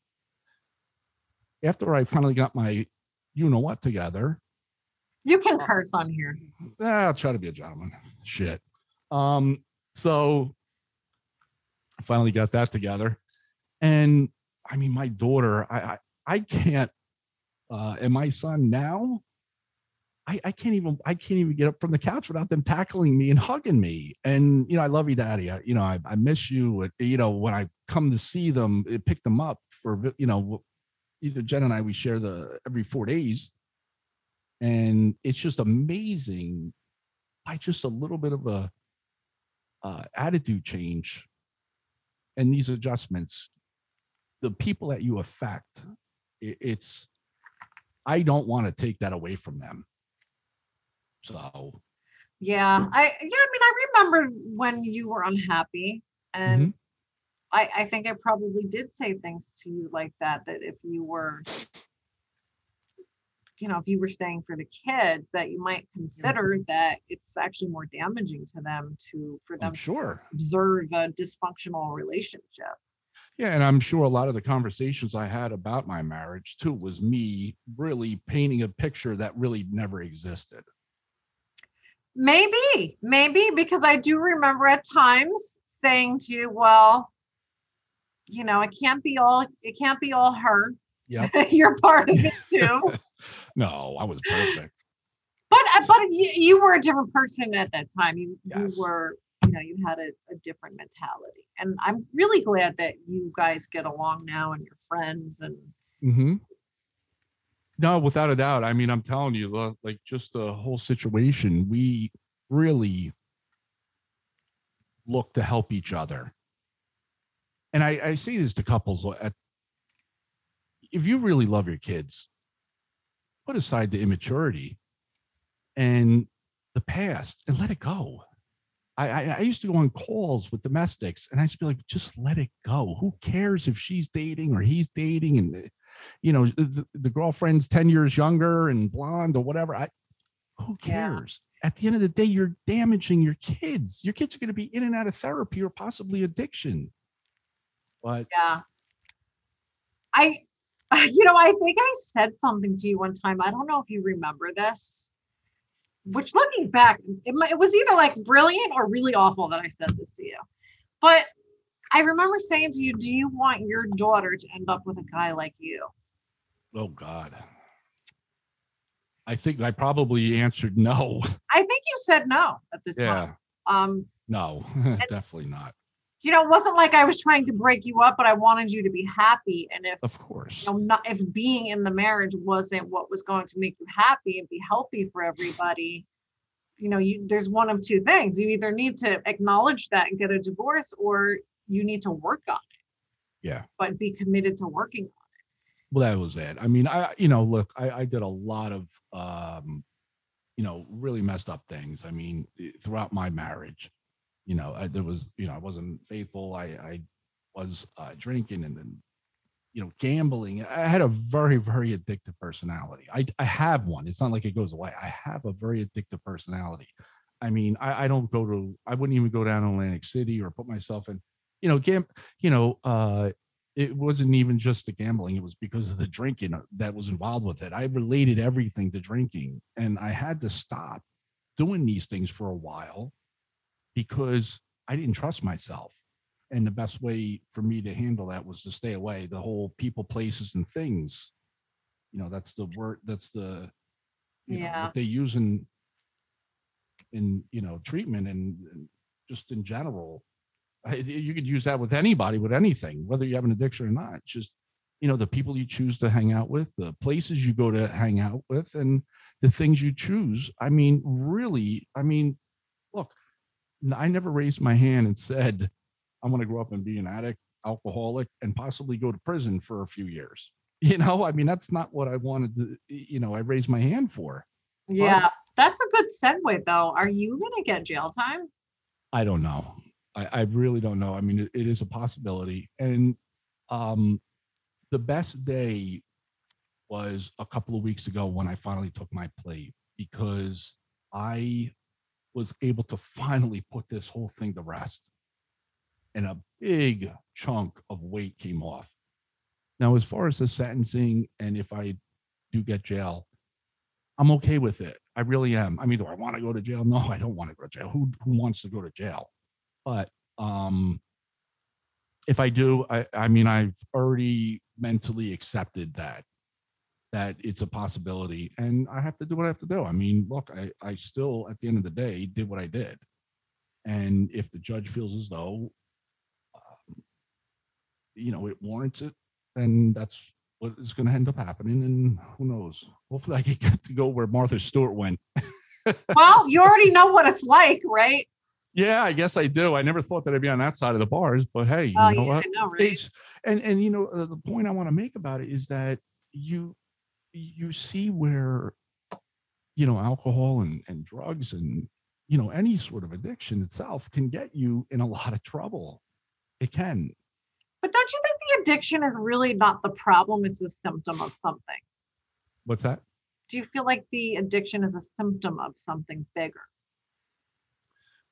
After I finally got my you know what together, you can curse on here. Ah, I'll try to be a gentleman. Shit. Um, so I finally got that together. And I mean, my daughter, I I, I can't uh and my son now, I, I can't even I can't even get up from the couch without them tackling me and hugging me. And you know, I love you, Daddy. I, you know, I, I miss you. You know, when I come to see them, it pick them up for you know, either Jen and I we share the every four days and it's just amazing by just a little bit of a uh, attitude change and these adjustments the people that you affect i- it's i don't want to take that away from them so Yeah, I yeah, I mean, I remember when you were unhappy, and Mm-hmm. I I think I probably did say things to you like that. That if you were, you know, if you were staying for the kids, that you might consider that it's actually more damaging to them to for them i'm to sure observe a dysfunctional relationship. Yeah, and I'm sure a lot of the conversations I had about my marriage too was me really painting a picture that really never existed. Maybe, maybe because I do remember at times saying to you, well, you know, it can't be all it can't be all her. Yep. You're part of it too. no, I was perfect. But uh, but you, you were a different person at that time. You Yes. you were you know you had a, a different mentality, and I'm really glad that you guys get along now and you're friends. And mm-hmm. No, without a doubt. I mean, I'm telling you, like just the whole situation, we really look to help each other. And I, I say this to couples uh, at, if you really love your kids, put aside the immaturity and the past and let it go. I, I, I used to go on calls with domestics and I used to be like, just let it go. Who cares if she's dating or he's dating and you know the, the girlfriend's 10 years younger and blonde or whatever i who Yeah. cares at the end of the day you're damaging your kids your kids are going to be in and out of therapy or possibly addiction but yeah, I you know I think I said something to you one time. I don't know if you remember this. Which looking back, it, it was either like brilliant or really awful that I said this to you. But I remember saying to you, "Do you want your daughter to end up with a guy like you?" oh god i think i probably answered no I think you said no at this yeah time. Um, no definitely not you know, it wasn't like I was trying to break you up, but I wanted you to be happy. And if of course you know, not if being in the marriage wasn't what was going to make you happy and be healthy for everybody, you know, you there's one of two things. You either need to acknowledge that and get a divorce, or you need to work on it. Yeah. But be committed to working on it. well that was it i mean i you know look i i did a lot of um you know really messed up things i mean throughout my marriage you know I, there was you know i wasn't faithful. I i was uh drinking and then you know gambling. I had a very very addictive personality. I i have one. It's not like it goes away. I have a very addictive personality. I mean i i don't go to i wouldn't even go down to atlantic city or put myself in you know gam you know uh it wasn't even just the gambling. It was because of the drinking uh, that was involved with it. I related everything to drinking and i had to stop doing these things for a while because i didn't trust myself. And the best way for me to handle that was to stay away. The whole people places and things you know that's the word that's the you know, Yeah. what they use in in you know treatment and, and just in general. I, you could use that with anybody with anything whether you have an addiction or not. It's just you know the people you choose to hang out with the places you go to hang out with and the things you choose. I mean really i mean i never raised my hand and said i'm going to grow up and be an addict alcoholic and possibly go to prison for a few years you know i mean that's not what i wanted to you know i raised my hand for. Yeah. That's a good segue though. Are you gonna get jail time? I don't know. I, I really don't know. I mean, it, it is a possibility. And um, the best day was a couple of weeks ago when I finally took my plea because I was able to finally put this whole thing to rest. And a big chunk of weight came off. Now, as far as the sentencing, and if I do get jail, I'm okay with it. I really am. I mean, do I want to go to jail? No, I don't want to go to jail. Who who wants to go to jail? But um if I do, I I mean I've already mentally accepted that that it's a possibility and I have to do what I have to do. I mean, look, I I still at the end of the day did what I did. And if the judge feels as though um, you know it warrants it, then that's what is going to end up happening. And who knows? Hopefully, I get to go where Martha Stewart went. Well, you already know what it's like, right? Yeah, I guess I do. I never thought that I'd be on that side of the bars, but hey, you Oh know yeah, what? I know, right? And and you know uh, the point I want to make about it is that you you see where you know alcohol and and drugs and you know any sort of addiction itself can get you in a lot of trouble. It can. But don't you think the addiction is really not the problem? It's a symptom of something. What's that? Do you feel like the addiction is a symptom of something bigger?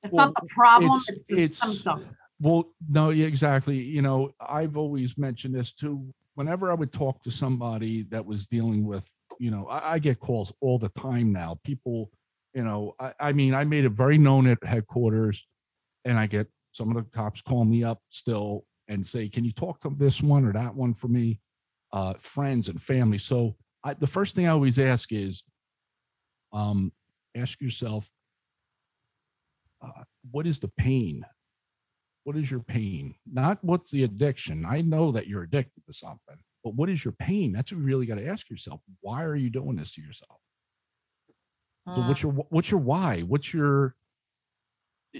It's Well, not the problem, it's- it's, the it's- symptom. Well, no, yeah, exactly. You know, I've always mentioned this too. Whenever I would talk to somebody that was dealing with, you know, I, I get calls all the time now. People, you know, I, I mean, I made it very known at headquarters, and I get some of the cops call me up still and say, "Can you talk to this one or that one for me?" Uh, friends and family. So I, the first thing I always ask is, um, ask yourself, uh, what is the pain what is your pain? Not what's the addiction. I know that you're addicted to something, but what is your pain? That's what you really got to ask yourself. Why are you doing this to yourself? So what's your what's your why? What's your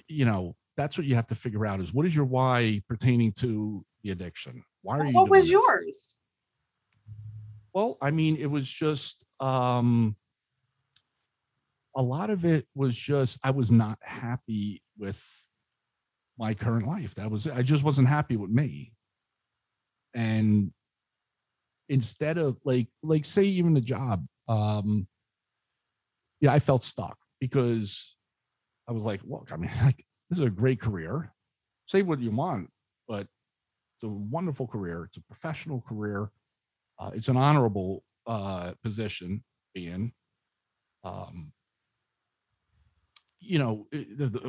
you know, that's what you have to figure out is what is your why pertaining to the addiction? Why are you What was this? yours? Well, I mean, it was just um a lot of it was just I was not happy with my current life. That was it. I just wasn't happy with me. And instead of like like say even a job, um yeah, I felt stuck because I was like, look, I mean, like this is a great career. Say what you want, but it's a wonderful career. It's a professional career. Uh, it's an honorable uh, position being. Um, you know, eh,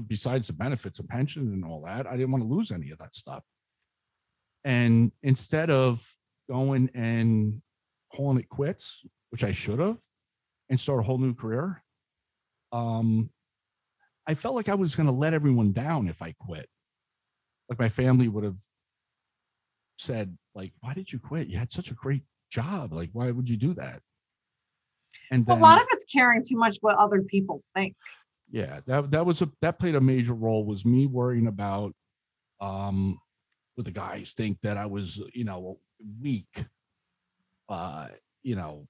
besides the benefits of pension and all that, I didn't want to lose any of that stuff. And instead of going and calling it quits, which I should have, and start a whole new career, um, I felt like I was going to let everyone down if I quit. Like my family would have said, like, "Why did you quit? You had such a great job. Like, why would you do that?" And then, a lot of it's caring too much what other people think yeah that that was a that played a major role was me worrying about um what the guys think that i was you know weak uh you know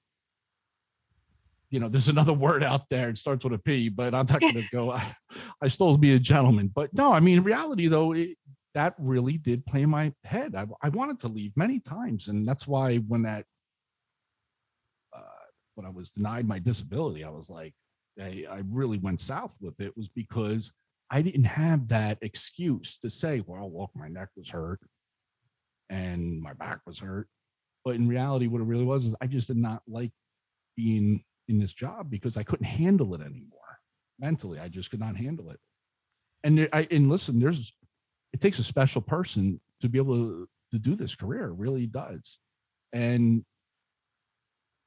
you know there's another word out there it starts with a p but i'm not to go I, I still be a gentleman but no i mean in reality though it, that really did play in my head I, I wanted to leave many times and that's why when that uh, when i was denied my disability i was like I, I really went south with it was because I didn't have that excuse to say, well, look, my neck was hurt and my back was hurt. But in reality, what it really was is I just did not like being in this job because I couldn't handle it anymore. Mentally, I just could not handle it. And I and listen, there's it takes a special person to be able to, to do this career. It really does. And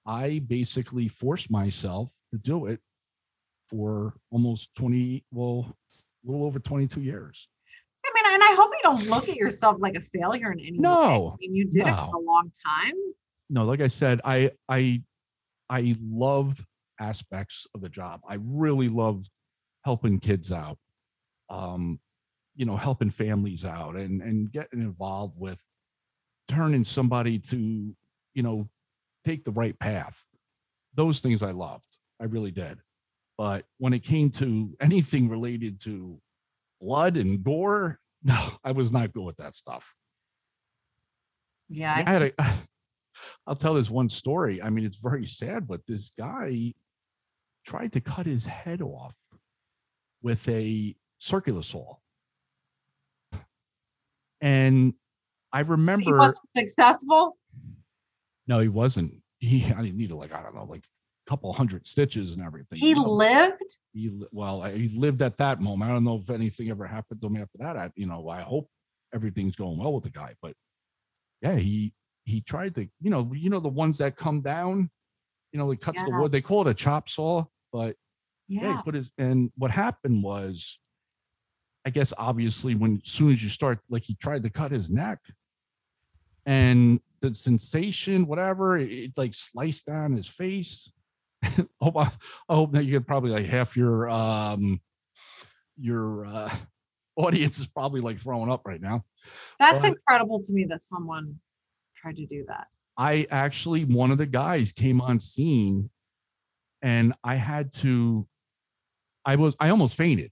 I basically forced myself to do it for almost 20, well, a little over 22 years. I mean, and I hope you don't look at yourself like a failure in any no, way. I mean, you did no. it for a long time. No, like I said, I I I loved aspects of the job. I really loved helping kids out. Um, you know, helping families out and and getting involved with turning somebody to, you know, take the right path. Those things I loved. I really did. But when it came to anything related to blood and gore, no, I was not good with that stuff. Yeah. I, I had a, I'll tell this one story. I mean, it's very sad, but this guy tried to cut his head off with a circular saw. And I remember he wasn't successful. No, he wasn't. He I needed like, I don't know, like couple hundred stitches and everything. He you know, lived. He well, he lived at that moment. I don't know if anything ever happened to him after that. I, you know, I hope everything's going well with the guy. But yeah, he he tried to, you know, you know the ones that come down. You know, he cuts yes. the wood. They call it a chop saw, but yeah. yeah, he put his. And what happened was, I guess obviously when as soon as you start, like he tried to cut his neck, and the sensation, whatever, it, it like sliced down his face hope I, I, hope that you get probably like half your um your uh audience is probably like throwing up right now. That's incredible to me that someone tried to do that. I actually one of the guys came on scene and I had to I was I almost fainted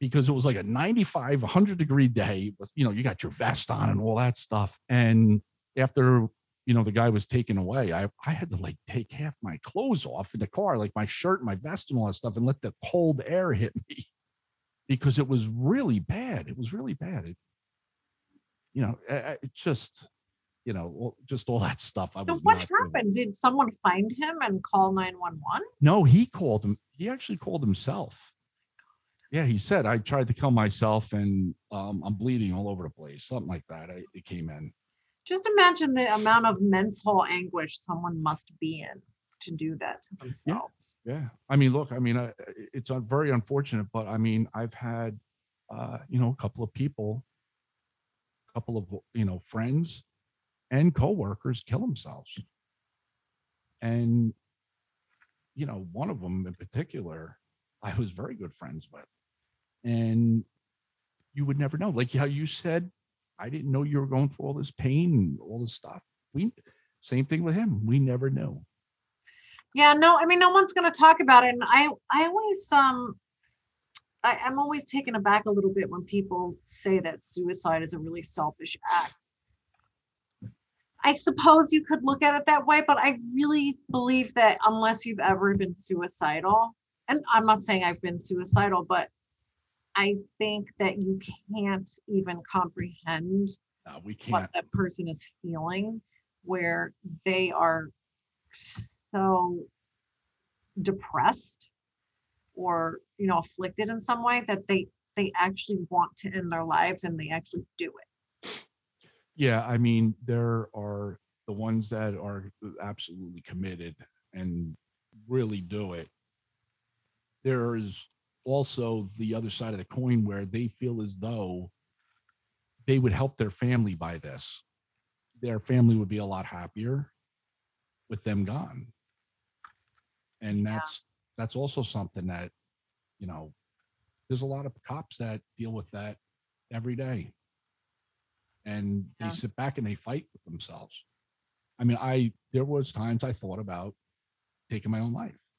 because it was like a 95 100 degree day with you know you got your vest on and all that stuff and after you know, the guy was taken away, I, I had to like take half my clothes off in the car, like my shirt, my vest, and all that stuff, and let the cold air hit me because it was really bad. It was really bad. It, you know, uh, just, you know, just all that stuff. I So was what doing. happened? Did someone find him and call 911? No, he called him. He actually called himself. Yeah, he said I tried to kill myself and um, I'm bleeding all over the place, something like that. I, it came in. Just imagine the amount of mental anguish someone must be in to do that to themselves. Yeah, yeah. I mean, look, I mean, uh, it's uh, very unfortunate, but I mean, I've had, uh, you know, a couple of people, a couple of you know friends, and coworkers kill themselves, and you know, one of them in particular, I was very good friends with, and you would never know. Like how you said, I didn't know you were going through all this pain and all this stuff. We, same thing with him. We never knew. Yeah, no, I mean, no one's going to talk about it. And I, I always, um, I, I'm always taken aback a little bit when people say that suicide is a really selfish act. I suppose you could look at it that way, but I really believe that unless you've ever been suicidal, and I'm not saying I've been suicidal, but I think that you can't even comprehend Uh, we what can't. that person is feeling where they are so depressed or you know afflicted in some way that they they actually want to end their lives and they actually do it Yeah, I mean, there are the ones that are absolutely committed and really do it. There is also the other side of the coin where they feel as though they would help their family by this. Their family would be a lot happier with them gone. And Yeah. that's that's also something that, you know, there's a lot of cops that deal with that every day and they Yeah. sit back and they fight with themselves. I mean, I there was times I thought about taking my own life.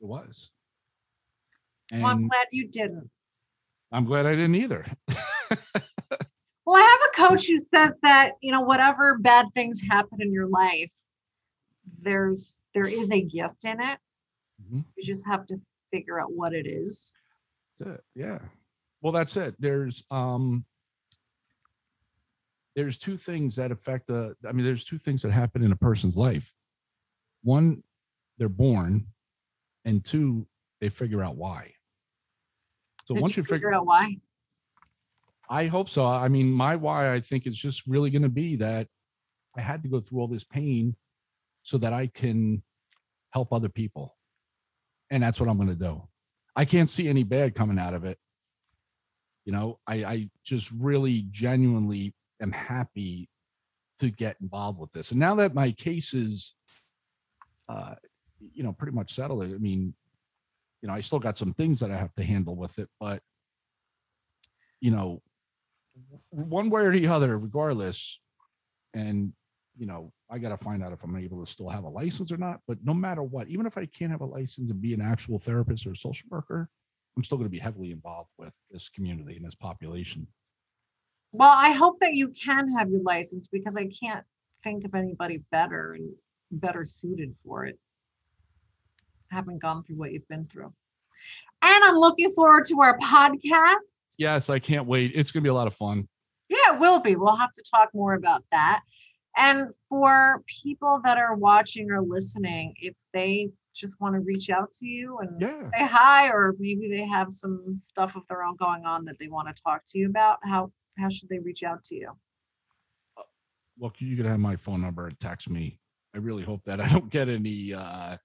It was. Well i'm glad you didn't I'm glad I didn't either. well i have a coach who says that you know whatever bad things happen in your life there's there is a gift in it Mhm. you just have to figure out what it is That's it. Yeah. Well, that's it. There's um there's two things that affect the I mean, there's two things that happen in a person's life. One, they're born, and two, they figure out why. So Did once you figure figure out why I hope so. I mean, my why I think is just really going to be that I had to go through all this pain so that I can help other people. And that's what I'm going to do. I can't see any bad coming out of it. You know, I, I just really genuinely am happy to get involved with this. And now that my case is, uh, you know, pretty much settled, I mean, you know, I still got some things that I have to handle with it, but, you know, one way or the other, regardless, and, you know, I got to find out if I'm able to still have a license or not. But no matter what, even if I can't have a license and be an actual therapist or a social worker, I'm still going to be heavily involved with this community and this population. Well, I hope that you can have your license because I can't think of anybody better and better suited for it. Haven't gone through what you've been through. And I'm looking forward to our podcast. Yes, I can't wait. It's going to be a lot of fun. Yeah, it will be. We'll have to talk more about that. And for people that are watching or listening, if they just want to reach out to you and Yeah. say hi, or maybe they have some stuff of their own going on that they want to talk to you about, how how should they reach out to you? Look, you can have my phone number and text me. I really hope that I don't get any uh,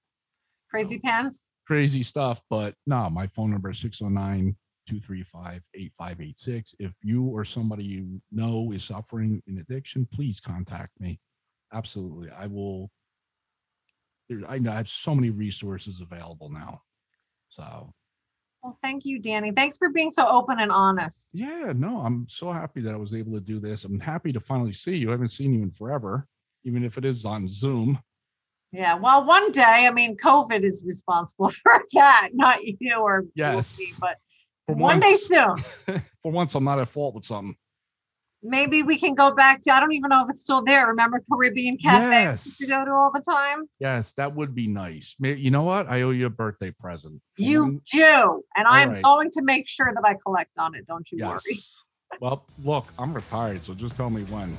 Crazy oh, Pants? crazy stuff, but no, my phone number is 609 235 8586. If you or somebody you know is suffering in addiction, please contact me. Absolutely. I will. There, I know I have so many resources available now. So, Well, thank you, Danny. Thanks for being so open and honest. yeah, no, I'm so happy that I was able to do this. I'm happy to finally see you. I haven't seen you in forever, even if it is on Zoom. Yeah. Well, one day, I mean, COVID is responsible for that, not you or Yes. but For one day once, soon. for once, I'm not at fault with something. Maybe we can go back to, I don't even know if it's still there. Remember Caribbean Cafe used to go to all the time? Yes, that would be nice. You know what? I owe you a birthday present. You do. And I'm right. going to make sure that I collect on it. Don't you worry. Well, look, I'm retired, so just tell me when.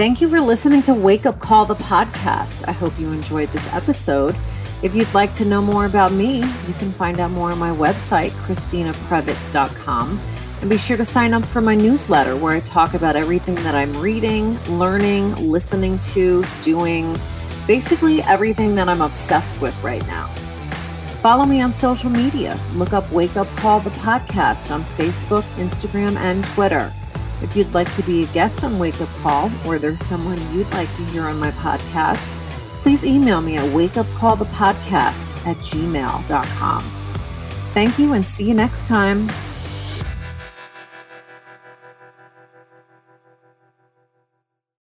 Thank you for listening to Wake Up Call, the podcast. I hope you enjoyed this episode. If you'd like to know more about me, you can find out more on my website, ChristinaPrevite.com. And be sure to sign up for my newsletter where I talk about everything that I'm reading, learning, listening to, doing, basically everything that I'm obsessed with right now. Follow me on social media. Look up Wake Up Call, the podcast on Facebook, Instagram, and Twitter. If you'd like to be a guest on Wake Up Call or there's someone you'd like to hear on my podcast, please email me at wakeupcallthepodcast at gmail.com. Thank you and see you next time.